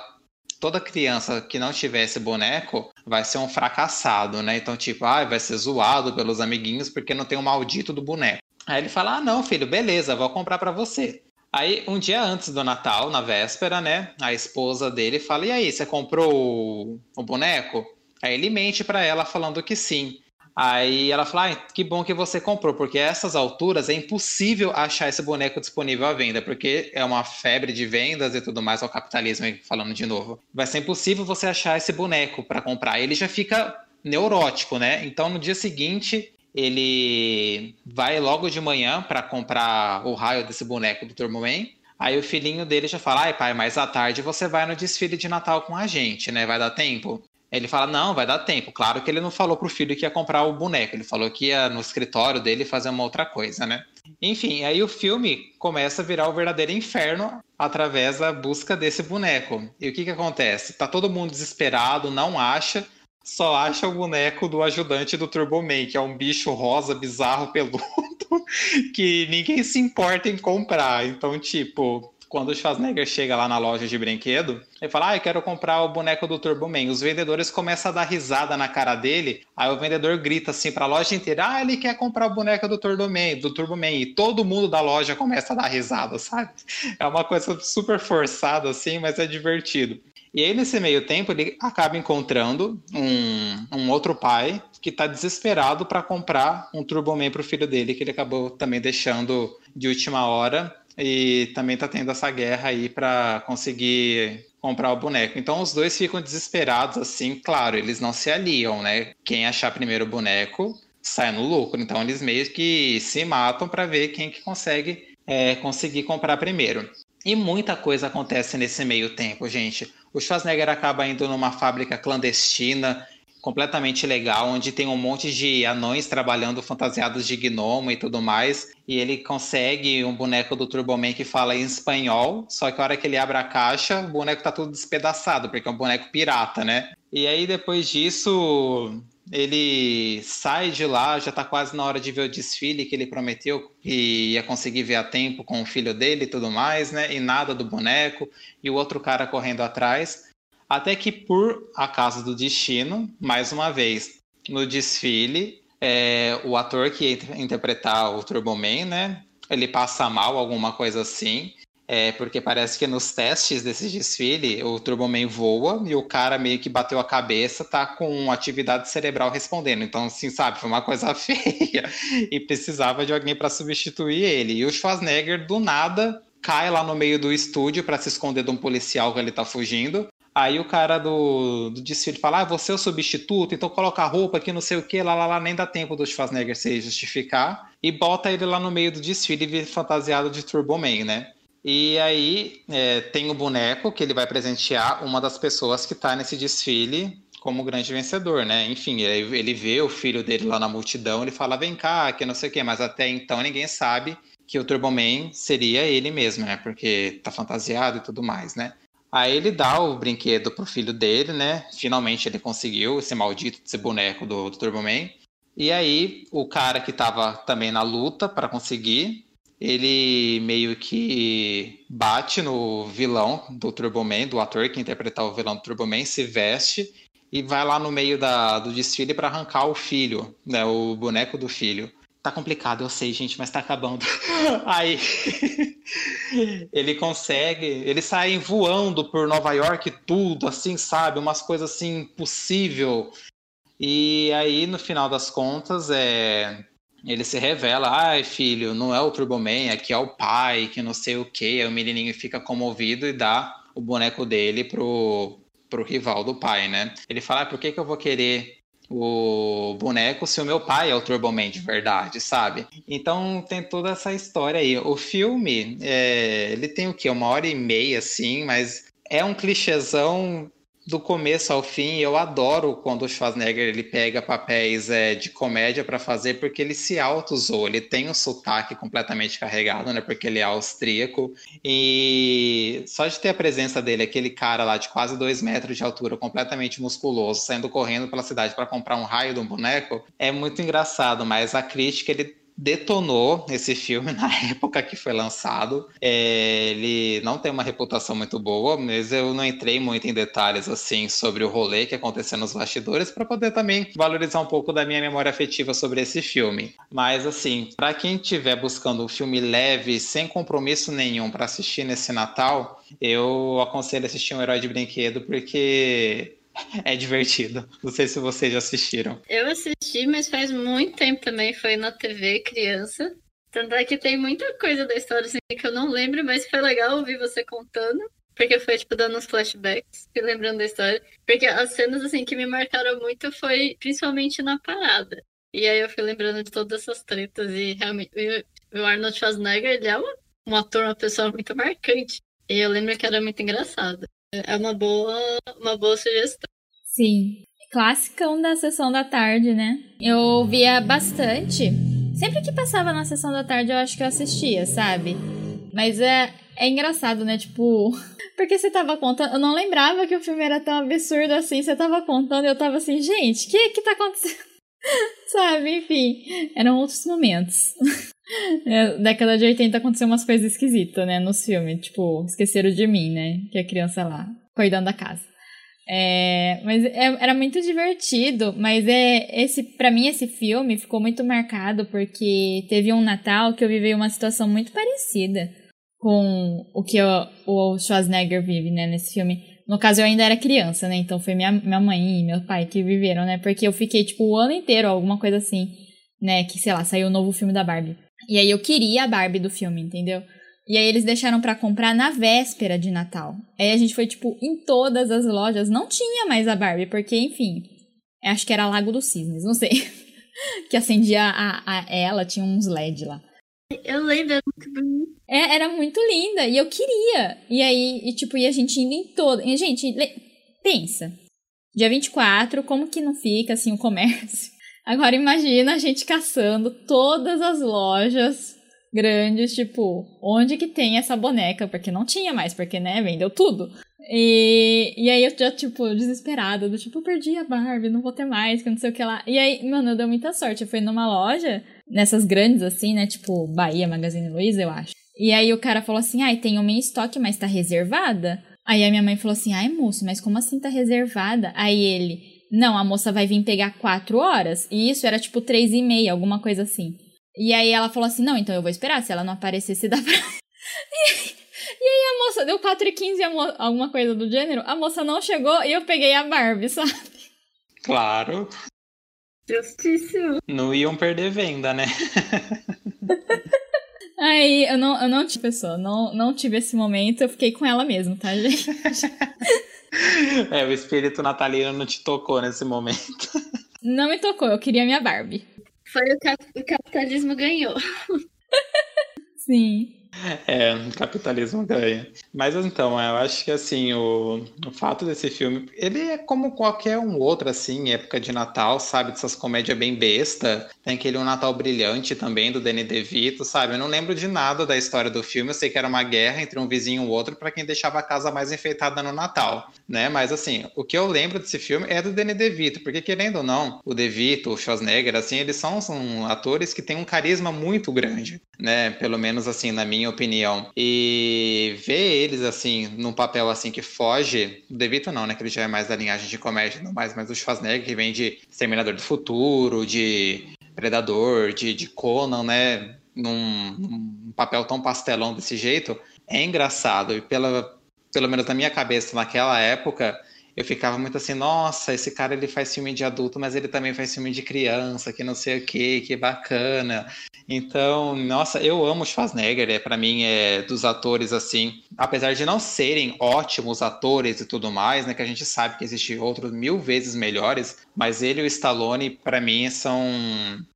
toda criança que não tivesse boneco vai ser um fracassado, né? Então, tipo, ah, vai ser zoado pelos amiguinhos porque não tem o maldito do boneco. Aí ele fala: ah, não, filho, beleza, vou comprar para você. Aí, um dia antes do Natal, na véspera, né? A esposa dele fala: e aí, você comprou o, o boneco? Aí ele mente para ela falando que sim. Aí ela fala: ah, que bom que você comprou, porque a essas alturas é impossível achar esse boneco disponível à venda, porque é uma febre de vendas e tudo mais, ao capitalismo, falando de novo. Vai ser impossível você achar esse boneco para comprar. Ele já fica neurótico, né? Então no dia seguinte ele vai logo de manhã para comprar o raio desse boneco do Turbo Man. Aí o filhinho dele já fala: ai pai, mais à tarde você vai no desfile de Natal com a gente, né? Vai dar tempo? Ele fala: não, vai dar tempo. Claro que ele não falou pro filho que ia comprar o boneco, ele falou que ia no escritório dele fazer uma outra coisa, né? Enfim, aí o filme começa a virar o verdadeiro inferno através da busca desse boneco. E o que que acontece? Tá todo mundo desesperado, não acha, só acha o boneco do ajudante do Turboman, que é um bicho rosa bizarro *laughs* peludo que ninguém se importa em comprar. Então, tipo, quando o Schwarzenegger chega lá na loja de brinquedo, ele fala: Ah, eu quero comprar o boneco do Turbo Man. Os vendedores começam a dar risada na cara dele. Aí o vendedor grita assim para a loja inteira: Ah, ele quer comprar o boneco do Turbo Man, do Turbo Man. E todo mundo da loja começa a dar risada, sabe? *laughs* É uma coisa super forçada assim, mas é divertido. E aí, nesse meio tempo, ele acaba encontrando um, um outro pai que está desesperado para comprar um Turbo Man para o filho dele, que ele acabou também deixando de última hora e também está tendo essa guerra aí para conseguir comprar o boneco. Então os dois ficam desesperados, assim, claro, eles não se aliam, né? Quem achar primeiro o boneco sai no lucro. Então eles meio que se matam para ver quem que consegue é, conseguir comprar primeiro. E muita coisa acontece nesse meio tempo, gente. O Schwarzenegger acaba indo numa fábrica clandestina completamente legal, onde tem um monte de anões trabalhando fantasiados de gnomo e tudo mais. E ele consegue um boneco do Turboman que fala em espanhol, só que a hora que ele abre a caixa, o boneco tá tudo despedaçado, porque é um boneco pirata, né? E aí depois disso, ele sai de lá, já tá quase na hora de ver o desfile que ele prometeu que ia conseguir ver a tempo com o filho dele e tudo mais, né? E nada do boneco, e o outro cara correndo atrás. Até que, por acaso do destino, mais uma vez, no desfile, é, o ator que ia interpretar o Turboman, né? Ele passa mal, alguma coisa assim. É, porque parece que nos testes desse desfile, o Turboman voa e o cara meio que bateu a cabeça, tá com atividade cerebral respondendo. Então, assim, sabe, foi uma coisa *laughs* feia. E precisava de alguém para substituir ele. E o Schwarzenegger, do nada, cai lá no meio do estúdio para se esconder de um policial que ele tá fugindo. Aí o cara do, do desfile fala: Ah, você é o substituto, então coloca a roupa aqui, não sei o que, lá, lá, lá, nem dá tempo do Schwarzenegger se justificar. E bota ele lá no meio do desfile fantasiado de Turbo Man, né? E aí é, tem o boneco que ele vai presentear uma das pessoas que está nesse desfile como grande vencedor, né? Enfim, ele, vê o filho dele lá na multidão, ele fala: Vem cá, que não sei o que, mas até então ninguém sabe que o Turbo Man seria ele mesmo, né? Porque tá fantasiado e tudo mais, né? Aí ele dá o brinquedo pro filho dele, né? Finalmente ele conseguiu esse maldito esse boneco do, do Turbo Man. E aí o cara que tava também na luta para conseguir, ele meio que bate no vilão do Turbo Man, do ator que interpretar o vilão do Turbo Man, se veste e vai lá no meio da, do desfile para arrancar o filho, né? O boneco do filho. Tá complicado, eu sei, gente, mas tá acabando. *laughs* Aí *laughs* ele consegue, eles saem voando por Nova York tudo, assim, sabe? Umas coisas assim, impossível. E aí, no final das contas, é... ele se revela, ai filho, não é o Turboman, aqui é o pai, que não sei o que. Aí o menininho fica comovido e dá o boneco dele pro, pro rival do pai, né? Ele fala, ah, por que, que eu vou querer o boneco se o meu pai é o Turboman de verdade, sabe? Então tem toda essa história aí. O filme, é, ele tem o quê? Uma hora e meia, assim, mas é um clichêzão do começo ao fim, eu adoro quando o Schwarzenegger ele pega papéis é, de comédia para fazer, porque ele se auto-usou, ele tem um sotaque completamente carregado, né? Porque ele é austríaco. E só de ter a presença dele, aquele cara lá de quase dois metros de altura, completamente musculoso, saindo correndo pela cidade para comprar um raio de um boneco, é muito engraçado, mas a crítica ele detonou esse filme *laughs* na época que foi lançado. É, ele não tem uma reputação muito boa, mas eu não entrei muito em detalhes assim sobre o rolê que aconteceu nos bastidores para poder também valorizar um pouco da minha memória afetiva sobre esse filme. Mas assim, para quem estiver buscando um filme leve, sem compromisso nenhum para assistir nesse Natal, eu aconselho assistir um Herói de Brinquedo porque *laughs* É divertido. Não sei se vocês já assistiram. Eu assisti, mas faz muito tempo também. Foi na TV criança. Tanto é que tem muita coisa da história assim, que eu não lembro, mas foi legal ouvir você contando. Porque foi, tipo, dando uns flashbacks, e lembrando da história. Porque as cenas, assim, que me marcaram muito foi principalmente na parada. E aí eu fui lembrando de todas essas tretas. E realmente, o Arnold Schwarzenegger, ele é um ator, uma pessoa muito marcante. E eu lembro que era muito engraçado. É uma boa, uma boa sugestão. Sim. Clássica da sessão da tarde, né? Eu via bastante. Sempre que passava na sessão da tarde, eu acho que eu assistia, sabe? Mas é, é engraçado, né? Tipo, *laughs* porque você tava contando. Eu não lembrava que o filme era tão absurdo assim. Você tava contando e eu tava assim, gente, o que que tá acontecendo? *laughs* Sabe? Enfim, eram outros momentos. *laughs* É, década de 80 aconteceu umas coisas esquisitas, né? Nos filmes. Tipo, esqueceram de mim, né? Que a criança lá, cuidando da casa. É, mas é, era muito divertido, mas é esse para mim esse filme ficou muito marcado porque teve um Natal que eu vivi uma situação muito parecida com o que o, o Schwarzenegger vive, né, nesse filme. No caso, eu ainda era criança, né? Então foi minha, minha mãe e meu pai que viveram, né? Porque eu fiquei, tipo, o ano inteiro, alguma coisa assim, né? Que, sei lá, saiu o um novo filme da Barbie. E aí eu queria a Barbie do filme, entendeu? E aí eles deixaram pra comprar na véspera de Natal. Aí a gente foi, tipo, em todas as lojas. Não tinha mais a Barbie, porque, enfim. Acho que era Lago dos Cisnes, não sei. *laughs* que acendia a, a ela, tinha uns LED lá. Eu lembro, era muito bonito. É, era muito linda. E eu queria. E aí, e, tipo, e a gente indo em todo. E, gente, le- pensa. Dia 24, como que não fica assim o comércio? Agora imagina a gente caçando todas as lojas grandes, tipo, onde que tem essa boneca? Porque não tinha mais, porque, né, vendeu tudo. E, e aí eu já, tipo, desesperada, do tipo, perdi a Barbie, não vou ter mais, que não sei o que lá. E aí, mano, deu muita sorte. Eu fui numa loja, nessas grandes assim, né, tipo, Bahia, Magazine Luiza, eu acho. E aí o cara falou assim, ai, tem uma em estoque, mas tá reservada? Aí a minha mãe falou assim, ai, moço, mas como assim tá reservada? Aí ele, não, a moça vai vir pegar quatro horas. E isso era tipo três e meia, alguma coisa assim. E aí ela falou assim, não, então eu vou esperar, se ela não aparecer, se *laughs* dá pra... E aí, e aí a moça, deu 4 e 15 alguma coisa do gênero, a moça não chegou e eu peguei a Barbie, *laughs* sabe? Claro, Justíssimo. não iam perder venda, né? *laughs* Aí eu não, eu não tive pessoa, não, não tive esse momento, eu fiquei com ela mesmo, tá, gente? *laughs* É, o espírito natalino não te tocou nesse momento. *laughs* Não me tocou, eu queria minha Barbie. Foi o, cap- o capitalismo ganhou. Sim. É, capitalismo ganha. Mas então, eu acho que assim, o, o fato desse filme, ele é como qualquer um outro, assim, época de Natal, sabe? Dessas comédias bem besta. Tem aquele Um Natal Brilhante também, do Danny DeVito, sabe? Eu não lembro de nada da história do filme, eu sei que era uma guerra entre um vizinho e o outro para quem deixava a casa mais enfeitada no Natal, né? Mas assim, o que eu lembro desse filme é do Danny DeVito, porque querendo ou não, o DeVito, o Schwarzenegger, assim, eles são, são atores que têm um carisma muito grande, né? Pelo menos assim, na minha opinião. E ver eles assim, num papel assim que foge, o DeVito não, né? Que ele já é mais da linhagem de comédia, não mais, mas o Schwarzenegger que vem de Exterminador do Futuro, de Predador, de, de Conan, né? Num, num papel tão pastelão desse jeito, é engraçado. E pela, pelo menos na minha cabeça naquela época, eu ficava muito assim, nossa, esse cara ele faz filme de adulto, mas ele também faz filme de criança, que não sei o que, que bacana. Então, nossa, eu amo Schwarzenegger, é para mim é dos atores assim, apesar de não serem ótimos atores e tudo mais, né, que a gente sabe que existem outros mil vezes melhores, mas ele e o Stallone para mim são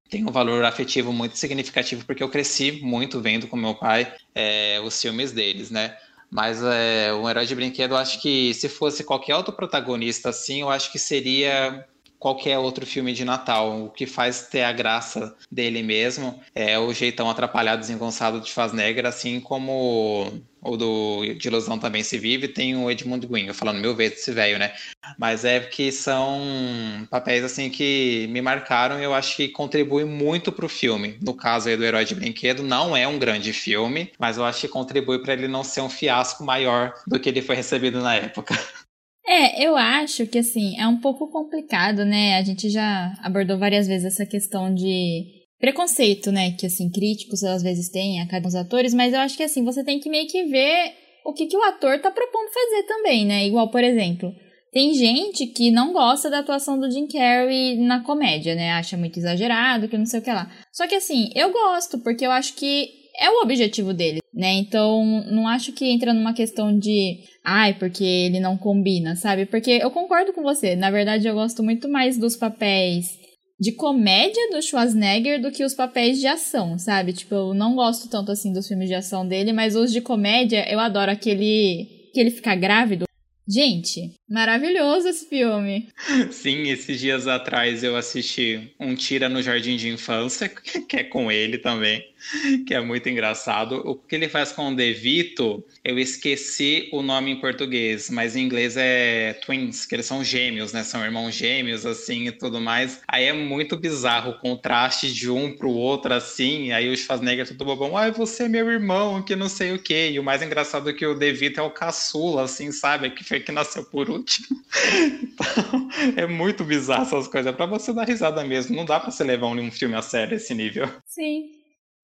tem um valor afetivo muito significativo porque eu cresci muito vendo com meu pai é, os filmes deles, né? Mas é, um herói de brinquedo, eu acho que se fosse qualquer outro protagonista assim, eu acho que seria qualquer outro filme de Natal. O que faz ter a graça dele mesmo é o jeitão atrapalhado, desengonçado de Schwarzenegger, assim como o do De Ilusão Também Se Vive, tem o Edmund Guinho, falando mil vezes esse velho, né? Mas é que são papéis assim que me marcaram e eu acho que contribui muito pro filme. No caso aí do Herói de Brinquedo, não é um grande filme, mas eu acho que contribui para ele não ser um fiasco maior do que ele foi recebido na época. *laughs* É, eu acho que assim, é um pouco complicado, né? A gente já abordou várias vezes essa questão de preconceito, né? Que assim, críticos às vezes têm a cada um dos atores, mas eu acho que assim, você tem que meio que ver o que, que o ator tá propondo fazer também, né? Igual, por exemplo, tem gente que não gosta da atuação do Jim Carrey na comédia, né? Acha muito exagerado, que não sei o que lá. Só que assim, eu gosto, porque eu acho que é o objetivo dele, né? Então, não acho que entra numa questão de, ai, porque ele não combina, sabe? Porque eu concordo com você. Na verdade, eu gosto muito mais dos papéis de comédia do Schwarzenegger do que os papéis de ação, sabe? Tipo, eu não gosto tanto assim dos filmes de ação dele, mas os de comédia eu adoro aquele que ele fica grávido. Gente, maravilhoso esse filme. *laughs* Sim, esses dias atrás eu assisti Um Tira no Jardim de Infância, *laughs* que é com ele também, *laughs* que é muito engraçado. O que ele faz com o Devito, eu esqueci o nome em português, mas em inglês é Twins, que eles são gêmeos, né? São irmãos gêmeos, assim, e tudo mais. Aí é muito bizarro o contraste de um pro outro, assim, aí o Schwarzenegger é tudo bobão, ai, você é meu irmão, que não sei o quê. E o mais engraçado é que o Devito é o caçula, assim, sabe? Que foi que nasceu por último. *laughs* Então, é muito bizarro essas coisas. É pra você dar risada mesmo. Não dá pra você levar um filme a sério esse nível. Sim.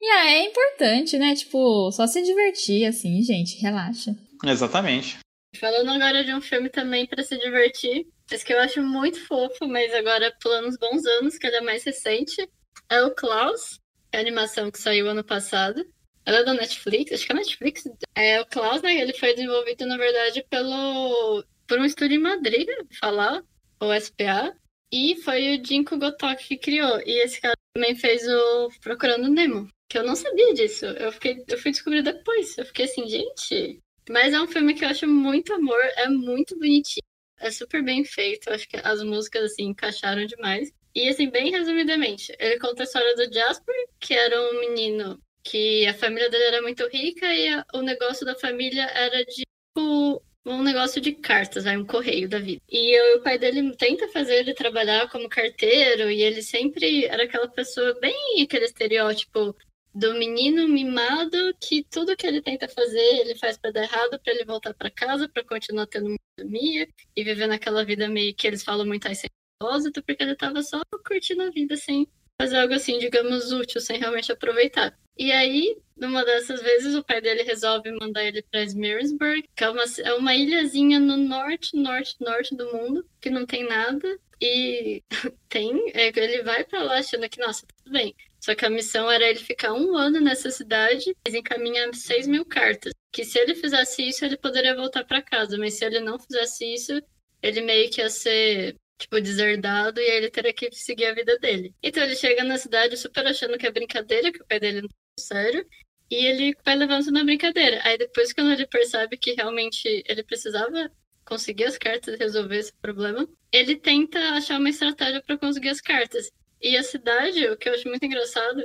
E ah, é importante, né? Tipo, só se divertir, assim, gente, relaxa. Exatamente. Falando agora de um filme também pra se divertir, esse que eu acho muito fofo, mas agora pulando uns bons anos, que ele é mais recente, é o Klaus, que é a animação que saiu ano passado. Ela é da Netflix, acho que é a Netflix. É, o Klaus, né? Ele foi desenvolvido, na verdade, pelo por um estúdio em Madrid, falar, o SPA. E foi o Jinko Gotok que criou. E esse cara também fez o Procurando Nemo. Que eu não sabia disso. Eu, fiquei, eu fui descobrir depois. Eu fiquei assim, gente. Mas é um filme que eu acho muito amor, é muito bonitinho, é super bem feito. Acho que as músicas, assim, encaixaram demais. E, assim, bem resumidamente, ele conta a história do Jasper, que era um menino que a família dele era muito rica e a, o negócio da família era de tipo, um negócio de cartas, vai, um correio da vida. E eu, o pai dele tenta fazer ele trabalhar como carteiro e ele sempre era aquela pessoa bem aquele estereótipo do menino mimado que tudo que ele tenta fazer ele faz para dar errado para ele voltar para casa para continuar tendo monogamia e viver naquela vida meio que eles falam muito aí sem propósito porque ele tava só curtindo a vida sem fazer algo assim digamos útil sem realmente aproveitar. E aí numa dessas vezes o pai dele resolve mandar ele para Smearsburg que é uma, é uma ilhazinha no norte norte norte do mundo que não tem nada e *laughs* tem é, ele vai para lá achando que nossa tudo bem só que a missão era ele ficar um ano nessa cidade e encaminhar 6 mil cartas. Que se ele fizesse isso, ele poderia voltar para casa. Mas se ele não fizesse isso, ele meio que ia ser, tipo, deserdado e aí ele teria que seguir a vida dele. Então ele chega na cidade super achando que é brincadeira, que o pai dele não tá sério. E ele vai levando na brincadeira. Aí depois, quando ele percebe que realmente ele precisava conseguir as cartas e resolver esse problema, ele tenta achar uma estratégia para conseguir as cartas. E a cidade, o que eu acho muito engraçado,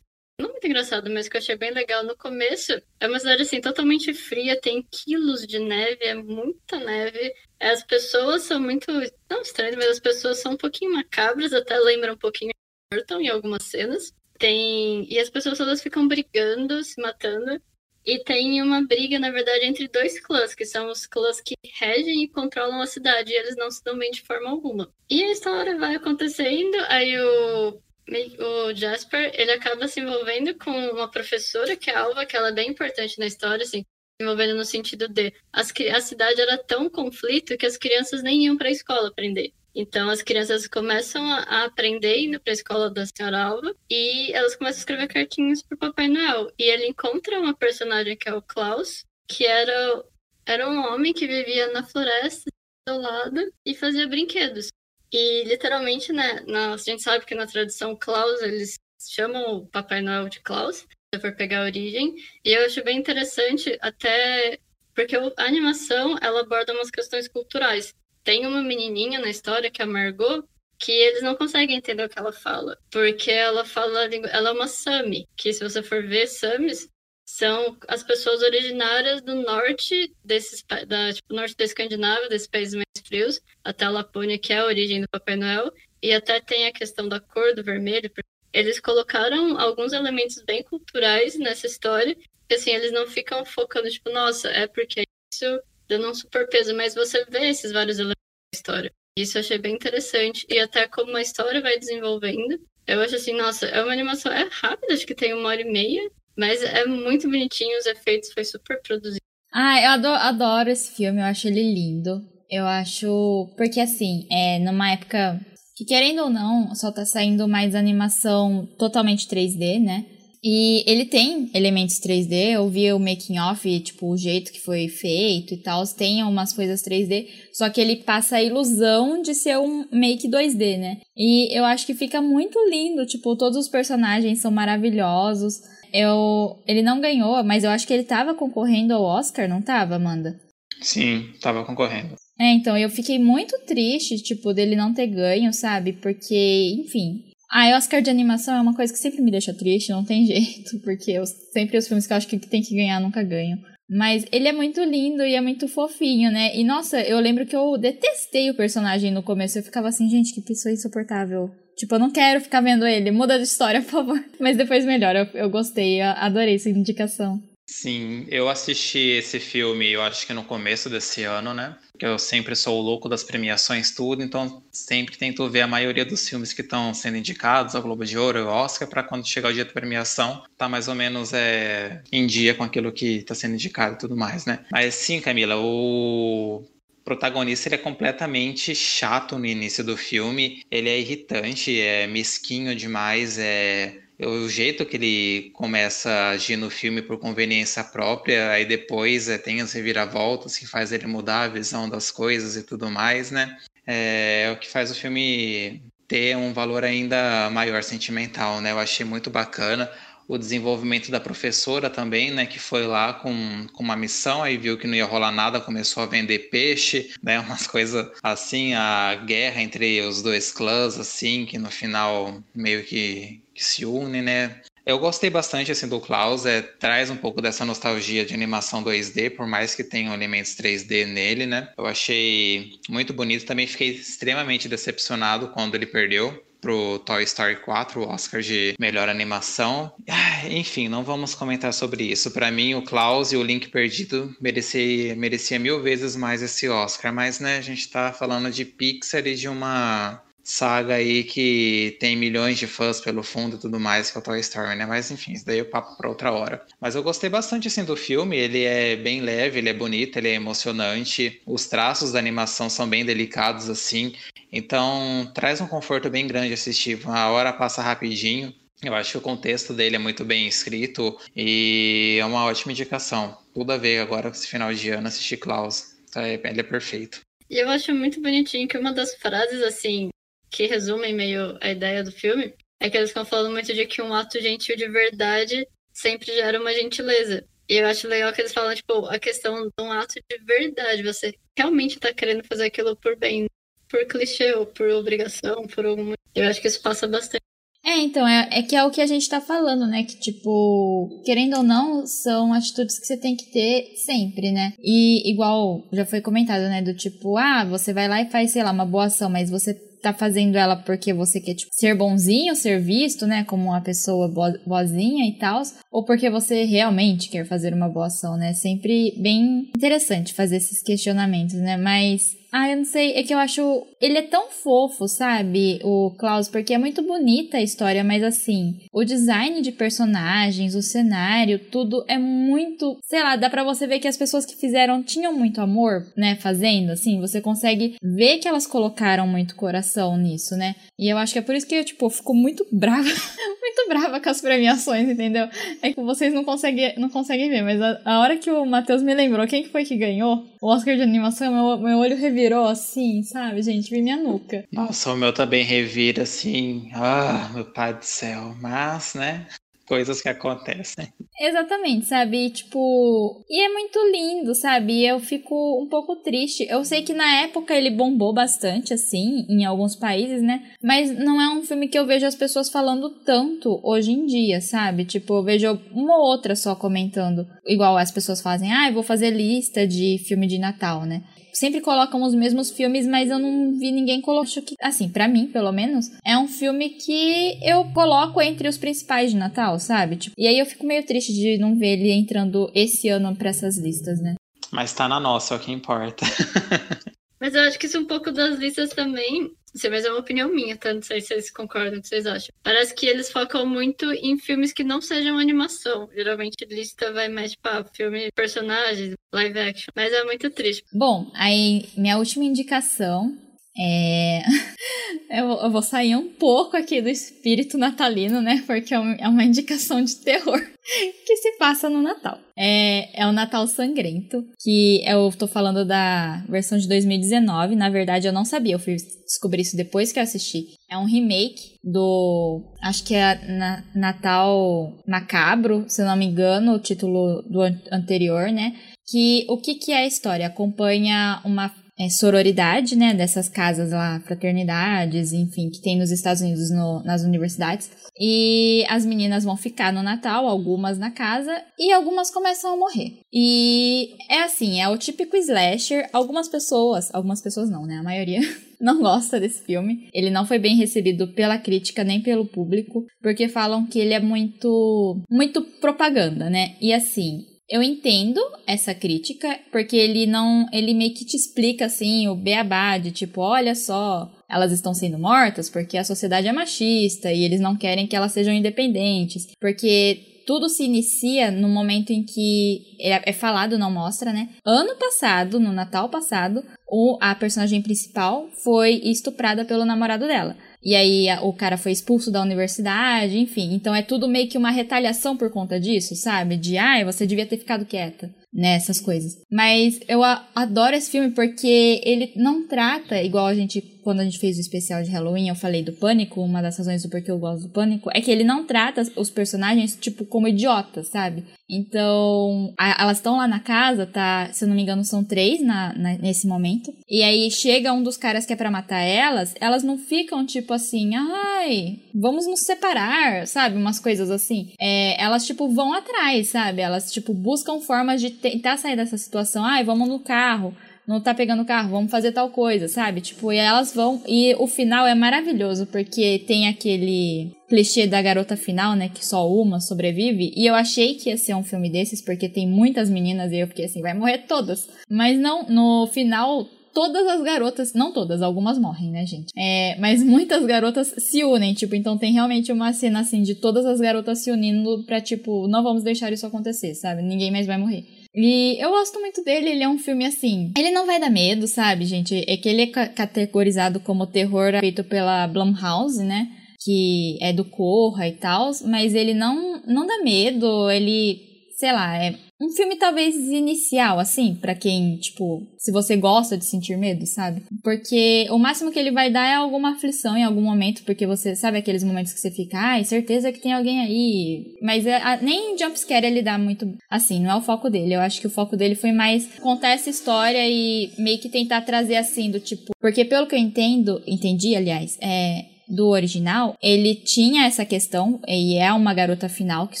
não muito engraçado, mas que eu achei bem legal no começo, é uma cidade assim totalmente fria, tem quilos de neve, é muita neve. As pessoas são muito, não estranhas, mas as pessoas são um pouquinho macabras, até lembram um pouquinho Burton em algumas cenas. Tem e as pessoas todas ficam brigando, se matando. E tem uma briga, na verdade, entre dois clãs, que são os clãs que regem e controlam a cidade, e eles não se dão bem de forma alguma. E a história vai acontecendo, aí o, o Jasper, ele acaba se envolvendo com uma professora, que é a Alva, que ela é bem importante na história, assim, se envolvendo no sentido de as, a cidade era tão conflito que as crianças nem iam para a escola aprender. Então as crianças começam a aprender indo para a escola da senhora Alva e elas começam a escrever cartinhas para Papai Noel. E ele encontra uma personagem que é o Klaus, que era, era um homem que vivia na floresta isolado e fazia brinquedos. E literalmente, né, na, a gente sabe que na tradição Klaus eles chamam o Papai Noel de Klaus, se for pegar a origem. E eu acho bem interessante até porque a animação ela aborda umas questões culturais tem uma menininha na história, que é a Margot, que eles não conseguem entender o que ela fala. Porque ela fala. Ela é uma Sami, que se você for ver, Samis são as pessoas originárias do norte desses da tipo norte da Escandinávia, desses países mais frios, até a Lapônia, que é a origem do Papai Noel, e até tem a questão da cor do vermelho. Eles colocaram alguns elementos bem culturais nessa história, que assim, eles não ficam focando tipo, nossa, é porque isso dando um super peso, mas você vê esses vários elementos da história. Isso eu achei bem interessante. E até como a história vai desenvolvendo, eu acho assim, nossa, é uma animação, é rápida, acho que tem uma hora e meia, mas é muito bonitinho, os efeitos foi super produzido. Ah, eu adoro, adoro esse filme, eu acho ele lindo. Eu acho. Porque assim, é numa época que, querendo ou não, só tá saindo mais animação totalmente 3D, né? E ele tem elementos 3D, eu vi o making off, tipo, o jeito que foi feito e tal, tem umas coisas 3D, só que ele passa a ilusão de ser um make 2D, né? E eu acho que fica muito lindo, tipo, todos os personagens são maravilhosos. Eu, ele não ganhou, mas eu acho que ele tava concorrendo ao Oscar, não tava, Amanda? Sim, tava concorrendo. É, então eu fiquei muito triste, tipo, dele não ter ganho, sabe? Porque, enfim, ah, Oscar de animação é uma coisa que sempre me deixa triste, não tem *laughs* jeito, porque eu, sempre os filmes que eu acho que tem que ganhar nunca ganham. Mas ele é muito lindo e é muito fofinho, né? E nossa, eu lembro que eu detestei o personagem no começo. Eu ficava assim, gente, que pessoa insuportável. Tipo, eu não quero ficar vendo ele. Muda de história, *laughs* por favor. Mas depois melhor, eu, eu gostei, eu adorei essa indicação. Sim, eu assisti esse filme, eu acho que no começo desse ano, né? Porque eu sempre sou o louco das premiações, tudo, então sempre tento ver a maioria dos filmes que estão sendo indicados ao Globo de Ouro e Oscar, para quando chegar o dia da premiação, tá mais ou menos é, em dia com aquilo que está sendo indicado e tudo mais, né? Mas sim, Camila, o protagonista ele é completamente chato no início do filme, ele é irritante, é mesquinho demais, é o jeito que ele começa a agir no filme por conveniência própria, aí depois é, tem as reviravoltas que faz ele mudar a visão das coisas e tudo mais, né? É, é o que faz o filme ter um valor ainda maior sentimental, né? Eu achei muito bacana o desenvolvimento da professora também, né, que foi lá com, com uma missão, aí viu que não ia rolar nada, começou a vender peixe, né, *laughs* umas coisas assim, a guerra entre os dois clãs, assim, que no final meio que, que se une, né. Eu gostei bastante assim do Klaus, é, traz um pouco dessa nostalgia de animação 2D, por mais que tenham elementos 3D nele, né? Eu achei muito bonito, também fiquei extremamente decepcionado quando ele perdeu pro Toy Story 4, o Oscar de melhor animação. Ah, enfim, não vamos comentar sobre isso. Para mim, o Klaus e o Link Perdido merecia, merecia mil vezes mais esse Oscar, mas né, a gente tá falando de Pixar e de uma saga aí que tem milhões de fãs pelo fundo e tudo mais, que é o Toy Story, né? Mas enfim, isso daí é o papo para outra hora. Mas eu gostei bastante assim do filme, ele é bem leve, ele é bonito, ele é emocionante, os traços da animação são bem delicados assim, então traz um conforto bem grande assistir, a hora passa rapidinho. Eu acho que o contexto dele é muito bem escrito e é uma ótima indicação. Tudo a ver agora com esse final de ano assistir Klaus. É, ele é perfeito. E eu acho muito bonitinho que uma das frases, assim, que resumem meio a ideia do filme, é que eles estão falando muito de que um ato gentil de verdade sempre gera uma gentileza. E eu acho legal que eles falam, tipo, a questão de um ato de verdade. Você realmente tá querendo fazer aquilo por bem, por clichê ou por obrigação, por algum. Eu acho que isso passa bastante. É, então, é, é que é o que a gente tá falando, né? Que, tipo, querendo ou não, são atitudes que você tem que ter sempre, né? E igual já foi comentado, né? Do tipo, ah, você vai lá e faz, sei lá, uma boa ação, mas você tá fazendo ela porque você quer, tipo, ser bonzinho, ser visto, né, como uma pessoa boazinha e tal, ou porque você realmente quer fazer uma boa ação, né? Sempre bem interessante fazer esses questionamentos, né? Mas ah, eu não sei, é que eu acho. Ele é tão fofo, sabe? O Klaus, porque é muito bonita a história, mas assim, o design de personagens, o cenário, tudo é muito. Sei lá, dá pra você ver que as pessoas que fizeram tinham muito amor, né? Fazendo, assim, você consegue ver que elas colocaram muito coração nisso, né? E eu acho que é por isso que eu, tipo, fico muito brava, *laughs* muito brava com as premiações, entendeu? É que vocês não conseguem, não conseguem ver, mas a, a hora que o Matheus me lembrou quem que foi que ganhou o Oscar de animação, meu, meu olho revirou assim, sabe, gente? Vi minha nuca. Nossa, o meu também revira assim. Ah, meu pai do céu. Mas, né? Coisas que acontecem. Exatamente, sabe? Tipo. E é muito lindo, sabe? E eu fico um pouco triste. Eu sei que na época ele bombou bastante, assim, em alguns países, né? Mas não é um filme que eu vejo as pessoas falando tanto hoje em dia, sabe? Tipo, eu vejo uma ou outra só comentando. Igual as pessoas fazem, ah, eu vou fazer lista de filme de Natal, né? Sempre colocam os mesmos filmes, mas eu não vi ninguém colocar que, assim, para mim, pelo menos, é um filme que eu coloco entre os principais de Natal, sabe? Tipo, e aí eu fico meio triste de não ver ele entrando esse ano para essas listas, né? Mas tá na nossa, é o que importa. *laughs* mas eu acho que isso é um pouco das listas também sei, mas é uma opinião minha, tá? Não sei se vocês concordam, o que vocês acham. Parece que eles focam muito em filmes que não sejam animação. Geralmente lista vai mais para filme personagens, live action. Mas é muito triste. Bom, aí minha última indicação é... *laughs* eu, vou sair um pouco aqui do espírito natalino, né? Porque é, é uma indicação de terror *laughs* que se passa no Natal. É, é o Natal Sangrento, que eu tô falando da versão de 2019. Na verdade, eu não sabia, eu fui descobrir isso depois que eu assisti. É um remake do. Acho que é na, Natal Macabro, se não me engano, o título do anterior, né? Que o que, que é a história? Acompanha uma é, sororidade, né, dessas casas lá, fraternidades, enfim, que tem nos Estados Unidos no, nas universidades. E as meninas vão ficar no Natal, algumas na casa, e algumas começam a morrer. E é assim, é o típico slasher. Algumas pessoas, algumas pessoas não, né, a maioria *laughs* não gosta desse filme. Ele não foi bem recebido pela crítica nem pelo público, porque falam que ele é muito muito propaganda, né? E assim, eu entendo essa crítica, porque ele não. Ele meio que te explica assim o beabá de tipo, olha só, elas estão sendo mortas porque a sociedade é machista e eles não querem que elas sejam independentes. Porque tudo se inicia no momento em que é, é falado, não mostra, né? Ano passado, no Natal passado, o, a personagem principal foi estuprada pelo namorado dela. E aí a, o cara foi expulso da universidade, enfim. Então é tudo meio que uma retaliação por conta disso, sabe? De, ai, você devia ter ficado quieta nessas né, coisas. Mas eu adoro esse filme porque ele não trata igual a gente quando a gente fez o especial de Halloween, eu falei do Pânico, uma das razões do porquê eu gosto do Pânico, é que ele não trata os personagens, tipo, como idiotas, sabe? Então, a, elas estão lá na casa, tá? Se eu não me engano, são três na, na, nesse momento. E aí chega um dos caras que é pra matar elas, elas não ficam tipo assim, ai, vamos nos separar, sabe? Umas coisas assim. É, elas, tipo, vão atrás, sabe? Elas, tipo, buscam formas de tentar sair dessa situação. Ai, vamos no carro não tá pegando carro, vamos fazer tal coisa, sabe? Tipo, e elas vão. E o final é maravilhoso, porque tem aquele clichê da garota final, né? Que só uma sobrevive. E eu achei que ia ser um filme desses, porque tem muitas meninas e eu fiquei assim, vai morrer todas. Mas não, no final. Todas as garotas, não todas, algumas morrem, né, gente? É, mas muitas garotas se unem, tipo, então tem realmente uma cena assim de todas as garotas se unindo pra, tipo, não vamos deixar isso acontecer, sabe? Ninguém mais vai morrer. E eu gosto muito dele, ele é um filme assim. Ele não vai dar medo, sabe, gente? É que ele é categorizado como terror feito pela Blumhouse, né? Que é do Corra e tal, mas ele não, não dá medo, ele, sei lá, é um filme talvez inicial, assim, para quem, tipo, se você gosta de sentir medo, sabe? Porque o máximo que ele vai dar é alguma aflição em algum momento, porque você sabe aqueles momentos que você fica, ai, certeza que tem alguém aí. Mas é, a, nem jumpscare ele dá muito, assim, não é o foco dele. Eu acho que o foco dele foi mais contar essa história e meio que tentar trazer assim, do tipo. Porque pelo que eu entendo, entendi, aliás, é do original, ele tinha essa questão, e é uma garota final que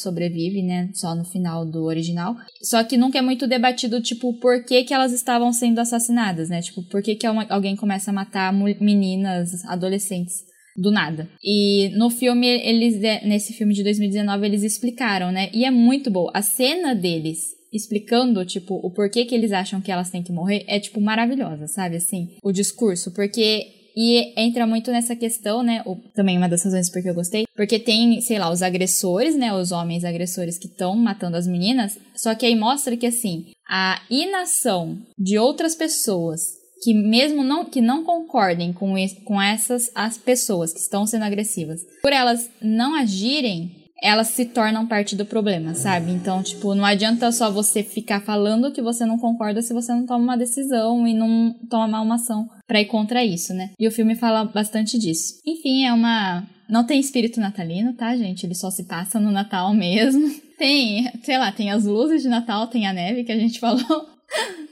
sobrevive, né? Só no final do original. Só que nunca é muito debatido, tipo, por que, que elas estavam sendo assassinadas, né? Tipo, por que, que alguém começa a matar meninas, adolescentes do nada. E no filme, eles, nesse filme de 2019, eles explicaram, né? E é muito bom. A cena deles explicando, tipo, o porquê que eles acham que elas têm que morrer é, tipo, maravilhosa, sabe? Assim, o discurso. Porque e entra muito nessa questão, né? Também uma das razões porque eu gostei. Porque tem, sei lá, os agressores, né? Os homens agressores que estão matando as meninas. Só que aí mostra que, assim, a inação de outras pessoas que mesmo não que não concordem com, com essas as pessoas que estão sendo agressivas, por elas não agirem, elas se tornam parte do problema, sabe? Então, tipo, não adianta só você ficar falando que você não concorda se você não toma uma decisão e não toma uma ação para ir contra isso, né? E o filme fala bastante disso. Enfim, é uma. Não tem espírito natalino, tá, gente? Ele só se passa no Natal mesmo. *laughs* Tem, sei lá, tem as luzes de Natal, tem a neve que a gente *laughs* falou.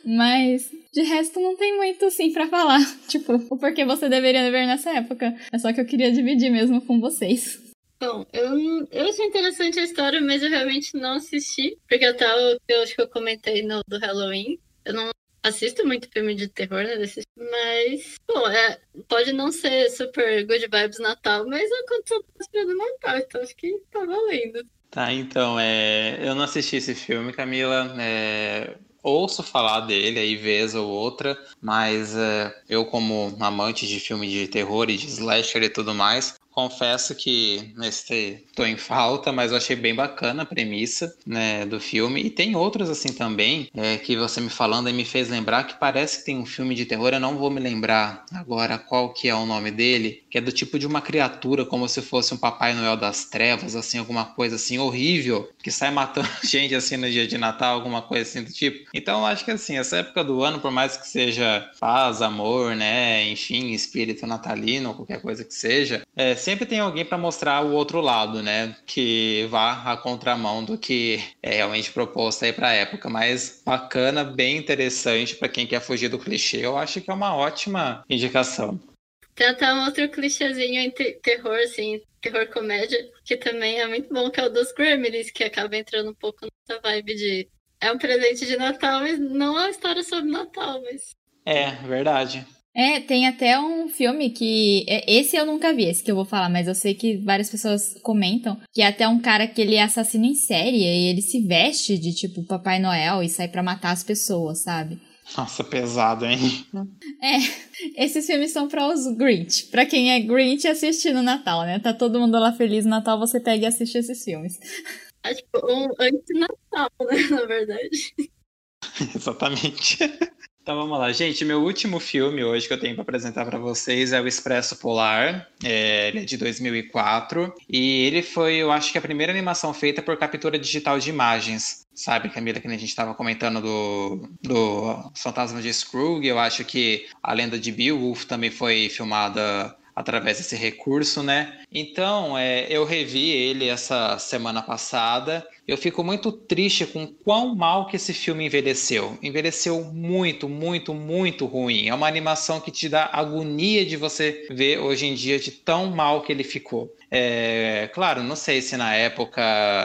Mas de resto não tem muito assim para falar. *laughs* Tipo, o porquê você deveria ver nessa época. É só que eu queria dividir mesmo com vocês. Bom, eu, eu achei interessante a história, mas eu realmente não assisti. Porque o que eu acho que eu comentei no do Halloween, eu não assisto muito filme de terror, né? Mas, bom, é, pode não ser super good vibes Natal, mas aconteceu no Natal, então acho que tá valendo. Tá, então, é, eu não assisti esse filme, Camila. É, ouço falar dele aí vez ou outra, mas é, eu como amante de filme de terror e de slasher e tudo mais, confesso que nesse tô em falta, mas eu achei bem bacana a premissa né, do filme. E tem outros assim também, é, que você me falando e me fez lembrar que parece que tem um filme de terror, eu não vou me lembrar agora qual que é o nome dele, que é do tipo de uma criatura, como se fosse um Papai Noel das Trevas, assim, alguma coisa assim horrível, que sai matando *laughs* gente assim no dia de Natal, alguma coisa assim do tipo. Então acho que assim, essa época do ano, por mais que seja paz, amor, né, enfim, espírito natalino, qualquer coisa que seja, é, sempre tem alguém para mostrar o outro lado, né? Que vá à contramão do que é realmente proposto aí para a época. Mas bacana, bem interessante para quem quer fugir do clichê. Eu acho que é uma ótima indicação. Tem até um outro clichêzinho entre terror, assim, terror comédia, que também é muito bom, que é o dos Gremlins, que acaba entrando um pouco nessa vibe de. É um presente de Natal, mas não é uma história sobre Natal, mas. É, verdade. É, tem até um filme que. É, esse eu nunca vi, esse que eu vou falar, mas eu sei que várias pessoas comentam que é até um cara que ele é assassino em série e ele se veste de tipo Papai Noel e sai para matar as pessoas, sabe? Nossa, pesado, hein? É, esses filmes são para os Grinch. Para quem é Grinch assistir no Natal, né? Tá todo mundo lá feliz no Natal, você pega e assiste esses filmes. É tipo um anti-Natal, né? Na verdade. *laughs* Exatamente. Então vamos lá, gente. Meu último filme hoje que eu tenho para apresentar para vocês é o Expresso Polar. É, ele é de 2004 e ele foi, eu acho que a primeira animação feita por captura digital de imagens. Sabe, Camila, que a gente estava comentando do, do Fantasma de Scrooge. Eu acho que a lenda de Beowulf também foi filmada através desse recurso, né? Então, é, eu revi ele essa semana passada. Eu fico muito triste com quão mal que esse filme envelheceu. Envelheceu muito, muito, muito ruim. É uma animação que te dá agonia de você ver hoje em dia de tão mal que ele ficou. É, claro, não sei se na época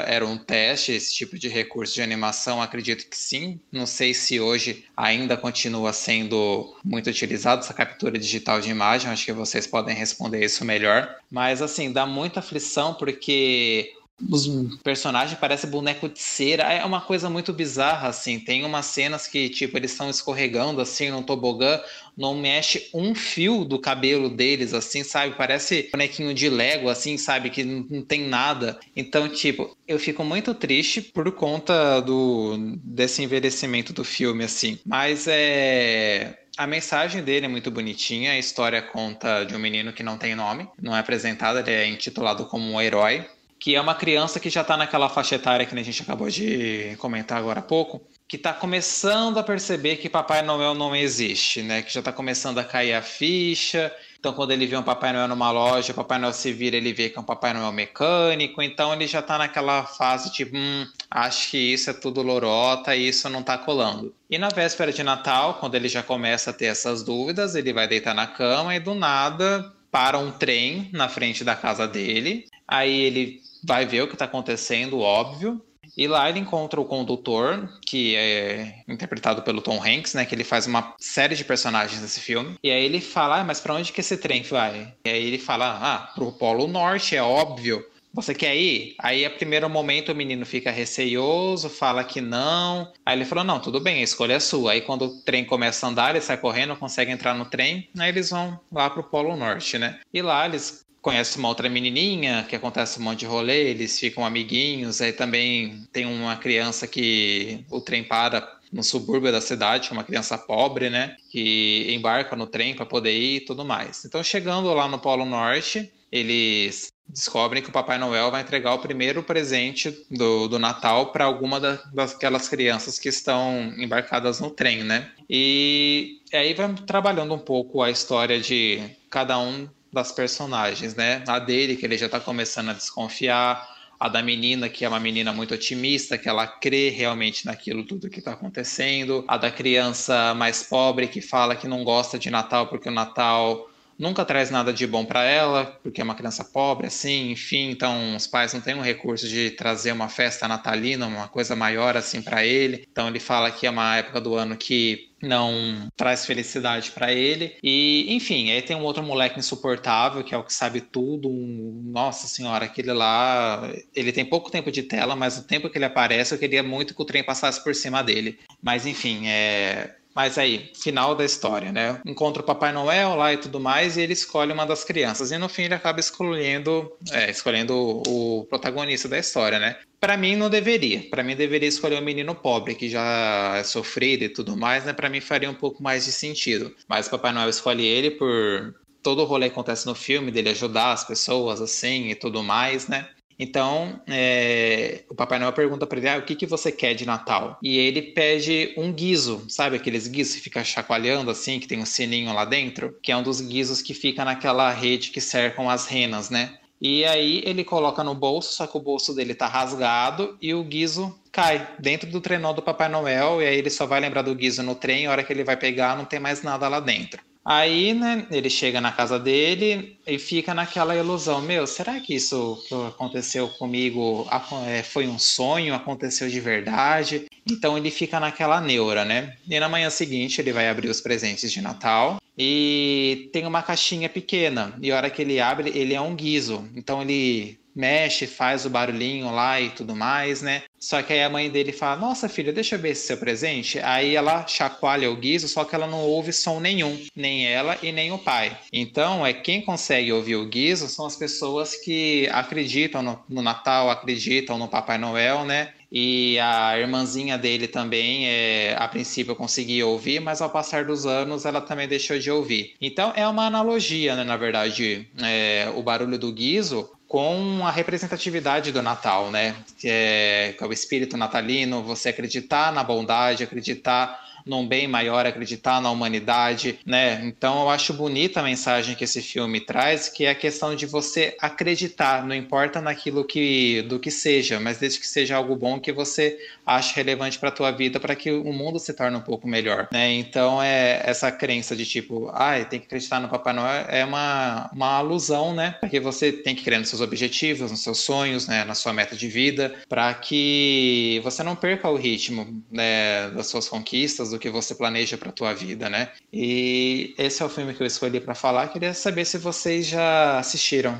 era um teste esse tipo de recurso de animação, acredito que sim. Não sei se hoje ainda continua sendo muito utilizado essa captura digital de imagem, acho que vocês podem responder isso melhor. Mas assim, dá muita aflição porque os personagens parecem boneco de cera. É uma coisa muito bizarra, assim. Tem umas cenas que, tipo, eles estão escorregando, assim, no tobogã. Não mexe um fio do cabelo deles, assim, sabe? Parece bonequinho de Lego, assim, sabe? Que não tem nada. Então, tipo, eu fico muito triste por conta do desse envelhecimento do filme, assim. Mas é... A mensagem dele é muito bonitinha. A história conta de um menino que não tem nome, não é apresentado, ele é intitulado como um herói que é uma criança que já está naquela faixa etária que a gente acabou de comentar agora há pouco, que está começando a perceber que Papai Noel não existe, né? Que já está começando a cair a ficha. Então, quando ele vê um Papai Noel numa loja, o Papai Noel se vira, ele vê que é um Papai Noel mecânico. Então, ele já está naquela fase tipo, hum, acho que isso é tudo lorota e isso não está colando. E na véspera de Natal, quando ele já começa a ter essas dúvidas, ele vai deitar na cama e do nada para um trem na frente da casa dele. Aí ele vai ver o que está acontecendo, óbvio. E lá ele encontra o condutor, que é interpretado pelo Tom Hanks, né? Que ele faz uma série de personagens nesse filme. E aí ele fala, ah, mas para onde que esse trem vai? E aí ele fala, ah, pro Polo Norte, é óbvio. Você quer ir? Aí, a primeiro momento, o menino fica receioso, fala que não. Aí ele falou: não, tudo bem, a escolha é sua. Aí, quando o trem começa a andar, ele sai correndo, consegue entrar no trem. Aí, eles vão lá pro Polo Norte, né? E lá, eles conhece uma outra menininha, que acontece um monte de rolê, eles ficam amiguinhos, aí também tem uma criança que o trem para no subúrbio da cidade, uma criança pobre, né, que embarca no trem para poder ir e tudo mais. Então, chegando lá no Polo Norte, eles descobrem que o Papai Noel vai entregar o primeiro presente do, do Natal para alguma da, daquelas crianças que estão embarcadas no trem, né? E aí vai trabalhando um pouco a história de cada um das personagens, né? A dele, que ele já está começando a desconfiar, a da menina, que é uma menina muito otimista, que ela crê realmente naquilo tudo que está acontecendo, a da criança mais pobre, que fala que não gosta de Natal porque o Natal nunca traz nada de bom para ela, porque é uma criança pobre, assim, enfim, então os pais não têm um recurso de trazer uma festa natalina, uma coisa maior assim para ele. Então ele fala que é uma época do ano que não traz felicidade para ele. E, enfim, aí tem um outro moleque insuportável, que é o que sabe tudo. Um... Nossa senhora, aquele lá. Ele tem pouco tempo de tela, mas o tempo que ele aparece, eu queria muito que o trem passasse por cima dele. Mas, enfim, é. Mas aí, final da história, né? Encontra o Papai Noel lá e tudo mais, e ele escolhe uma das crianças. E no fim ele acaba escolhendo, é, escolhendo o, protagonista da história, né? Para mim não deveria. Para mim deveria escolher um menino pobre que já é sofrido e tudo mais, né? Para mim faria um pouco mais de sentido. Mas o Papai Noel escolhe ele por todo o rolê que acontece no filme, dele ajudar as pessoas assim e tudo mais, né? Então, é, o Papai Noel pergunta para ele: ah, o que, que você quer de Natal? E ele pede um guiso, sabe aqueles guizos que fica chacoalhando assim, que tem um sininho lá dentro? Que é um dos guizos que fica naquela rede que cercam as renas, né? E aí ele coloca no bolso, só que o bolso dele tá rasgado e o guiso cai dentro do trenó do Papai Noel. E aí ele só vai lembrar do guiso no trem, a hora que ele vai pegar, não tem mais nada lá dentro. Aí, né, ele chega na casa dele e fica naquela ilusão: meu, será que isso que aconteceu comigo é, foi um sonho? Aconteceu de verdade? Então ele fica naquela neura, né? E na manhã seguinte ele vai abrir os presentes de Natal e tem uma caixinha pequena. E a hora que ele abre, ele é um guiso. Então ele mexe, faz o barulhinho lá e tudo mais, né? Só que aí a mãe dele fala: Nossa filha, deixa eu ver esse seu presente. Aí ela chacoalha o guizo, só que ela não ouve som nenhum, nem ela e nem o pai. Então, é quem consegue ouvir o guizo são as pessoas que acreditam no, no Natal, acreditam no Papai Noel, né? E a irmãzinha dele também, é, a princípio, conseguia ouvir, mas ao passar dos anos ela também deixou de ouvir. Então é uma analogia, né, na verdade, é, o barulho do guizo com a representatividade do Natal, né? Que é, que é o espírito natalino, você acreditar na bondade, acreditar num bem maior, acreditar na humanidade, né? Então eu acho bonita a mensagem que esse filme traz, que é a questão de você acreditar, não importa naquilo que do que seja, mas desde que seja algo bom que você ache relevante para a tua vida, para que o mundo se torne um pouco melhor, né? Então é essa crença de tipo, ai, ah, tem que acreditar no Papai Noel é uma, uma alusão, né? Porque você tem que crer nos seus objetivos, nos seus sonhos, né? Na sua meta de vida, para que você não perca o ritmo né? das suas conquistas, do que você planeja para a tua vida, né? E esse é o filme que eu escolhi para falar. Queria saber se vocês já assistiram.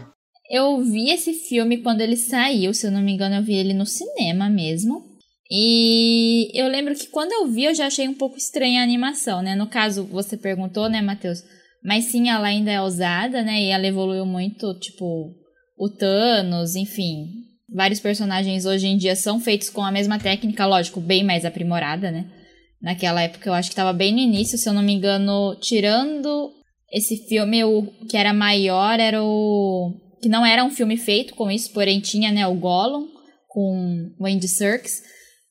Eu vi esse filme quando ele saiu, se eu não me engano, eu vi ele no cinema mesmo. E eu lembro que quando eu vi, eu já achei um pouco estranha a animação, né? No caso, você perguntou, né, Matheus? Mas sim, ela ainda é ousada, né? E ela evoluiu muito, tipo, o Thanos, enfim. Vários personagens hoje em dia são feitos com a mesma técnica, lógico, bem mais aprimorada, né? Naquela época eu acho que estava bem no início, se eu não me engano, tirando esse filme, o que era maior era o. que não era um filme feito com isso, porém tinha, né, o Gollum com o Andy Serkis,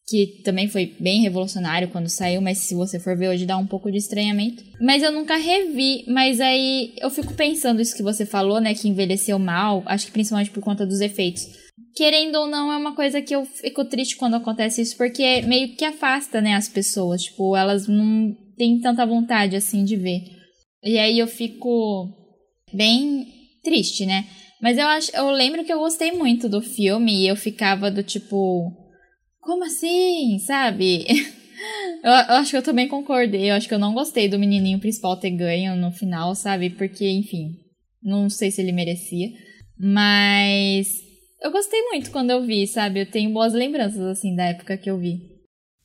que também foi bem revolucionário quando saiu, mas se você for ver hoje dá um pouco de estranhamento. Mas eu nunca revi, mas aí eu fico pensando isso que você falou, né, que envelheceu mal, acho que principalmente por conta dos efeitos querendo ou não, é uma coisa que eu fico triste quando acontece isso, porque meio que afasta, né, as pessoas. Tipo, elas não têm tanta vontade, assim, de ver. E aí eu fico bem triste, né? Mas eu acho, eu lembro que eu gostei muito do filme e eu ficava do tipo, como assim, sabe? *laughs* eu, eu acho que eu também concordei. Eu acho que eu não gostei do menininho principal ter ganho no final, sabe? Porque, enfim, não sei se ele merecia. Mas eu gostei muito quando eu vi, sabe? Eu tenho boas lembranças, assim, da época que eu vi.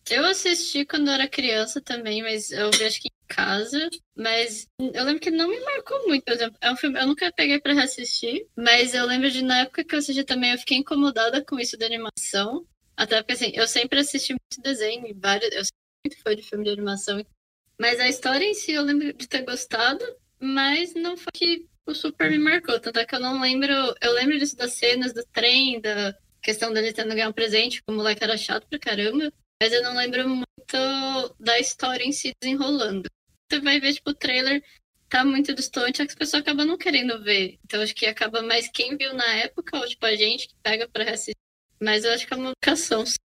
Eu assisti quando eu era criança também, mas eu vi acho que em casa. Mas eu lembro que não me marcou muito, por exemplo. É um filme, eu nunca peguei pra reassistir, mas eu lembro de na época que eu assisti também, eu fiquei incomodada com isso da animação. Até porque assim, eu sempre assisti muito desenho, vários, eu sempre fã de filme de animação. Mas a história em si eu lembro de ter gostado, mas não foi que o super me marcou. Tanto é que eu não lembro. Eu lembro disso das cenas do trem, da questão dele tendo ganhar um presente, que o moleque era chato pra caramba. Mas eu não lembro muito da história em si desenrolando. Você vai ver, tipo, o trailer tá muito distante, é que as pessoas acabam não querendo ver. Então acho que acaba mais quem viu na época, ou tipo, a gente que pega pra assistir. Mas eu acho que é uma vocação, Sim,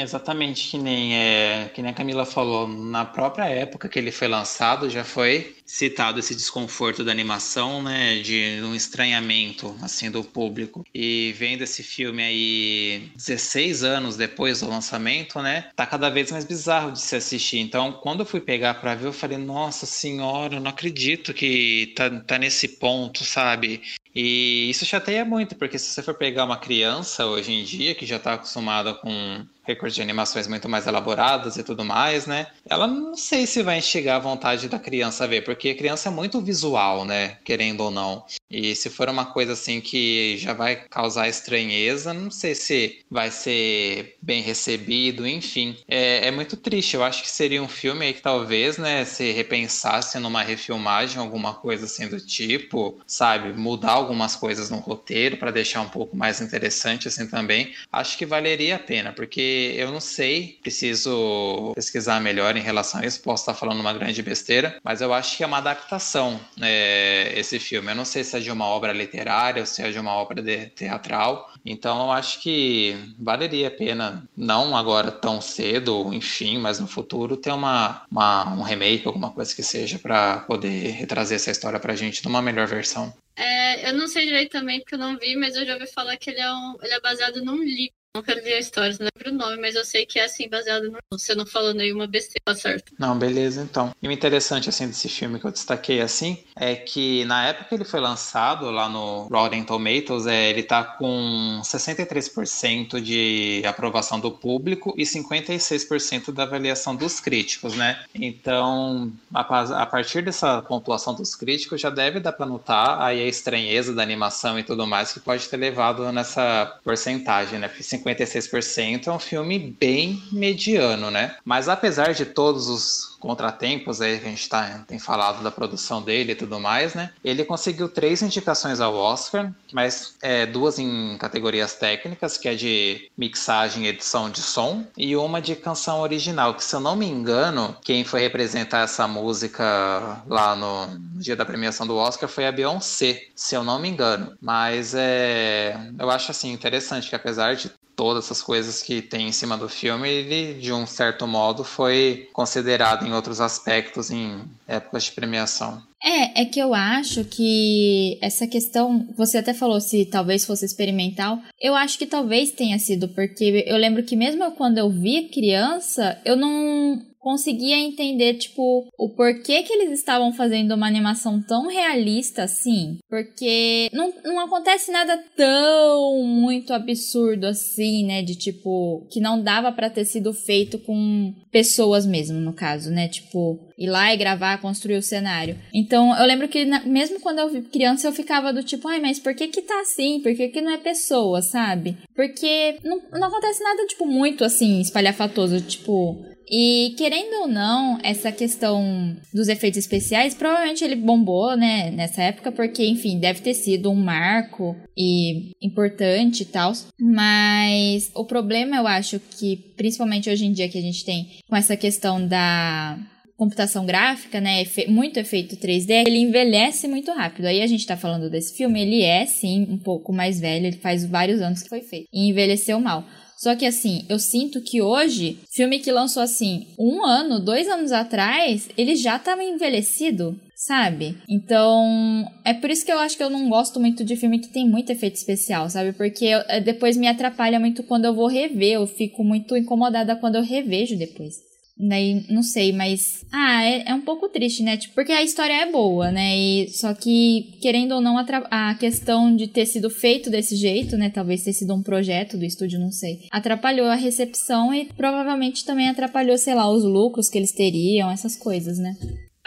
exatamente, que nem, é, que nem a Camila falou, na própria época que ele foi lançado já foi citado esse desconforto da animação, né, de um estranhamento, assim, do público. E vendo esse filme aí 16 anos depois do lançamento, né, tá cada vez mais bizarro de se assistir. Então, quando eu fui pegar para ver, eu falei, nossa senhora, eu não acredito que tá, tá nesse ponto, sabe? E isso chateia muito, porque se você for pegar uma criança hoje em dia que já está acostumada com recursos de animações muito mais elaboradas e tudo mais, né? Ela não sei se vai instigar a vontade da criança a ver, porque a criança é muito visual, né? Querendo ou não. E se for uma coisa assim que já vai causar estranheza, não sei se vai ser bem recebido, enfim. É, é muito triste. Eu acho que seria um filme aí que talvez, né, se repensasse numa refilmagem, alguma coisa assim do tipo, sabe? Mudar algumas coisas no roteiro para deixar um pouco mais interessante assim também. Acho que valeria a pena, porque eu não sei, preciso pesquisar melhor em relação a isso. Posso estar falando uma grande besteira, mas eu acho que é uma adaptação é, esse filme. Eu não sei se é de uma obra literária ou se é de uma obra de, teatral. Então eu acho que valeria a pena, não agora tão cedo, enfim, mas no futuro, ter uma, uma um remake, alguma coisa que seja, para poder retrazer essa história pra gente numa melhor versão. É, eu não sei direito também, porque eu não vi, mas eu já ouvi falar que ele é, um, ele é baseado num livro Nunca li a história, não lembro o nome, mas eu sei que é assim, baseado no. Você não falou nenhuma besteira, tá certo? Não, beleza, então. E o interessante, assim, desse filme que eu destaquei, assim, é que na época que ele foi lançado, lá no Rotten Tomatoes, é, ele tá com 63% de aprovação do público e 56% da avaliação dos críticos, né? Então, a, a partir dessa pontuação dos críticos, já deve dar para notar aí a estranheza da animação e tudo mais que pode ter levado nessa porcentagem, né? 56% é um filme bem mediano, né? Mas apesar de todos os contratempos aí que a gente tá, tem falado da produção dele e tudo mais, né? Ele conseguiu três indicações ao Oscar, mas é, duas em categorias técnicas, que é de mixagem e edição de som, e uma de canção original, que se eu não me engano, quem foi representar essa música lá no, no dia da premiação do Oscar foi a Beyoncé, se eu não me engano. Mas é, eu acho assim interessante que apesar de todas essas coisas que tem em cima do filme, ele, de um certo modo, foi considerado em outros aspectos em épocas de premiação. É, é que eu acho que essa questão, você até falou se talvez fosse experimental, eu acho que talvez tenha sido, porque eu lembro que mesmo quando eu vi criança, eu não conseguia entender, tipo, o porquê que eles estavam fazendo uma animação tão realista assim. Porque não, não acontece nada tão muito absurdo assim, né? De tipo, que não dava para ter sido feito com pessoas mesmo, no caso, né? Tipo, ir lá e gravar, construir o cenário. Então, eu lembro que mesmo quando eu criança, eu ficava do tipo, ai, mas por que que tá assim? Por que que não é pessoa, sabe? Porque não, não acontece nada, tipo, muito assim, espalhafatoso. Tipo, e querendo ou não, essa questão dos efeitos especiais, provavelmente ele bombou, né, nessa época, porque, enfim, deve ter sido um marco e importante e tal. Mas o problema, eu acho que, principalmente hoje em dia que a gente tem com essa questão da computação gráfica, né, muito efeito 3D, ele envelhece muito rápido. Aí a gente tá falando desse filme, ele é sim um pouco mais velho, ele faz vários anos que foi feito e envelheceu mal. Só que assim, eu sinto que hoje, filme que lançou assim, um ano, dois anos atrás, ele já tava envelhecido, sabe? Então, é por isso que eu acho que eu não gosto muito de filme que tem muito efeito especial, sabe? Porque eu, é, depois me atrapalha muito quando eu vou rever, eu fico muito incomodada quando eu revejo depois. Daí, não sei, mas. Ah, é, é um pouco triste, né? Tipo, porque a história é boa, né? E, só que, querendo ou não, a, a questão de ter sido feito desse jeito, né? Talvez ter sido um projeto do estúdio, não sei. Atrapalhou a recepção e provavelmente também atrapalhou, sei lá, os lucros que eles teriam, essas coisas, né?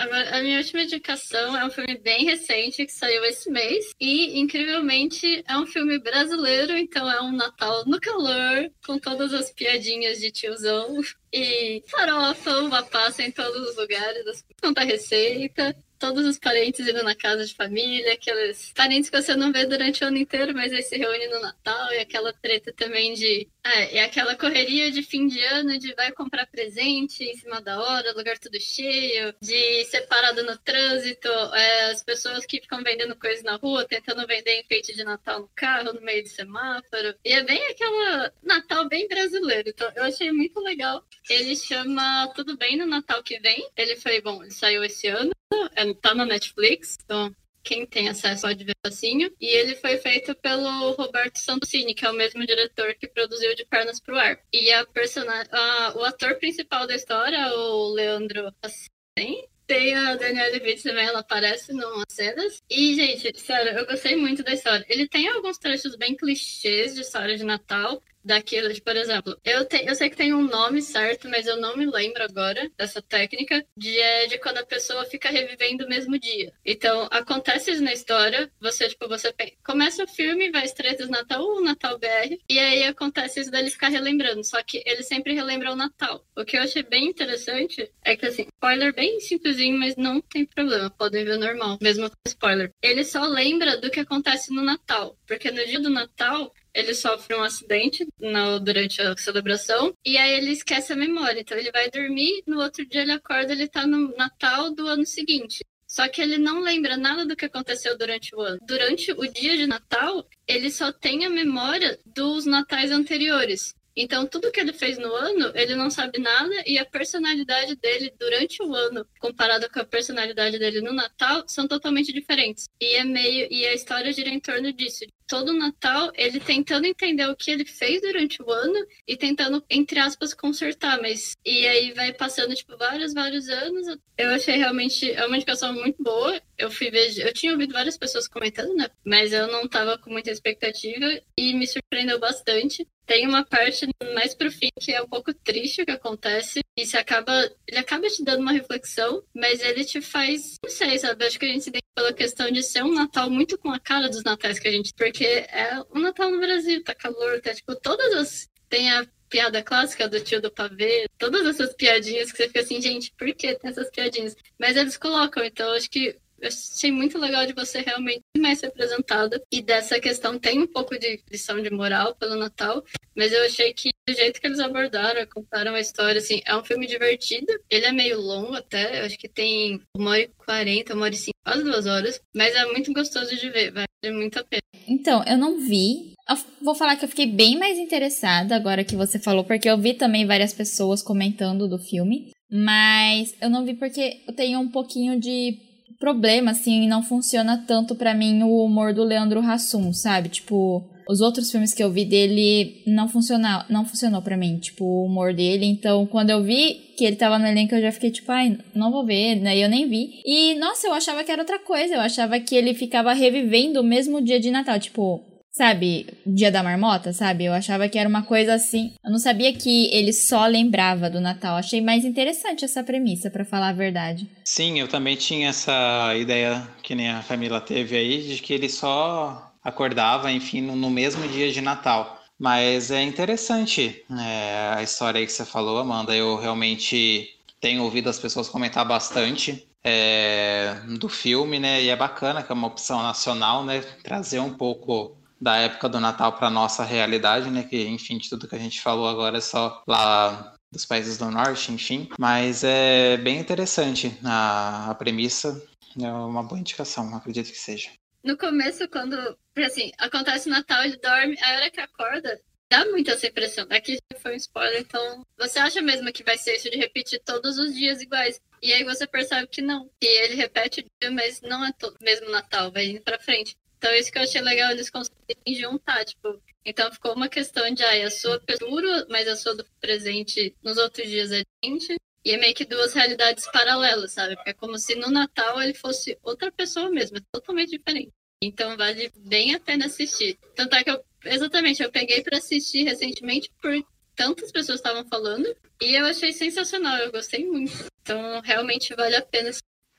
A minha última indicação é um filme bem recente que saiu esse mês e, incrivelmente, é um filme brasileiro, então é um Natal no calor, com todas as piadinhas de tiozão e farofa, uva passa em todos os lugares, conta receita todos os parentes indo na casa de família, aqueles parentes que você não vê durante o ano inteiro, mas aí se reúne no Natal, e aquela treta também de. É, e aquela correria de fim de ano de vai comprar presente em cima da hora, lugar tudo cheio, de separado no trânsito, é, as pessoas que ficam vendendo coisas na rua, tentando vender enfeite de Natal no carro, no meio de semáforo. E é bem aquela Natal bem brasileiro. Então eu achei muito legal. Ele chama Tudo Bem no Natal que vem. Ele foi, bom, ele saiu esse ano. Tá na Netflix, então quem tem acesso pode ver facinho. E ele foi feito pelo Roberto Santosini, que é o mesmo diretor que produziu De Pernas pro Ar. E a personagem, o ator principal da história, o Leandro Assim, tem a Daniela Levitz também, ela aparece em umas cenas. E, gente, sério, eu gostei muito da história. Ele tem alguns trechos bem clichês de história de Natal, daquilo, por exemplo, eu, te, eu sei que tem um nome certo, mas eu não me lembro agora dessa técnica de, é, de quando a pessoa fica revivendo o mesmo dia. Então, acontece isso na história, você, tipo, você começa o filme, vai estrelas Natal 1, Natal BR, e aí acontece isso dele ficar relembrando, só que ele sempre relembra o Natal. O que eu achei bem interessante é que, assim, spoiler bem simplesinho, mas não tem problema, podem ver normal, mesmo com spoiler. Ele só lembra do que acontece no Natal, porque no dia do Natal, ele sofre um acidente no, durante a celebração e aí ele esquece a memória. Então ele vai dormir, no outro dia ele acorda, ele tá no Natal do ano seguinte. Só que ele não lembra nada do que aconteceu durante o ano. Durante o dia de Natal, ele só tem a memória dos natais anteriores. Então, tudo que ele fez no ano, ele não sabe nada e a personalidade dele durante o ano, comparada com a personalidade dele no Natal, são totalmente diferentes. E é meio e a história gira em torno disso. Todo Natal, ele tentando entender o que ele fez durante o ano e tentando, entre aspas, consertar, mas e aí vai passando tipo vários, vários anos. Eu achei realmente é uma indicação muito boa. Eu fui ver, eu tinha ouvido várias pessoas comentando, né? Mas eu não tava com muita expectativa e me surpreendeu bastante. Tem uma parte mais pro fim que é um pouco triste o que acontece. E se acaba. Ele acaba te dando uma reflexão, mas ele te faz. Não sei, sabe? Acho que a gente se tem pela questão de ser um Natal muito com a cara dos natais que a gente. Porque é um Natal no Brasil, tá calor, tá tipo, todas as. Tem a piada clássica do tio do pavê, todas essas piadinhas que você fica assim, gente, por que tem essas piadinhas? Mas eles colocam, então acho que eu achei muito legal de você realmente mais representada. E dessa questão tem um pouco de lição de moral pelo Natal, mas eu achei que do jeito que eles abordaram, contaram a história, assim, é um filme divertido. Ele é meio longo até, eu acho que tem uma hora e quarenta, uma hora e cinco, quase duas horas. Mas é muito gostoso de ver, vale muito a pena. Então, eu não vi. Eu vou falar que eu fiquei bem mais interessada agora que você falou, porque eu vi também várias pessoas comentando do filme. Mas eu não vi porque eu tenho um pouquinho de problema, assim, não funciona tanto para mim o humor do Leandro Hassum, sabe? Tipo, os outros filmes que eu vi dele não funcionou, não funcionou para mim, tipo, o humor dele. Então, quando eu vi que ele tava no elenco, eu já fiquei tipo, ai, não vou ver, né? Eu nem vi. E, nossa, eu achava que era outra coisa. Eu achava que ele ficava revivendo o mesmo dia de Natal. Tipo, sabe, Dia da Marmota, sabe? Eu achava que era uma coisa assim. Eu não sabia que ele só lembrava do Natal. Achei mais interessante essa premissa, para falar a verdade. Sim, eu também tinha essa ideia que nem a Camila teve aí, de que ele só acordava, enfim, no mesmo dia de Natal. Mas é interessante é, a história aí que você falou, Amanda. Eu realmente tenho ouvido as pessoas comentar bastante. É, do filme, né? E é bacana que é uma opção nacional, né? Trazer um pouco da época do Natal para nossa realidade, né? Que, enfim, de tudo que a gente falou agora é só lá dos países do norte, enfim. Mas é bem interessante a, a premissa. É uma boa indicação, acredito que seja. No começo, quando, assim, acontece o Natal, ele dorme, a hora que acorda, dá muito essa impressão. Aqui foi um spoiler, então você acha mesmo que vai ser isso de repetir todos os dias iguais. E aí você percebe que não. Que ele repete o dia, mas não é todo mesmo Natal, vai indo pra frente. Então, isso que eu achei legal eles conseguirem juntar, tipo. Então, ficou uma questão de, ah, a sua futuro, mas a sua do presente nos outros dias é gente. E é meio que duas realidades paralelas, sabe? É como se no Natal ele fosse outra pessoa mesmo, é totalmente diferente. Então, vale bem a pena assistir. Tanto é que eu, exatamente, eu peguei para assistir recentemente por tantas pessoas estavam falando e eu achei sensacional, eu gostei muito. Então, realmente vale a pena.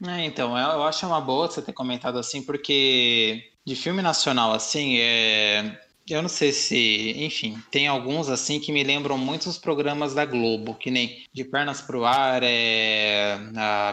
É, então, eu acho uma boa você ter comentado assim, porque de filme nacional, assim, é... eu não sei se, enfim, tem alguns assim que me lembram muito os programas da Globo, que nem De Pernas pro Ar, é...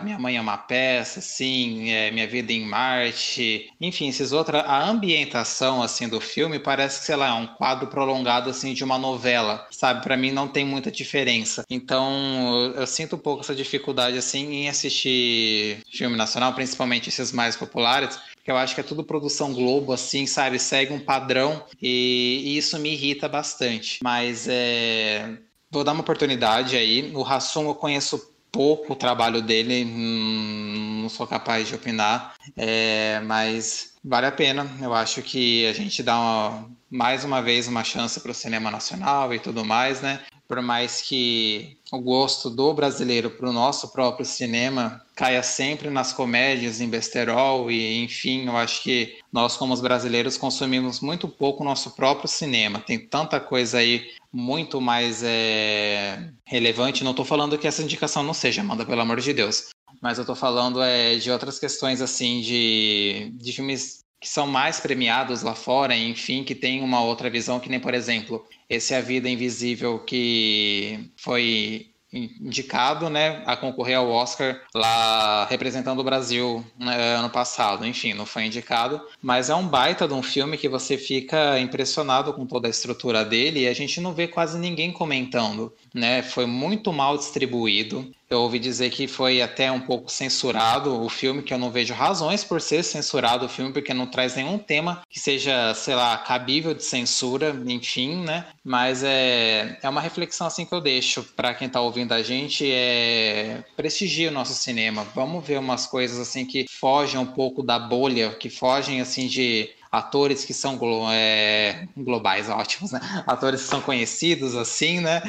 Minha Mãe é uma Peça, assim, é... Minha Vida em Marte, enfim, esses outros. A ambientação, assim, do filme parece que, sei lá, é um quadro prolongado, assim, de uma novela, sabe? Para mim não tem muita diferença. Então, eu sinto um pouco essa dificuldade, assim, em assistir filme nacional, principalmente esses mais populares, que eu acho que é tudo produção Globo, assim, sabe? Segue um padrão e, e isso me irrita bastante. Mas é, vou dar uma oportunidade aí. O Rassum eu conheço pouco o trabalho dele, hum, não sou capaz de opinar, é, mas vale a pena. Eu acho que a gente dá uma, mais uma vez uma chance para o cinema nacional e tudo mais, né? Por mais que o gosto do brasileiro para o nosso próprio cinema caia sempre nas comédias, em besterol e enfim, eu acho que nós como os brasileiros consumimos muito pouco o nosso próprio cinema. Tem tanta coisa aí muito mais é, relevante. Não estou falando que essa indicação não seja, manda pelo amor de Deus. Mas eu estou falando é, de outras questões assim de, de filmes que são mais premiados lá fora, enfim, que tem uma outra visão, que nem, por exemplo, esse A Vida Invisível que foi indicado né, a concorrer ao Oscar lá representando o Brasil né, ano passado. Enfim, não foi indicado, mas é um baita de um filme que você fica impressionado com toda a estrutura dele e a gente não vê quase ninguém comentando. Né? Foi muito mal distribuído. Eu ouvi dizer que foi até um pouco censurado o filme, que eu não vejo razões por ser censurado o filme, porque não traz nenhum tema que seja, sei lá, cabível de censura, enfim, né? Mas é, é uma reflexão assim que eu deixo para quem está ouvindo a gente, é prestigie o nosso cinema. Vamos ver umas coisas assim que fogem um pouco da bolha, que fogem assim de atores que são glo é, globais, ótimos, né? *laughs* Atores que são conhecidos, assim, né?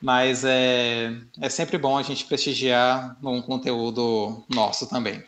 Mas é, é sempre bom a gente prestigiar um conteúdo nosso também.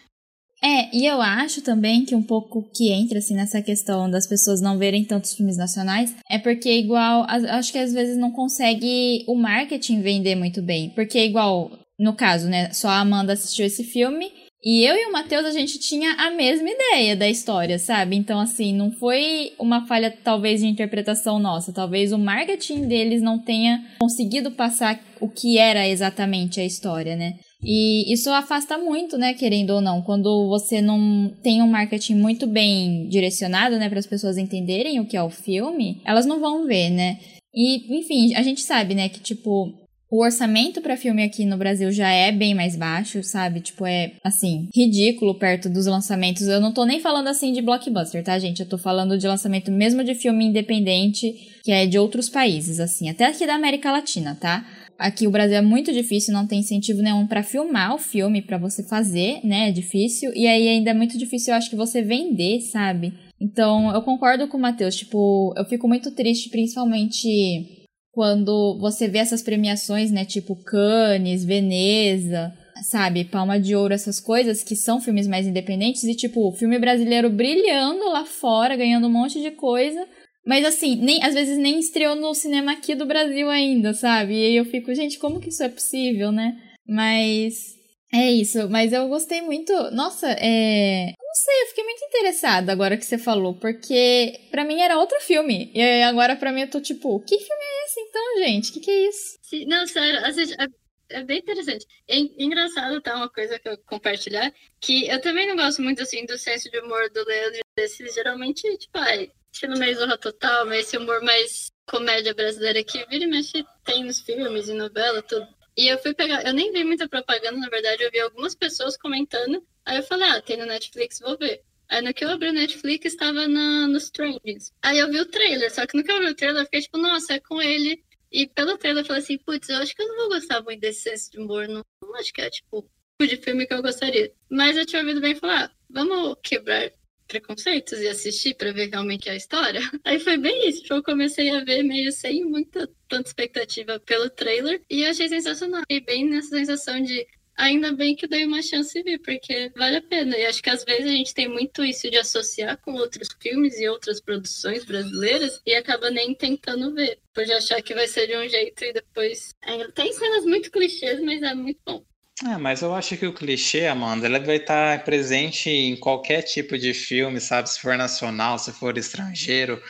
É, e eu acho também que um pouco que entra assim nessa questão das pessoas não verem tantos filmes nacionais é porque igual acho que às vezes não consegue o marketing vender muito bem, porque igual no caso, né, só a Amanda assistiu esse filme e eu e o Matheus, a gente tinha a mesma ideia da história, sabe? Então, assim, não foi uma falha, talvez, de interpretação nossa. Talvez o marketing deles não tenha conseguido passar o que era exatamente a história, né? E isso afasta muito, né, querendo ou não, quando você não tem um marketing muito bem direcionado, né, para as pessoas entenderem o que é o filme, elas não vão ver, né? E, enfim, a gente sabe, né, que tipo, o orçamento para filme aqui no Brasil já é bem mais baixo, sabe? Tipo, é assim, ridículo perto dos lançamentos. Eu não tô nem falando assim de blockbuster, tá, gente? Eu tô falando de lançamento mesmo de filme independente, que é de outros países, assim, até aqui da América Latina, tá? Aqui o Brasil é muito difícil, não tem incentivo nenhum para filmar o filme, para você fazer, né? É difícil. E aí ainda é muito difícil, eu acho que você vender, sabe? Então, eu concordo com o Matheus, tipo, eu fico muito triste, principalmente quando você vê essas premiações, né, tipo Cannes, Veneza, sabe, Palma de Ouro, essas coisas que são filmes mais independentes e tipo, filme brasileiro brilhando lá fora, ganhando um monte de coisa, mas assim, nem às vezes nem estreou no cinema aqui do Brasil ainda, sabe? E aí eu fico, gente, como que isso é possível, né? Mas é isso, mas eu gostei muito. Nossa, é. Não sei, eu fiquei muito interessada agora que você falou, porque para mim era outro filme. E agora para mim eu tô tipo, que filme é esse então, gente? Que que é isso? Sim, não, sério, assim, é, é bem interessante. É engraçado, tá? Uma coisa que eu compartilhar, que eu também não gosto muito, assim, do senso de humor do Leandro desse, geralmente, tipo, ai, estilo meio zorra total, mas esse humor mais comédia brasileira que vira e mexe tem nos filmes e novela, tudo. E eu fui pegar, eu nem vi muita propaganda, na verdade, eu vi algumas pessoas comentando. Aí eu falei, ah, tem no Netflix, vou ver. Aí no que eu abri o Netflix, estava na, nos trendings. Aí eu vi o trailer, só que no que eu vi o trailer, eu fiquei tipo, nossa, é com ele. E pelo trailer eu falei assim, putz, eu acho que eu não vou gostar muito desse senso de humor, não, não acho que é tipo o tipo de filme que eu gostaria. Mas eu tinha ouvido bem falar, ah, vamos quebrar preconceitos e assistir para ver realmente a história. *laughs* Aí foi bem isso. Eu comecei a ver meio sem muita tanta expectativa pelo trailer e eu achei sensacional. E bem nessa sensação de ainda bem que dei uma chance de ver, porque vale a pena. E acho que às vezes a gente tem muito isso de associar com outros filmes e outras produções brasileiras e acaba nem tentando ver, por achar que vai ser de um jeito e depois. Tem cenas muito clichês, mas é muito bom. É, mas eu acho que o clichê, Amanda, ele vai estar presente em qualquer tipo de filme, sabe? Se for nacional, se for estrangeiro.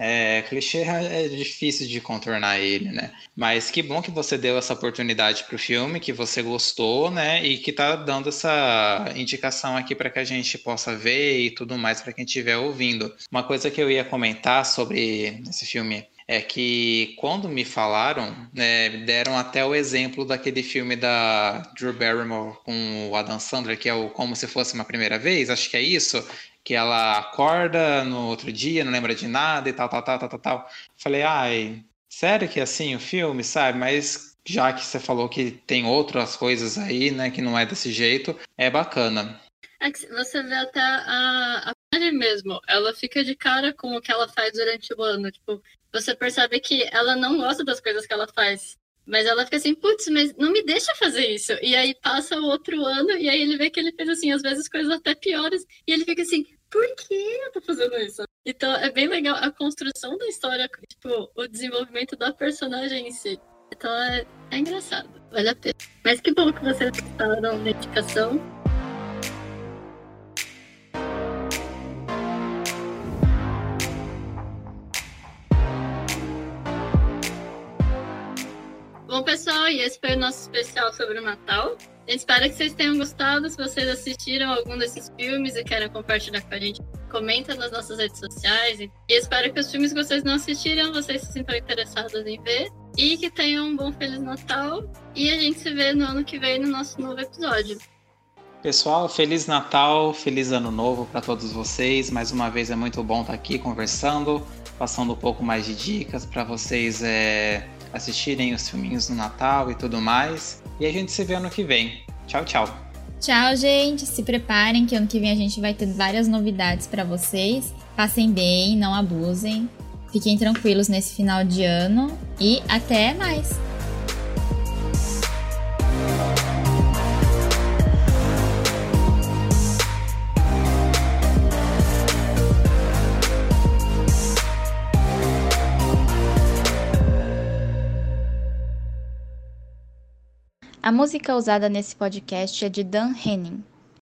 É, clichê é difícil de contornar ele, né? Mas que bom que você deu essa oportunidade para o filme, que você gostou, né? E que tá dando essa indicação aqui para que a gente possa ver e tudo mais para quem estiver ouvindo. Uma coisa que eu ia comentar sobre esse filme é que quando me falaram, né, deram até o exemplo daquele filme da Drew Barrymore com o Adam Sandler, que é o Como Se Fosse Uma Primeira Vez, acho que é isso, que ela acorda no outro dia, não lembra de nada e tal, tal, tal, tal, tal, tal. Falei, ai, sério que é assim o filme, sabe? Mas já que você falou que tem outras coisas aí, né, que não é desse jeito, é bacana. É que você vê até a, a mesmo, ela fica de cara com o que ela faz durante o ano. Tipo, você percebe que ela não gosta das coisas que ela faz. Mas ela fica assim, putz, mas não me deixa fazer isso. E aí passa o outro ano, e aí ele vê que ele fez, assim, às vezes coisas até piores, e ele fica assim, por que eu tô fazendo isso? Então é bem legal a construção da história, tipo, o desenvolvimento da personagem em si. Então é, é engraçado, vale a pena. Mas que bom que vocês gostaram da indicação. Bom, pessoal, e esse foi o nosso especial sobre o Natal. Espero que vocês tenham gostado. Se vocês assistiram algum desses filmes e querem compartilhar com a gente, comenta nas nossas redes sociais. E espero que os filmes que vocês não assistiram, vocês se sintam interessados em ver. E que tenham um bom Feliz Natal. E a gente se vê no ano que vem no nosso novo episódio. Pessoal, Feliz Natal, Feliz Ano Novo para todos vocês. Mais uma vez é muito bom estar aqui conversando, passando um pouco mais de dicas para vocês é, assistirem os filminhos no Natal e tudo mais. E a gente se vê ano que vem. Tchau, tchau. Tchau, gente. Se preparem que ano que vem a gente vai ter várias novidades para vocês. Passem bem, não abusem. Fiquem tranquilos nesse final de ano e até mais. A música usada nesse podcast é de Dan Henning.